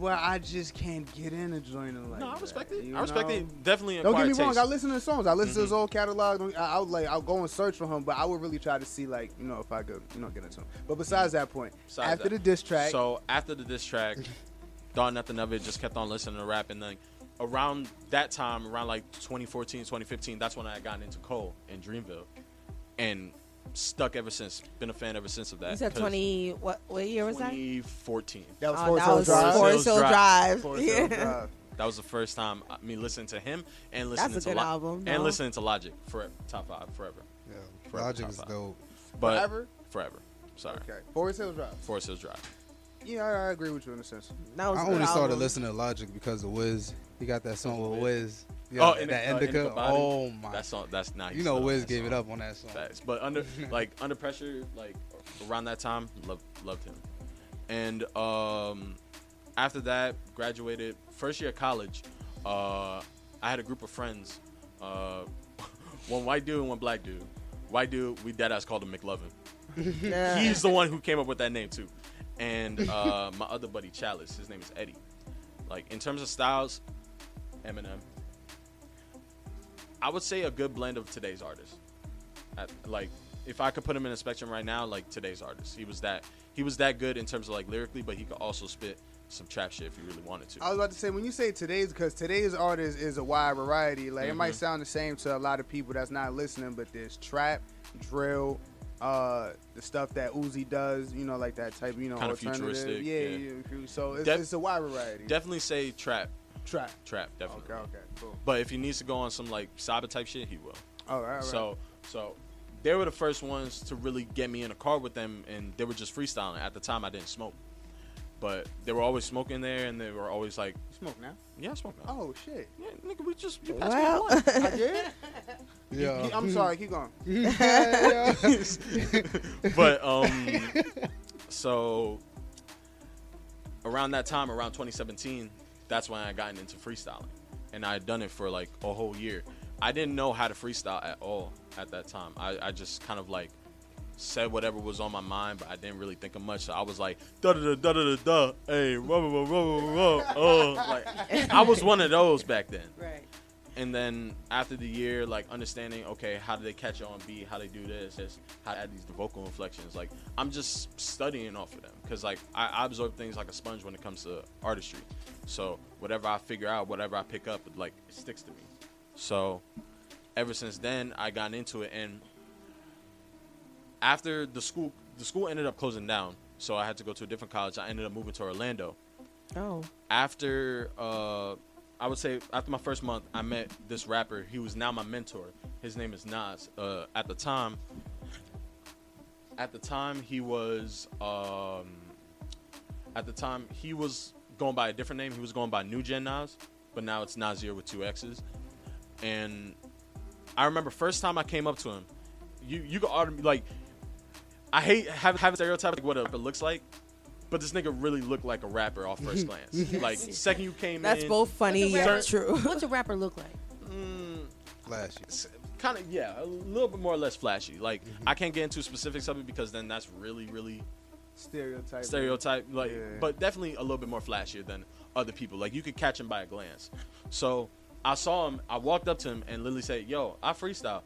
S6: But I just can't get into Joyner like
S28: No, I respect
S6: that,
S28: it.
S6: you
S28: I respect
S6: know?
S28: it. Definitely
S6: Don't get me
S28: acquired
S6: wrong. I listen to the songs. I listen to his
S28: mm-hmm.
S6: old catalog. I, I would like. I'll go and search for him, but I would really try to see like you know if I could you know get into him. But besides that point,
S28: Besides
S6: after
S28: that.
S6: the diss track,
S28: So after the diss track, thought nothing of it. Just kept on listening to rap, and then around that time, around like 2014, 2015, that's when I had gotten into Cole and Dreamville, and stuck ever since. Been a fan ever since of that.
S3: You said
S28: 'cause
S3: 20. What what year was that?
S28: 2014.
S6: That was
S3: Oh,
S6: Forest
S3: that
S6: Hill
S3: was
S6: Drive.
S3: Forest Hill Drive.
S6: Forest Hill Drive.
S28: That was the first time I mean listening to him and
S3: That's
S28: listening
S3: a
S28: to
S3: good
S28: Lo-
S3: album,
S28: and
S3: no?
S28: listening to Logic for top five forever.
S12: Yeah,
S28: Forever
S12: Logic is dope.
S28: But
S6: Forever?
S28: forever. Sorry.
S6: Okay. Forest Hill Drive.
S28: Forest Hills Drive.
S6: Yeah, I, I agree with you in a sense.
S3: That was
S12: I
S3: a good
S12: only started listening to Logic because of Wiz. He got that song with Wiz.
S28: Oh,
S12: Yeah,
S28: in
S12: that
S28: uh,
S12: Indica.
S28: Indica
S12: oh my!
S28: That song. That's nice.
S12: You know Wiz gave it up on that song.
S28: Facts. But under like under pressure, like around that time, loved loved him. And um, after that, graduated first year of college. Uh, I had a group of friends, uh, one white dude and one black dude. White dude, we dead ass called him McLovin.
S3: Yeah.
S28: He's the one who came up with that name too. And uh, my other buddy Chalice, his name is Eddie. Like in terms of styles, Eminem. I would say a good blend of today's artists. At, like if I could put him in a spectrum right now, like today's artist, he was that he was that good in terms of like lyrically, but he could also spit some trap shit if he really wanted to.
S6: I was about to say when you say today's, because today's artist is a wide variety. Like it might
S28: Mhm.
S6: sound the same to a lot of people that's not listening, but there's trap, drill, uh, the stuff that Uzi does. You know, like that type. You know,
S28: Kinda futuristic,
S6: Yeah,
S28: yeah.
S6: yeah. So it's,
S28: Def-
S6: it's a wide variety.
S28: Definitely say trap.
S6: Trap.
S28: Trap, definitely.
S6: Okay, okay, cool.
S28: But if he needs to go on some like cyber type shit, he will.
S6: All right, all right.
S28: So so they were the first ones to really get me in a car with them, and they were just freestyling. At the time, I didn't smoke, but they were always smoking there, and they were always like,
S6: You smoke now?
S28: "Yeah, I smoke now."
S6: Oh shit.
S28: Yeah, nigga, we just you
S3: Well.
S28: passed me a
S6: I
S28: blunt.
S6: did.
S12: Yeah.
S6: I'm sorry. Keep going.
S28: but um, so around that time, around 2017, that's when I gotten into freestyling, and I had done it for like a whole year. I didn't know how to freestyle at all at that time. I, I just kind of like said whatever was on my mind, but I didn't really think of much. So I was like da da da da da da, hey, rah, rah, rah. Oh, like I was one of those back then.
S4: Right.
S28: And then after the year, like understanding, okay, how do they catch on beat? How they do this? Just how to add these vocal inflections. Like I'm just studying off of them because like I, I absorb things like a sponge when it comes to artistry. So whatever I figure out, whatever I pick up, like it sticks to me. So ever since then, I got into it, and after the school, the school ended up closing down. So I had to go to a different college. I ended up moving to Orlando
S3: Oh.
S28: after uh I would say after my first month, I met this rapper. He was now my mentor. His name is Nas. Uh, at the time, at the time he was um, at the time he was going by a different name. He was going by New Gen Nas, but now it's Nasir with two X's. And I remember first time I came up to him, you you could like I hate having having stereotypes like what it looks like. But this nigga really looked like a rapper off first mm-hmm. glance. like second you came in.
S3: That's
S28: in,
S3: both funny
S4: What's
S3: yet
S4: rapper-
S3: true.
S4: What's a rapper look like? Mm.
S12: Flashy.
S28: kind of yeah, a little bit more or less flashy. Like mm-hmm. I can't get into specifics of it because then that's really really
S6: Stereotype.
S28: stereotype. Like,
S6: Yeah.
S28: but definitely a little bit more flashier than other people. Like you could catch him by a glance. So I saw him. I walked up to him and literally said, "Yo, I freestyle."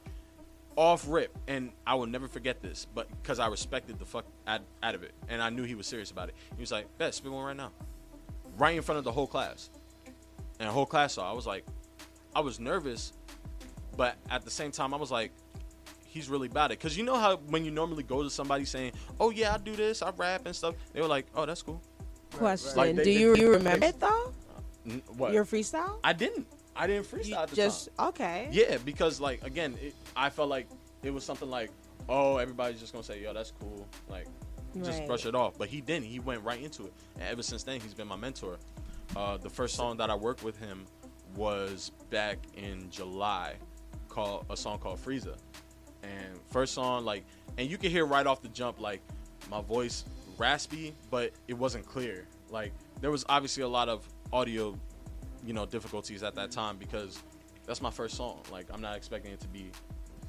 S28: Off rip, and I will never forget this, but because I respected the fuck out, out of it, and I knew he was serious about it. He was like, "Bet, spit one right now," right in front of the whole class, and the whole class saw. I was like, I was nervous, but at the same time, I was like, he's really about it. Cause you know how when you normally go to somebody saying, "Oh yeah, I do this, I rap and stuff," they were like, "Oh, that's cool."
S3: Question:
S28: Like, they-
S3: Do
S28: they-
S3: you,
S28: they-
S3: you remember it though?
S28: What?
S3: Your freestyle?
S28: I didn't. I didn't freestyle at the
S3: Just
S28: time.
S3: okay.
S28: Yeah, because like again, it, I felt like it was something like, "Oh, everybody's just gonna say, yo, that's cool," like just
S3: Right.
S28: brush it off. But he didn't. He went right into it, and ever since then, he's been my mentor. Uh, the first song that I worked with him was back in July, called a song called Frieza. And first song, like, and you can hear right off the jump, like, my voice raspy, but it wasn't clear. Like there was obviously a lot of audio, you know, difficulties at that time because that's my first song. Like I'm not expecting it to be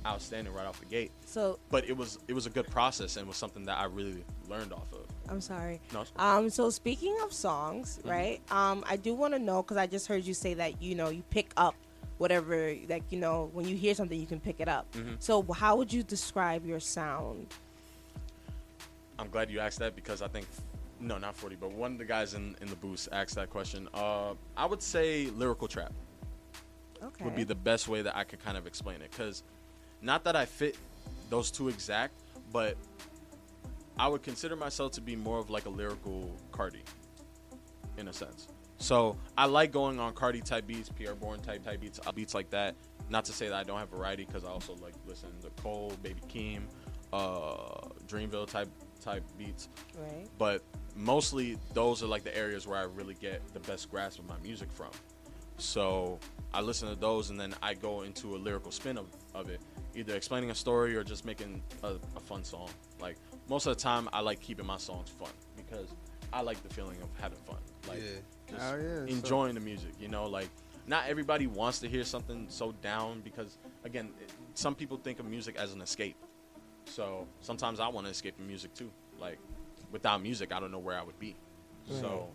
S28: outstanding right off the gate.
S3: So-
S28: but it was it was a good process and was something that I really learned off of.
S3: I'm sorry.
S28: No,
S3: Um, so speaking of songs,
S28: Mhm.
S3: right? Um, I do want to know because I just heard you say that you know you pick up whatever, like you know when you hear something you can pick it up.
S28: Mhm.
S3: So how would you describe your sound?
S28: I'm glad you asked that because I think, no, not 40, but one of the guys in, in the booth asked that question. Uh, I would say lyrical trap
S3: Okay.
S28: would be the best way that I could kind of explain it. Because not that I fit those two exact, but I would consider myself to be more of like a lyrical Carti in a sense. So I like going on Carti type beats, Pi'erre Bourne type type beats, uh, beats like that. Not to say that I don't have variety because I also like listen to Cole, Baby Keem, uh, Dreamville type type beats.
S3: Right.
S28: But mostly those are like the areas where I really get the best grasp of my music from. So I listen to those and then I go into a lyrical spin of, of it, either explaining a story or just making a, a fun song. Like most of the time, I like keeping my songs fun because I like the feeling of having fun. Like just
S6: Oh, yeah, so-
S28: enjoying the music. You know, like not everybody wants to hear something so down because again, it, some people think of music as an escape. So sometimes I want to escape from music too. Like without music, I don't know where I would be. So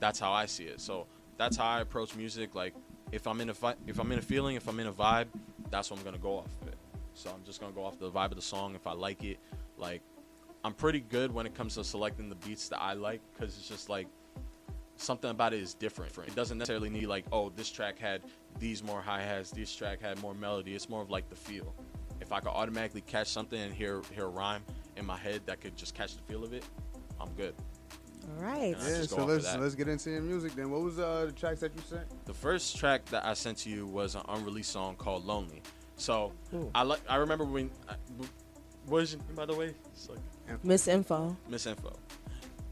S28: that's how I see it. So that's how I approach music. Like if I'm in a fi- if I'm in a feeling, if I'm in a vibe, that's what I'm gonna go off of it. So I'm just gonna go off the vibe of the song. If I like it, like I'm pretty good when it comes to selecting the beats that I like because it's just like something about it is different. It doesn't necessarily need like, oh, this track had these more hi hats, this track had more melody. It's more of like the feel. If I could automatically catch something and hear hear a rhyme in my head that could just catch the feel of it, I'm good.
S3: All right.
S28: And
S6: Yeah, so
S28: off
S6: let's let's get into your music then. What was uh, the tracks that you sent?
S28: The first track that I sent to you was an unreleased song called "Lonely." So
S3: Ooh.
S28: I like. I remember when. I, what is your name, by the way? It's like
S3: Miss Info.
S28: Miss Info.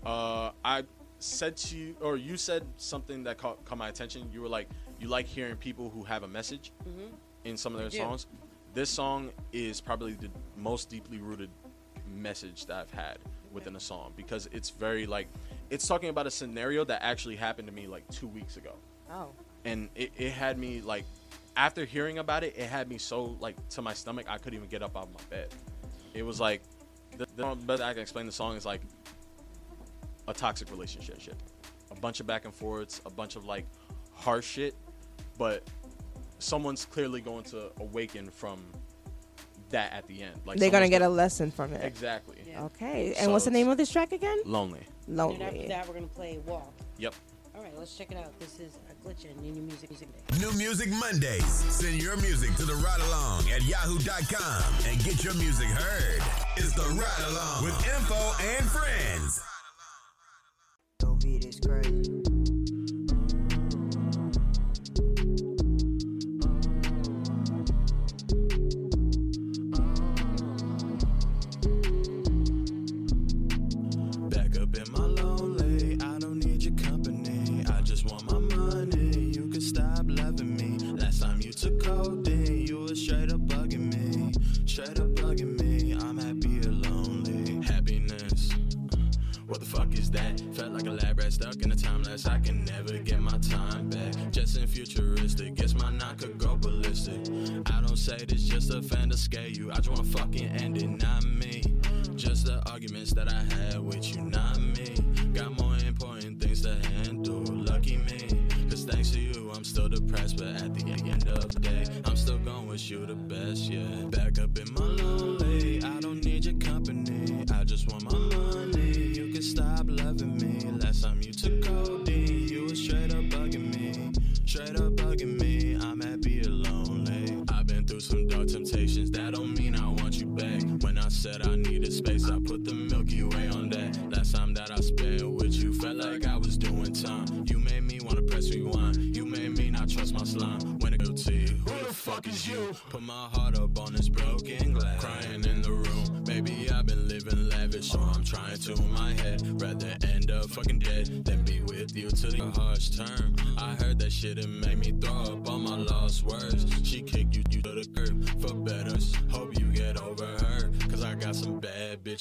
S28: Uh, I said to you, or you said something that caught, caught my attention. You were like, you like hearing people who have a message
S4: Mhm.
S28: in some of their
S4: I do.
S28: songs. This song is probably the most deeply rooted message that I've had within a song because it's very like, it's talking about a scenario that actually happened to me like two weeks ago.
S4: Oh.
S28: and it, it had me like after hearing about it it had me so like to my stomach i couldn't even get up out of my bed. It was like the, the best i can explain the song is like a toxic relationship a bunch of back and forths a bunch of like harsh shit but someone's clearly going to awaken from that at the end like
S3: They're gonna get a
S28: gonna-
S3: lesson from it.
S28: exactly
S3: Okay. And
S28: So
S3: what's the
S28: it's
S3: name of this track again?
S28: lonely
S4: And after
S3: Lonely.
S4: that, we're gonna play Walk.
S28: yep
S4: All right, let's check it out. This is a Glxtchn new music music day.
S2: New Music Mondays. Send your music to the ride along at yahoo.com and get your music heard. It's the ride along with info and friends.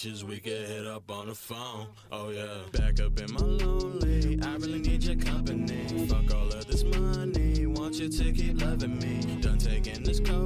S29: Bitches we can hit up on the phone. Oh yeah, back up in my lonely. I really need your company. Fuck all of this money. Want you to keep loving me. Done taking this codeine.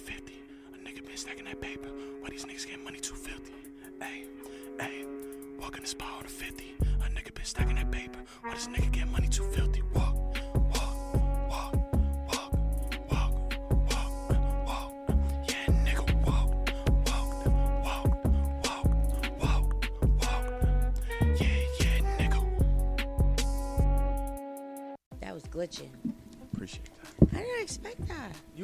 S29: 50. A nigga been stacking that paper. Why these niggas money too filthy? Hey, hey. Walk in the spot with a 50. A nigga been stacking that paper. Why this nigga money too filthy? Walk, walk,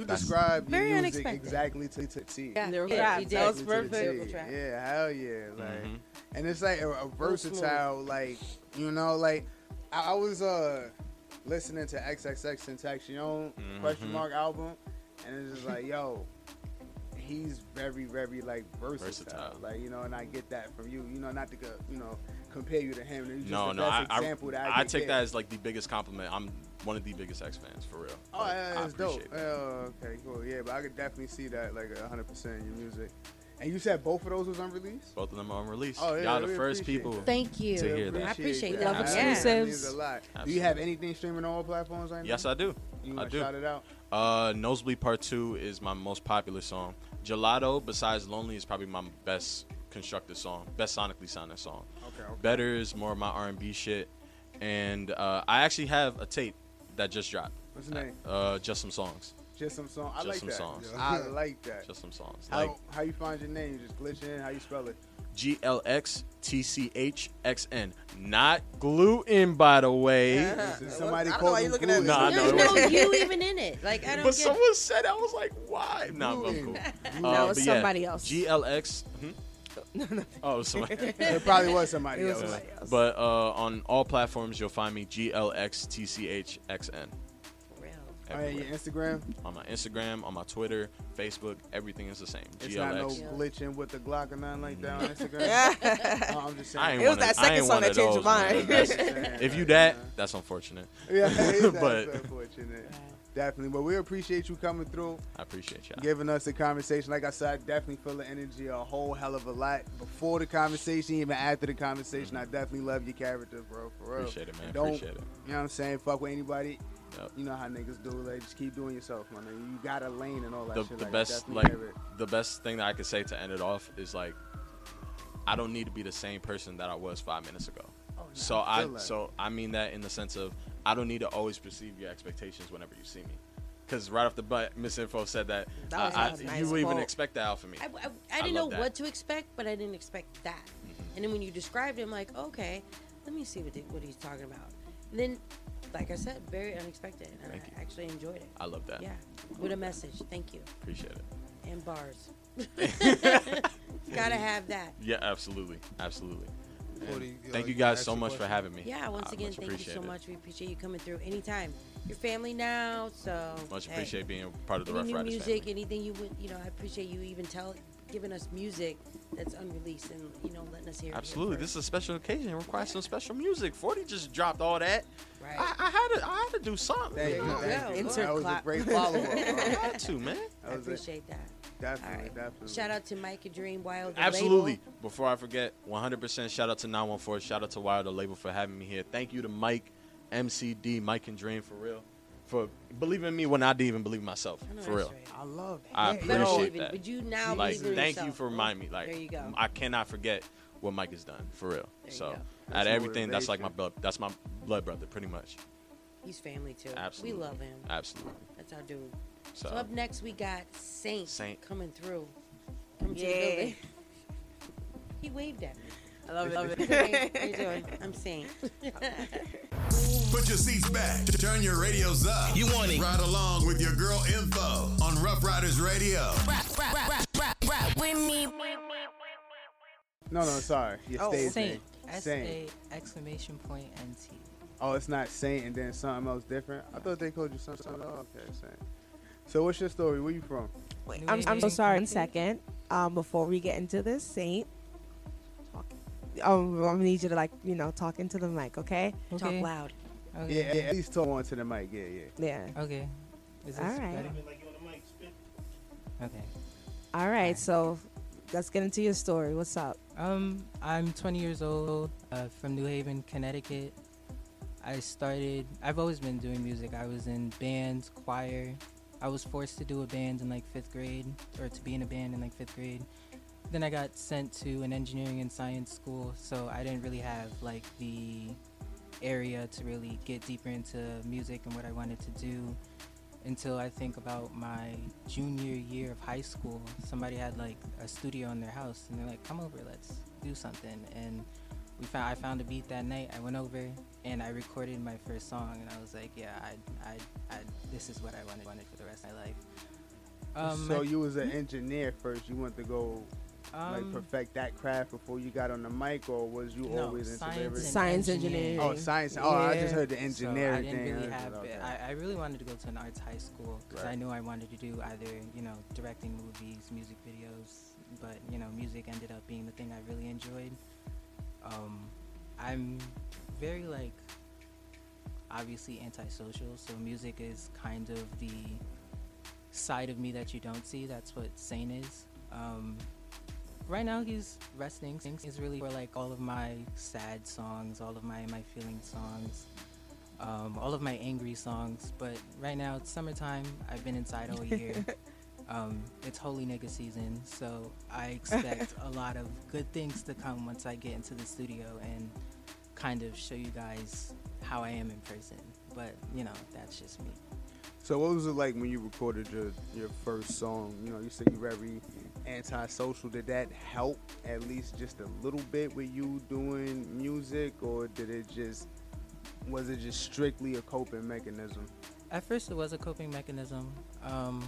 S6: described
S4: very
S6: your music
S4: unexpected.
S6: exactly to to T.
S4: Yeah,
S3: Lyrical
S4: yeah,
S3: trap.
S4: he
S3: That
S4: did.
S3: was
S6: Exactly to the
S3: perfect.
S6: Yeah, hell yeah. Like,
S28: Mhm.
S6: and it's like a, a versatile, like you know, like I, I was uh listening to XXXTentacion question
S28: Mhm.
S6: mark album, and it's just like, yo, he's very, very like versatile.
S28: Versatile.
S6: Like you know, and I get that from you. You know, not to go, you know, compare you to him. You're just
S28: No,
S6: the
S28: no,
S6: best
S28: I, I,
S6: that I,
S28: I take
S6: get.
S28: that as like the biggest compliment. I'm one of the biggest X fans for real.
S6: Oh,
S28: Like,
S6: yeah,
S28: I
S6: it's dope.
S28: appreciate that.
S6: Oh, okay, cool. Yeah, but I could definitely see that like 100% in your music. And you said both of those was unreleased?
S28: Both of them are on release.
S6: Oh, yeah,
S28: Y'all the first people
S6: that.
S4: Thank you.
S28: to hear that,
S4: I
S28: that.
S4: appreciate
S3: Love
S4: that.
S3: exclusives.
S6: That means a lot. Do you have anything streaming on all platforms right now?
S28: Yes, I do.
S6: You
S28: I do.
S6: to shout it out?
S28: Uh, Nosebleed Part Two is my most popular song. Gelato, besides Lonely, is probably my best constructed song, best sonically sounding song.
S6: Okay, okay.
S28: Better is more of my R&B shit, and uh, I actually have a tape that just dropped.
S6: What's the name?
S28: Uh, just some songs.
S6: Just some song. I
S28: Just
S6: like
S28: some
S6: that.
S28: songs.
S6: I like that.
S28: Just some songs.
S6: How,
S28: Like
S6: how you find your name? You just Glxtchn. How you spell it?
S28: G L X T C H X N, not gluten, by the way.
S6: Listen, somebody
S22: I don't
S6: called
S22: why you
S6: him
S22: looking at me.
S28: Nah,
S4: There's
S28: no,
S4: no you even in it. Like I don't
S28: But
S4: get.
S28: someone said I was like, why? Nah, but cool.
S3: That
S28: Uh,
S3: was
S28: but yeah,
S3: somebody else.
S28: G L X. Oh, somebody.
S6: It probably was somebody
S3: It was
S6: else.
S3: somebody else.
S28: But uh, on all platforms, you'll find me G L X T C H X N.
S4: Real.
S6: Oh, yeah, your Instagram?
S28: On my Instagram, on my Twitter, Facebook, everything is the same.
S6: It's not no glitching with the Glock or nothing like that on Instagram. Oh, I'm just saying.
S22: It was
S28: one of-
S22: that second song that changed your mind.
S28: If you that, that's unfortunate.
S6: Yeah, that's
S28: but
S6: unfortunate. Definitely. But we appreciate you coming through,
S28: I appreciate y'all.
S6: giving us the conversation. Like I said, I definitely feel the energy a whole hell of a lot before the conversation, even after the conversation. Mm-hmm. I definitely love your character, bro. For real.
S28: Appreciate it, man.
S6: Don't,
S28: Appreciate it.
S6: You know what I'm saying? Fuck with anybody.
S28: Yep.
S6: You know how niggas do. Like, just keep doing yourself, man. You got a lane and all that
S28: the,
S6: shit.
S28: the
S6: like,
S28: best like
S6: have it.
S28: the best thing that I could say to end it off is like I don't need to be the same person that I was five minutes ago. Oh, so
S6: I
S28: I so I mean that in the sense of I don't need to always perceive your expectations whenever you see me. Because right off the bat, Miss Info said that,
S3: That
S28: uh, I,
S3: nice
S28: you would even expect that out for me.
S4: I, I, I didn't know
S28: that.
S4: what to expect, but I didn't expect that. And then when you described it, I'm like, okay, let me see what the, what he's talking about. And then, like I said, very unexpected, and
S28: Thank
S4: I
S28: you.
S4: actually enjoyed it.
S28: I love that.
S4: Yeah, with a message. Thank you.
S28: Appreciate it.
S4: And bars. Gotta have that.
S28: Yeah, absolutely, absolutely. And thank
S27: uh,
S28: you
S27: you
S28: guys so
S27: your
S28: much for having me.
S4: Yeah, once again,
S28: much
S4: thank you so much. We appreciate you coming through anytime. Your family now, so
S28: Much
S4: hey,
S28: appreciate being part of the
S4: any
S28: Ruff
S4: new
S28: Ryders
S4: music,
S28: family.
S4: anything you would, you know, I appreciate you even tell, giving us music that's unreleased and you know letting us hear. it
S28: Absolutely, this is a special occasion. It requires some special music. Forty just dropped all that.
S4: Right.
S28: I, I had to, I had to do something.
S6: Thank
S28: you
S6: you,
S28: know?
S6: thank you.
S4: Insert
S6: That was a great follow up.
S28: I had to, man.
S4: I appreciate that.
S6: Definitely,
S4: All right.
S6: definitely.
S4: Shout out to Mike and Dream Wild. the
S28: Absolutely.
S4: label.
S28: Before I forget, 100% shout out to 914. Shout out to Wild the label for having me here. Thank you to Mike, MCD, Mike and Dream for real, for believing in me when I didn't even believe myself. For real.
S4: right.
S6: I love
S28: it
S4: I oh,
S28: appreciate
S4: believe it,
S28: that.
S4: but you now
S28: like,
S4: believe in
S28: thank you for reminding me. Like,
S4: There you go.
S28: I cannot forget what Mike has done. For real.
S4: you
S28: so,
S4: go.
S28: out of everything, that's like my
S6: motivation.
S28: blood. That's my blood brother, pretty much.
S4: He's family too.
S28: Absolutely.
S4: We love him.
S28: Absolutely.
S4: That's our dude.
S28: So,
S4: So up next we got Saint,
S28: Saint.
S4: coming through. Coming to the
S3: Yeah.
S4: building. He waved at me.
S3: I love it. Love
S4: What are you doing? I'm Saint.
S2: Put your seats back. Turn your radios up.
S8: You want it.
S2: Ride along with your girl info on Ruff Ryders Radio. Rap, rap, rap, rap, rap. With me.
S6: No, no, sorry. Your
S30: Oh,
S6: stage
S30: Saint.
S6: name. Saint.
S30: Exclamation point N T.
S6: Oh, it's not Saint and then something else different. I thought they called you something. something else. Okay, Saint. So what's your story? Where you from?
S3: Wait, I'm, I'm so sorry. One
S30: Kentucky.
S3: second. Um, before we get into this, Saint. Talk. Um, I'm gonna need you to like, you know, talk into the mic, okay?
S30: okay.
S4: Talk loud.
S30: Okay.
S6: Yeah, yeah, at least talk on to the mic. Yeah, yeah.
S3: Yeah.
S30: Okay. Is this
S3: All right.
S30: better? Okay.
S3: All right. So, let's get into your story. What's up?
S30: Um, I'm 20 years old, uh, from New Haven, Connecticut. I started. I've always been doing music. I was in bands, choir. I was forced to do a band in like fifth grade, or to be in a band in like fifth grade. Then I got sent to an engineering and science school, so I didn't really have like the area to really get deeper into music and what I wanted to do until I think about my junior year of high school. Somebody had like a studio in their house, and they're like, "Come over, let's do something." And we found I found a beat that night. I went over and I recorded my first song, and I was like, "Yeah, I, I, I this is what I wanted, wanted for the rest of my life." Um,
S6: so you was an engineer first. You went to go like
S30: Um,
S6: perfect that craft before you got on the mic, or was you
S30: No,
S6: always into
S30: science
S6: lyrics?
S30: and
S3: Science
S30: engineering.
S6: Oh, science. Oh, I just heard the
S30: So
S6: engineering
S30: I didn't
S6: thing.
S30: really
S6: I
S30: have.
S6: was- okay.
S30: I, I really wanted to go to an arts high school because I knew I wanted to do either you know directing movies, music videos, but you know music ended up being the thing I really enjoyed. Um, I'm very like obviously antisocial, so music is kind of the side of me that you don't see. That's what sane is. Um, right now he's resting. He's really for like all of my sad songs, all of my my feeling songs, um, all of my angry songs. But right now it's summertime. I've been inside all year. um, it's holy nigga season, so I expect a lot of good things to come once I get into the studio and kind of show you guys how I am in person. But you know, that's just me.
S6: So what was it like when you recorded your your first song? You know, you said you're very antisocial. Did that help at least just a little bit with you doing music, or did it just was it just strictly a coping mechanism?
S30: At first, it was a coping mechanism. Um,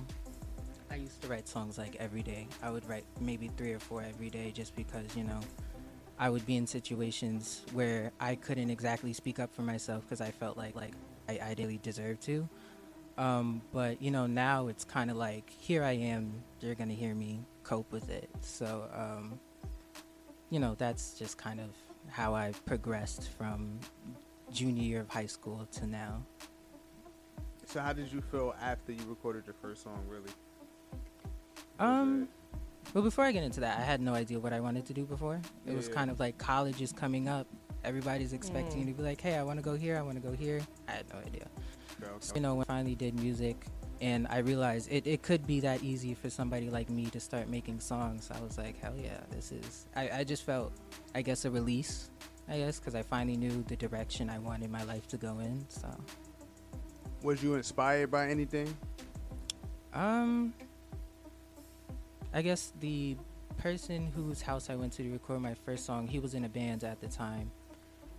S30: I used to write songs like every day. I would write maybe three or four every day just because, you know, I would be in situations where I couldn't exactly speak up for myself because I felt like like I ideally deserved to. Um, but you know, now it's kind of like here I am. You're gonna hear me cope with it. So, um, you know, that's just kind of how I progressed from junior year of high school to now.
S6: So how did you feel after you recorded your first song? Really?
S30: Um, well, before I get into that, I had no idea what I wanted to do before. It was kind of like college is coming up. Everybody's expecting
S3: Mm.
S30: you to be like, "Hey, I want to go here. I want to go here." I had no idea.
S6: Okay,
S30: So,
S6: okay.
S30: you know, when I finally did music, and I realized it, it could be that easy for somebody like me to start making songs. I was like, hell yeah, this is. I, I just felt, I guess, a release. I guess because I finally knew the direction I wanted my life to go in. So,
S6: Was you inspired by anything?
S30: um, I guess the person whose house I went to to record my first song, he was in a band at the time.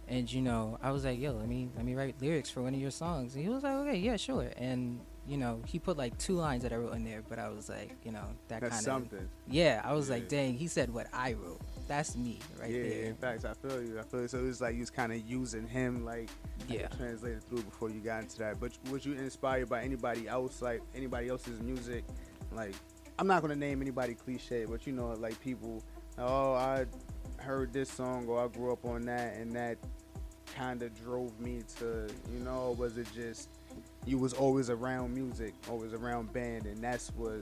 S30: And you know, I was like, "Yo, let me let me write lyrics for one of your songs." And he was like, "Okay, yeah, sure." And you know, he put like two lines that I wrote in there, but I was like, you know, that kind of
S6: something.
S30: Yeah, I was
S6: Yeah.
S30: like, "Dang, he said what I wrote." that's me right
S6: yeah,
S30: there.
S6: in fact, I feel you. I feel you. So it's like you was kind of using him, like,
S30: Yeah.
S6: translated through before you got into that. But was you inspired by anybody else, like anybody else's music? Like, I'm not gonna name anybody cliche, but you know, like people, oh, I heard this song or I grew up on that, and that kind of drove me to, you know, was it just you was always around music, always around band, and that's what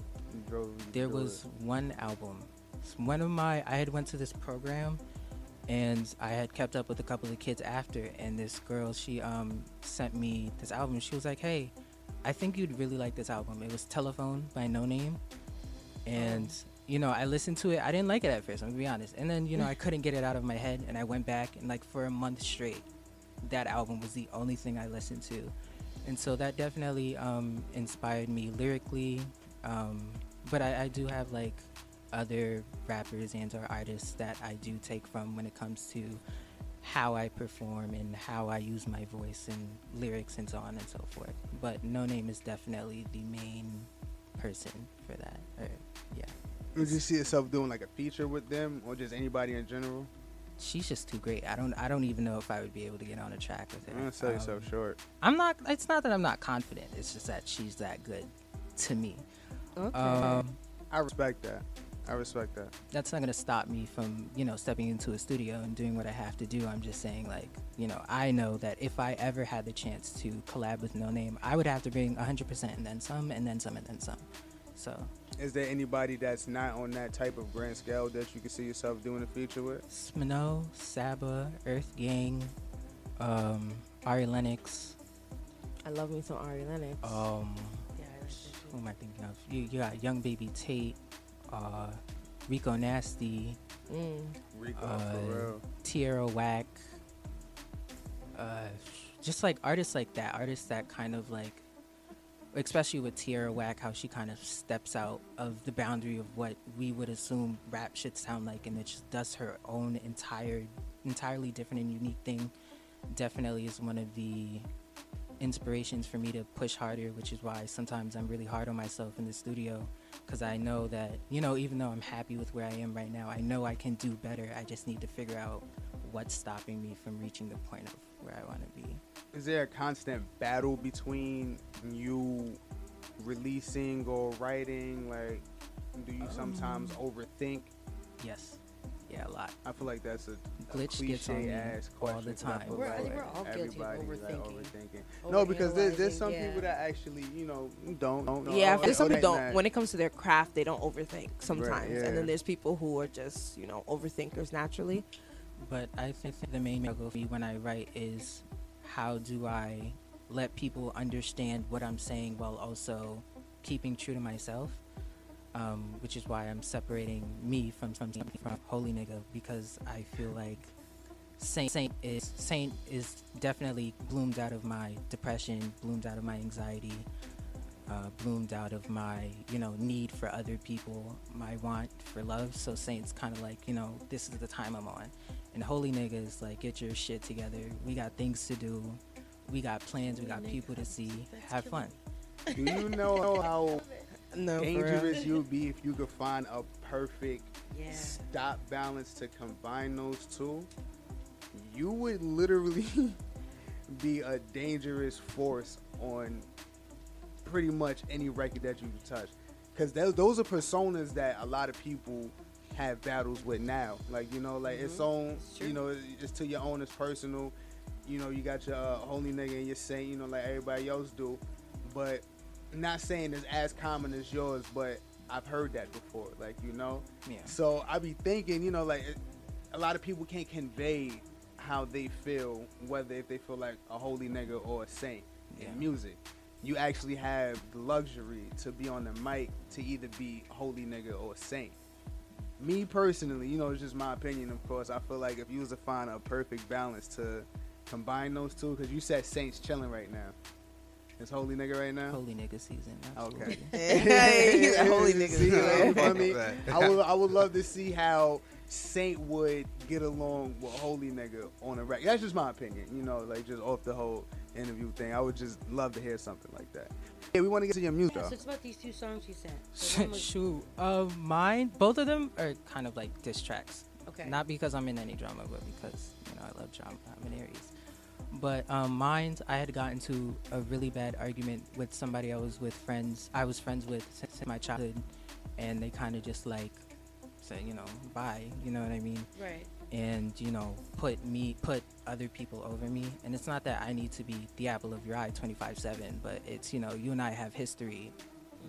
S6: drove you?
S30: there was
S6: it?
S30: one album. One of my i had went to this program and i had kept up with a couple of kids after and this girl she um sent me this album. She was like hey i think you'd really like this album. It was telephone by Noname and you know i listened to it. I didn't like it at first i'm gonna be honest. And then you know i couldn't get it out of my head and i went back and like for a month straight that album was the only thing i listened to and so that definitely um, inspired me lyrically um, but I, I do have like other rappers and or artists that i do take from when it comes to how i perform and how i use my voice and lyrics and so on and so forth but Noname is definitely the main person for that or, yeah
S6: Would you see yourself doing like a feature with them, or just anybody in general?
S30: She's just too great i don't i don't even know if i would be able to get on a track with her
S6: I'm gonna sell yourself
S30: Um,
S6: short.
S30: I'm not. It's not that I'm not confident. It's just that she's that good to me.
S6: Okay.
S30: Um,
S6: I respect that. I respect that.
S30: that's not gonna stop me from you know stepping into a studio and doing what I have to do. I'm just saying like you know I know that if I ever had the chance to collab with Noname, I would have to bring 100% and then some and then some and then some. So
S6: Is there anybody that's not on that type of grand scale that you can see yourself doing a feature with?
S30: Smino, Saba, Earth Gang, um, Ari Lennox.
S3: I love me some Ari Lennox.
S30: Um, who am I thinking of? You, you got Young Baby Tate, uh, Rico Nasty,
S3: Mm.
S6: Rico,
S30: uh,
S6: for real.
S30: Tierra Whack. Uh, just like artists like that, artists that kind of like, especially with Tierra Whack, how she kind of steps out of the boundary of what we would assume rap should sound like, and it just does her own entire, entirely different and unique thing. Definitely is one of the inspirations for me to push harder, which is why sometimes I'm really hard on myself in the studio because I know that, you know, even though I'm happy with where I am right now, I know I can do better. I just need to figure out what's stopping me from reaching the point of where I want to be.
S6: Is there a constant battle between you releasing or writing? Like, do you sometimes
S30: Um,
S6: overthink?
S30: Yes. Yeah, a lot.
S6: I feel like that's a, a
S30: Glitch gets on me
S6: ass
S30: all
S6: question.
S30: the
S6: 'cause I
S30: time. We're-
S6: like
S30: we're all guilty of
S6: everybody like,
S4: overthinking.
S6: overthinking. No, because there's, there's some
S4: Overanalyzing,
S6: people that actually, you know, don't. don't
S3: yeah,
S6: or-
S3: there's some
S6: or
S3: people don't.
S6: not-
S3: When it comes to their craft, they don't overthink sometimes,
S6: yeah.
S3: and then there's people who are just you know overthinkers naturally.
S30: But I think the main struggle for me when I write is how do I let people understand what I'm saying while also keeping true to myself, um, which is why I'm separating me from from, from Holy Nigga because I feel like Saint Saint is Saint is definitely bloomed out of my depression, bloomed out of my anxiety, uh, bloomed out of my you know need for other people, my want for love. So Saint's kind of like you know this is the time I'm on, and Holy niggas, like get your shit together. We got things to do, we got plans, we got people to see. Have fun.
S6: Do you know how
S3: No,
S6: dangerous you would be if you could find a perfect
S4: Yeah.
S6: stop balance to combine those two? You would literally be a dangerous force on pretty much any record that you touch. Because those are personas that a lot of people have battles with now. Like, you know, like it's own, you know, it's to your own, it's personal. You know, you got your uh, holy nigga and your saint, you know, like everybody else do. But not saying it's as common as yours, but I've heard that before. Like, you know?
S30: Yeah.
S6: So I be thinking, you know, like it, a lot of people can't convey how they feel, whether if they feel like a holy nigga or a saint
S30: Yeah.
S6: in music. You actually have the luxury to be on the mic to either be holy nigga or saint. Me personally, you know, it's just my opinion, of course. I feel like if you was to find a perfect balance to combine those two, because you said saints chilling right now. It's holy nigga right now.
S30: Holy nigga season.
S6: Okay.
S3: Hey, holy nigga season.
S6: you know I mean? I would, I would love to see how Saint would get along with Holy Nigga on a record. That's just my opinion, you know, like just off the whole interview thing. I would just love to hear something like that. Yeah, we want to get to your music.
S4: Yeah, so it's about these two songs you sent. So was-
S30: Shoot, uh, mine, both of them are kind of like diss tracks.
S4: Okay.
S30: Not because I'm in any drama, but because you know I love drama. I'm an Aries. But um, mine, I had gotten to a really bad argument with somebody I was with friends. I was friends with since my childhood, and they kind of just like say, you know, bye. You know what I mean?
S4: Right.
S30: And you know, put me, put other people over me. And it's not that I need to be the apple of your eye, 25/7. But it's you know, you and I have history.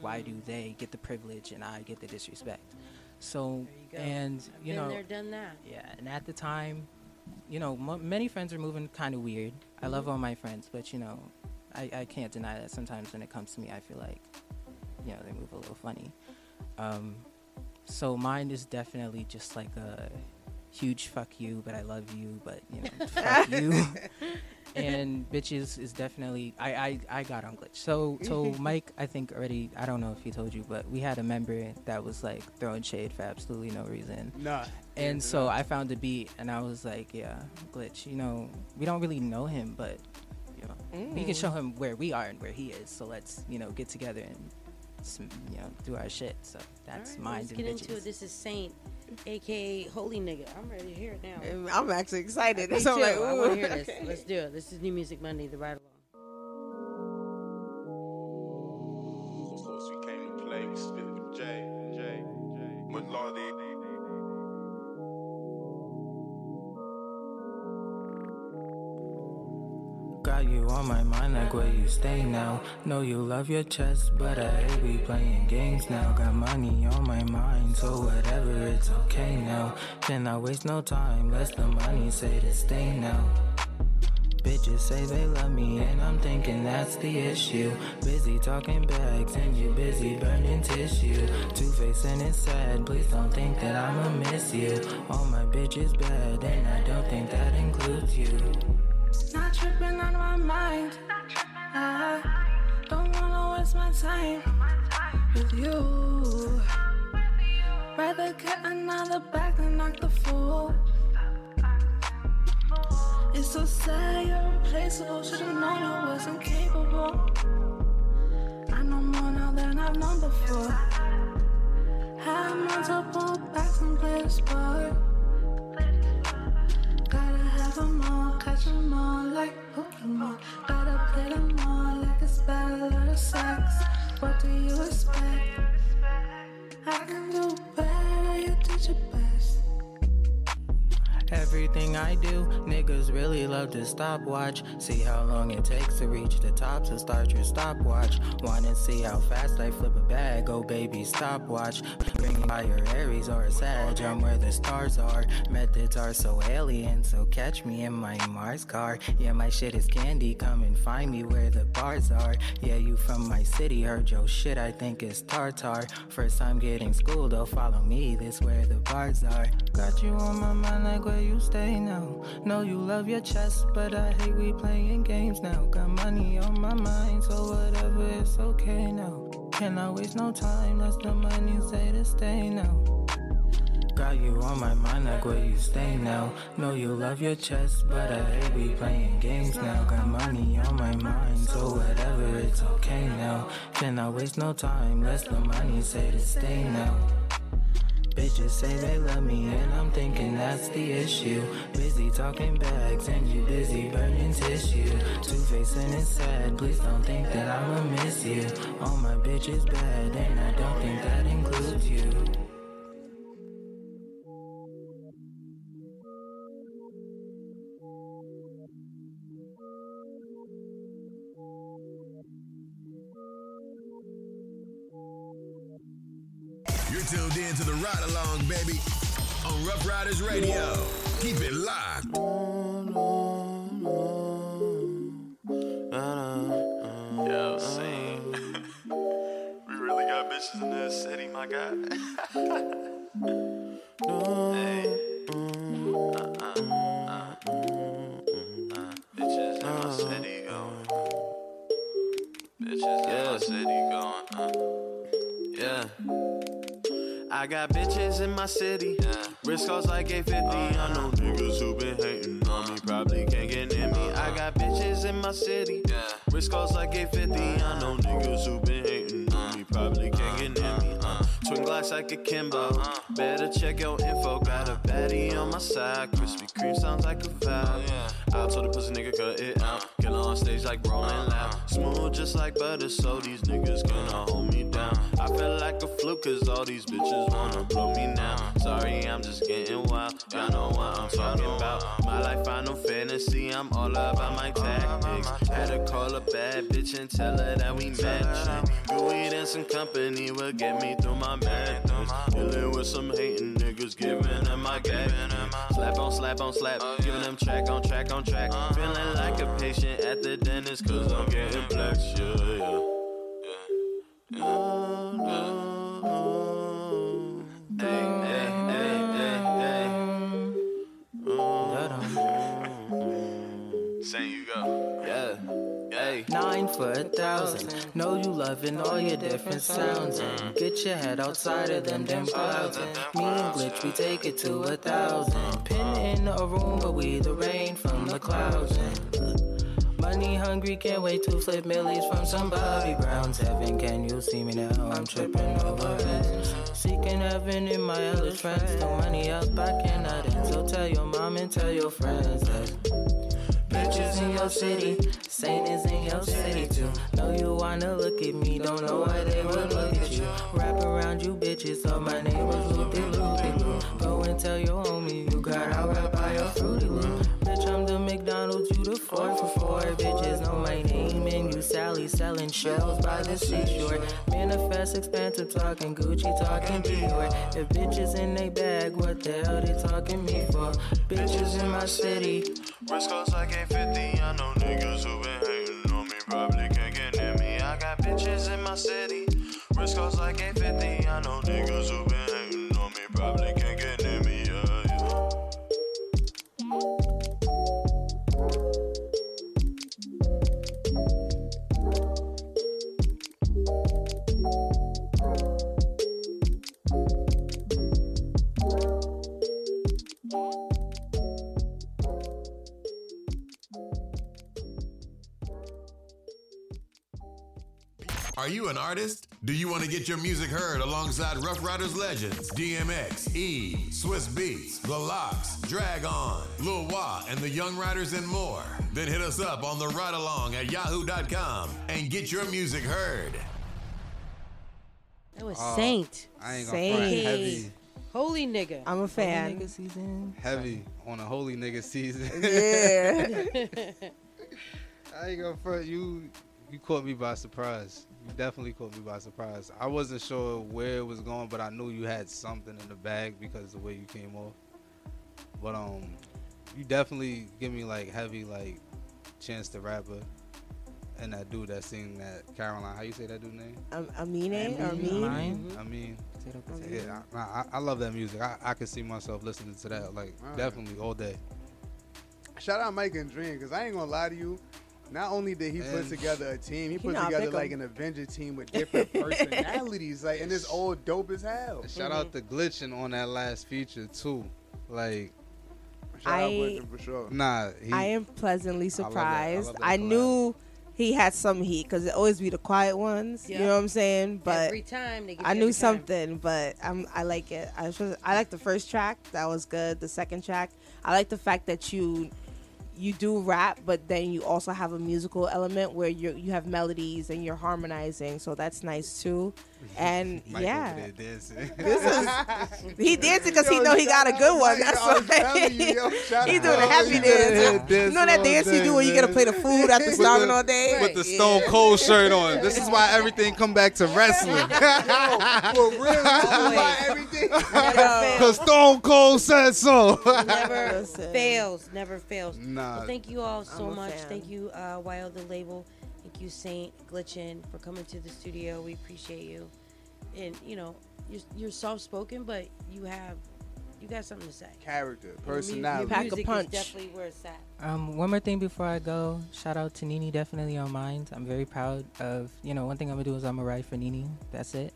S30: Why do they get the privilege and I get the disrespect? So
S4: go.
S30: and you
S4: Been
S30: know,
S4: there, done that.
S30: yeah, and at the time, you know, m- many friends are moving kind of weird. I love
S4: Mhm.
S30: all my friends, but you know, I, I can't deny that sometimes when it comes to me, I feel like, you know, they move a little funny. Um, so mine is definitely just like a huge fuck you, but I love you, but you know, fuck you. and bitches is definitely I, I I got on glitch. So so Mike, I think already I don't know if he told you, but we had a member that was like throwing shade for absolutely no reason.
S6: Nah.
S30: And so I found a beat and I was like, yeah, glitch. You know, we don't really know him, but you know, we can
S4: Mm.
S30: show him where we are and where he is. So let's you know get together and some, you know do our shit. So that's
S4: right,
S30: mine
S4: Let's
S30: and
S4: get
S30: bitches.
S4: into it. This is Saint, aka Holy Nigga. I'm ready to hear it now.
S3: Um, I'm actually excited.
S4: Me
S3: So I'm
S4: too.
S3: like,
S4: I want
S3: ooh,
S4: to hear this.
S3: okay.
S4: Let's do it. This is New Music Monday, the ride along.
S31: we
S30: you on my mind, like where you stay now. Know you love your chest, but I hate we playing games now. Got money on my mind, so whatever, it's okay now. Cannot waste no time, less the money say to stay now. Bitches say they love me, and I'm thinking that's the issue. Busy talking bags, and you busy burning tissue. Two face and it's sad, please don't think that I'ma miss you. All my bitches bad, and I don't think that includes you.
S32: Not tripping of my mind. I don't wanna waste my time with you. Rather get another bag than knock the fool. It's so sad you're replaceable. Should've known I wasn't capable. I know more now than I've known before. Had multiple backs and play the sport. Gotta have them all, catch them all like Pokemon. Gotta play them all like it's battle of the sex. What do you expect? I can do better, you did your best.
S30: Everything I do, niggas really love to stopwatch. See how long it takes to reach the top, so start your stopwatch. Wanna see how fast I flip a bag? Oh baby, stopwatch. Bring by your Aries or a Sag, I'm where the stars are. Methods are so alien, so catch me in my Mars car. Yeah, my shit is candy, come and find me where the bars are. Yeah, you from my city, heard your shit, I think it's tartar. First time getting schooled, oh follow me, this where the bars are. Got you on my mind like where you stay now. Know you love your chest, but I hate we playing games now. Got money on my mind, so whatever, it's okay now. Cannot waste no time, that's the money say to stay now. Got you on my mind like where you stay now. Know you love your chest, but I hate we playing games now. Got money on my mind, so whatever, it's okay now. Cannot waste no time, less the money say to stay now. Bitches say they love me, and I'm thinking that's the issue. Busy talking bags, and you busy burning tissue. Two face and it's sad, please don't think that I'ma miss you. All my bitches bad, and I don't think that includes you.
S2: Baby, on Ruff Ryders Radio. Keep it locked.
S29: Yo, sing. We really got bitches in this city, my guy. hey. Uh, uh, uh, bitches in my city going. Bitches in my city going. Uh. Yeah. I got bitches in my city. Risk goes like 850. I know niggas who been hating on me probably can't get near me. I got bitches in my city. Risk goes like 850. I know niggas who been hating on me probably can't get near me. Uh, Twin glass like a Kimbo. Better check your info. Got a baddie on my side. Krispy Kreme sounds like a foul. I told the pussy nigga cut it out. Get on stage like rolling loud. Smooth just like butter, so these niggas cannot hold me down. I feel like a fluke, cause all these bitches wanna blow me now. Sorry, I'm just getting wild. Y'all know what I'm talking about. My life, final fantasy. I'm all about my tactics. Had to call a bad bitch and tell her that we matching. Weed and some company will get me through my madness. Dealing with some hating niggas, giving them my my slap on slap on slap, giving them track on track on track. Feeling like a patient at the dentist, cause I'm getting black, yeah, yeah. Saying you go.
S33: Nine for a thousand. Know you loving all your different sounds. And get your head outside of them damn clouds. And me and Glitch, we take it to a thousand. Pin in a room, but we the rain from the clouds. And money hungry, can't wait to flip millies from some Bobby Brown's. Heaven, can you see me now? I'm tripping over it. Seeking heaven in my hellish friends. No money up, I cannot end. So tell your mom and tell your friends that. Bitches in your city, is in your city too. Know you wanna look at me, don't know why they would look at you. Wrap around you bitches, so my name was Loopy Loopy Loo. Go and tell your homie you got out by your Fruity Loop. Bitch, I'm the McDonald's, you the four for four. Bitches Sally selling shells by the seashore. Manifest expensive talking Gucci, talking Dior. If bitches in they bag, what the hell they talking me for? Bitches in my city.
S29: Risk goes like 850. I know niggas who been hating on me probably can't get near me. I got bitches in my city. Risk goes like 850. I know niggas who been hating on me probably can't get near me. Yeah, yeah.
S2: Are you an artist? Do you want to get your music heard alongside Ruff Ryders legends DMX, E, Swizz Beatz, The LOX, Drag On, Lil Wah, and the Young Riders and more? Then hit us up on the ride along at yahoo.com and get your music heard.
S4: That was
S12: Uh,
S4: Saint.
S12: I ain't gonna front
S4: Saint.
S12: heavy.
S4: Holy nigga.
S3: I'm a fan.
S33: Holy Nigga season.
S12: Heavy on a holy nigga season.
S3: Yeah.
S12: I ain't gonna front you. You caught me by surprise. You definitely caught me by surprise. I wasn't sure where it was going, but I knew you had something in the bag because the way you came off. But um, you definitely give me like heavy like Chance the Rapper and that dude that sing that Caroline. How you say that dude name?
S3: Um, Amine or
S12: Amin.
S3: Amin?
S12: I mean, yeah, I, I, I love that music. I, I can see myself listening to that like
S6: Alright.
S12: definitely all day.
S6: Shout out Mike and Dream, because I ain't gonna lie to you. Not only did he put together a team, he
S3: He
S6: put together
S3: pick 'em.
S6: like an Avenger team with different personalities. Like, and it's all dope as hell.
S12: Shout out to Glxtchn on that last feature too. Like,
S6: Shout out
S3: I-
S6: Glxtchn for sure.
S12: nah, he,
S3: I am pleasantly
S12: I love that- I
S3: surprised.
S12: love
S3: I, knew he had some heat because it always be the quiet ones. You know what I'm saying? But
S4: every time they give
S3: I knew
S4: every time.
S3: something, but I'm, I like it. I was, I like the first track. That was good. The second track, I like the fact that you you do rap, but then you also have a musical element where you you have melodies and you're harmonizing. So that's nice too. And
S12: Mike
S3: yeah,
S12: over there dancing.
S3: this is he dancing because he
S6: Yo,
S3: know he got a good one.
S6: Mike,
S3: That's
S6: I was
S3: why
S6: telling you,
S3: he's doing a
S6: Mike.
S3: happy
S12: Yeah,
S3: dance.
S12: dance
S3: You know that dance you do when you gotta
S12: man.
S3: play the food after
S12: With
S3: starving all day.
S12: with the Stone Cold shirt on. This is why everything come back to wrestling.
S6: For real, why everything.
S12: Cause Stone Cold said so.
S4: Never fails. Never fails.
S12: Nah.
S4: Well, thank you all so much.
S3: fan.
S4: Thank you, uh, Wild the Label. Thank you, Saint Glxtchn, for coming to the studio. We appreciate you. And you know, you're, you're soft spoken, but you have you got something to say.
S6: Character, personality.
S4: Your
S3: Pack a punch.
S4: definitely where it's at.
S30: Um, one more thing before I go. Shout out to Nini, definitely on Minds. I'm very proud of, you know, one thing I'm gonna do is I'm gonna write for Nini. That's it.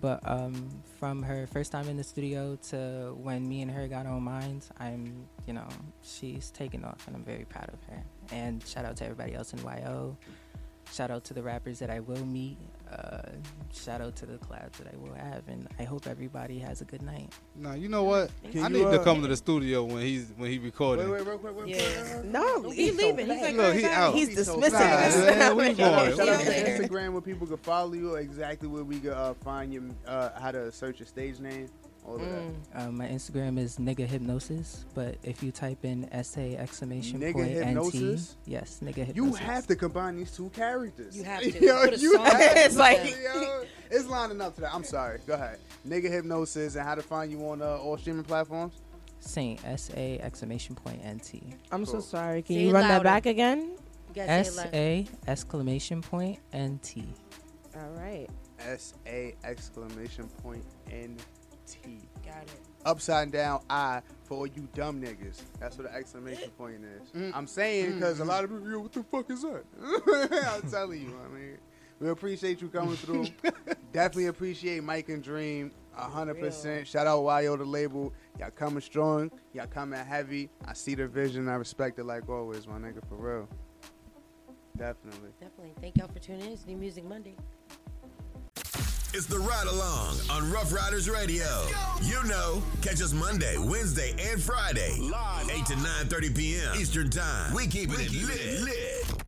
S30: But um, from her first time in the studio to when me and her got on Minds, I'm, you know, she's taken off, and I'm very proud of her. And shout out to everybody else in YO. Shout out to the rappers that I will meet. Uh, shout out to the collabs that I will have, and I hope everybody has a good night.
S12: Nah, you know what?
S30: Can
S12: I
S30: you,
S12: need to come to the studio when he's when he recording.
S6: Wait, wait, real quick, real quick.
S3: Yeah. No,
S4: He's leaving. He's like,
S12: Look, he out.
S3: He's
S6: He's
S3: dismissing
S6: fast.
S3: us.
S12: man, we
S6: Shout out,
S12: going.
S6: out to
S3: Yeah.
S6: Instagram where people can follow you, exactly where we can uh, find your, uh, how to search your stage name, all of
S3: Mm.
S6: that.
S30: Uh, my Instagram is nigga hypnosis, but if you type in SA exclamation
S6: Nigga
S30: point
S6: hypnosis?
S30: NT, yes, nigga hypnosis.
S6: You have to combine these two characters.
S4: You have to.
S6: Yo,
S4: Put a
S6: you
S4: song
S6: have
S4: in it.
S6: to.
S3: It's like-
S6: Yo, it's lining up to that. I'm sorry. Go ahead. Nigga hypnosis and how to find you on uh, all streaming platforms.
S30: Saint SA exclamation point NT.
S3: I'm so sorry. Can
S4: Say
S3: you
S4: it
S3: run that back again?
S4: You gotta say it loud.
S30: SA exclamation point NT.
S3: All right.
S6: S A exclamation point N T.
S4: Got it.
S6: Upside down I for you dumb niggas. That's what the exclamation point is.
S12: Mm.
S6: I'm saying because a lot of people, yo, what the fuck is that? I'm telling you, I mean, we appreciate you coming through. Definitely appreciate Mike and Dream. hundred percent. Shout out YO the label. Y'all coming strong. Y'all coming heavy. I see the vision. I respect it like always, my nigga, for real. Definitely.
S4: Definitely. Thank y'all for tuning in. It's New Music Monday.
S2: It's the ride along on Ruff Ryders Radio. You know, catch us Monday, Wednesday, and Friday, live 8 to 9:30 p.m. Eastern Time. We keeping it lit. lit.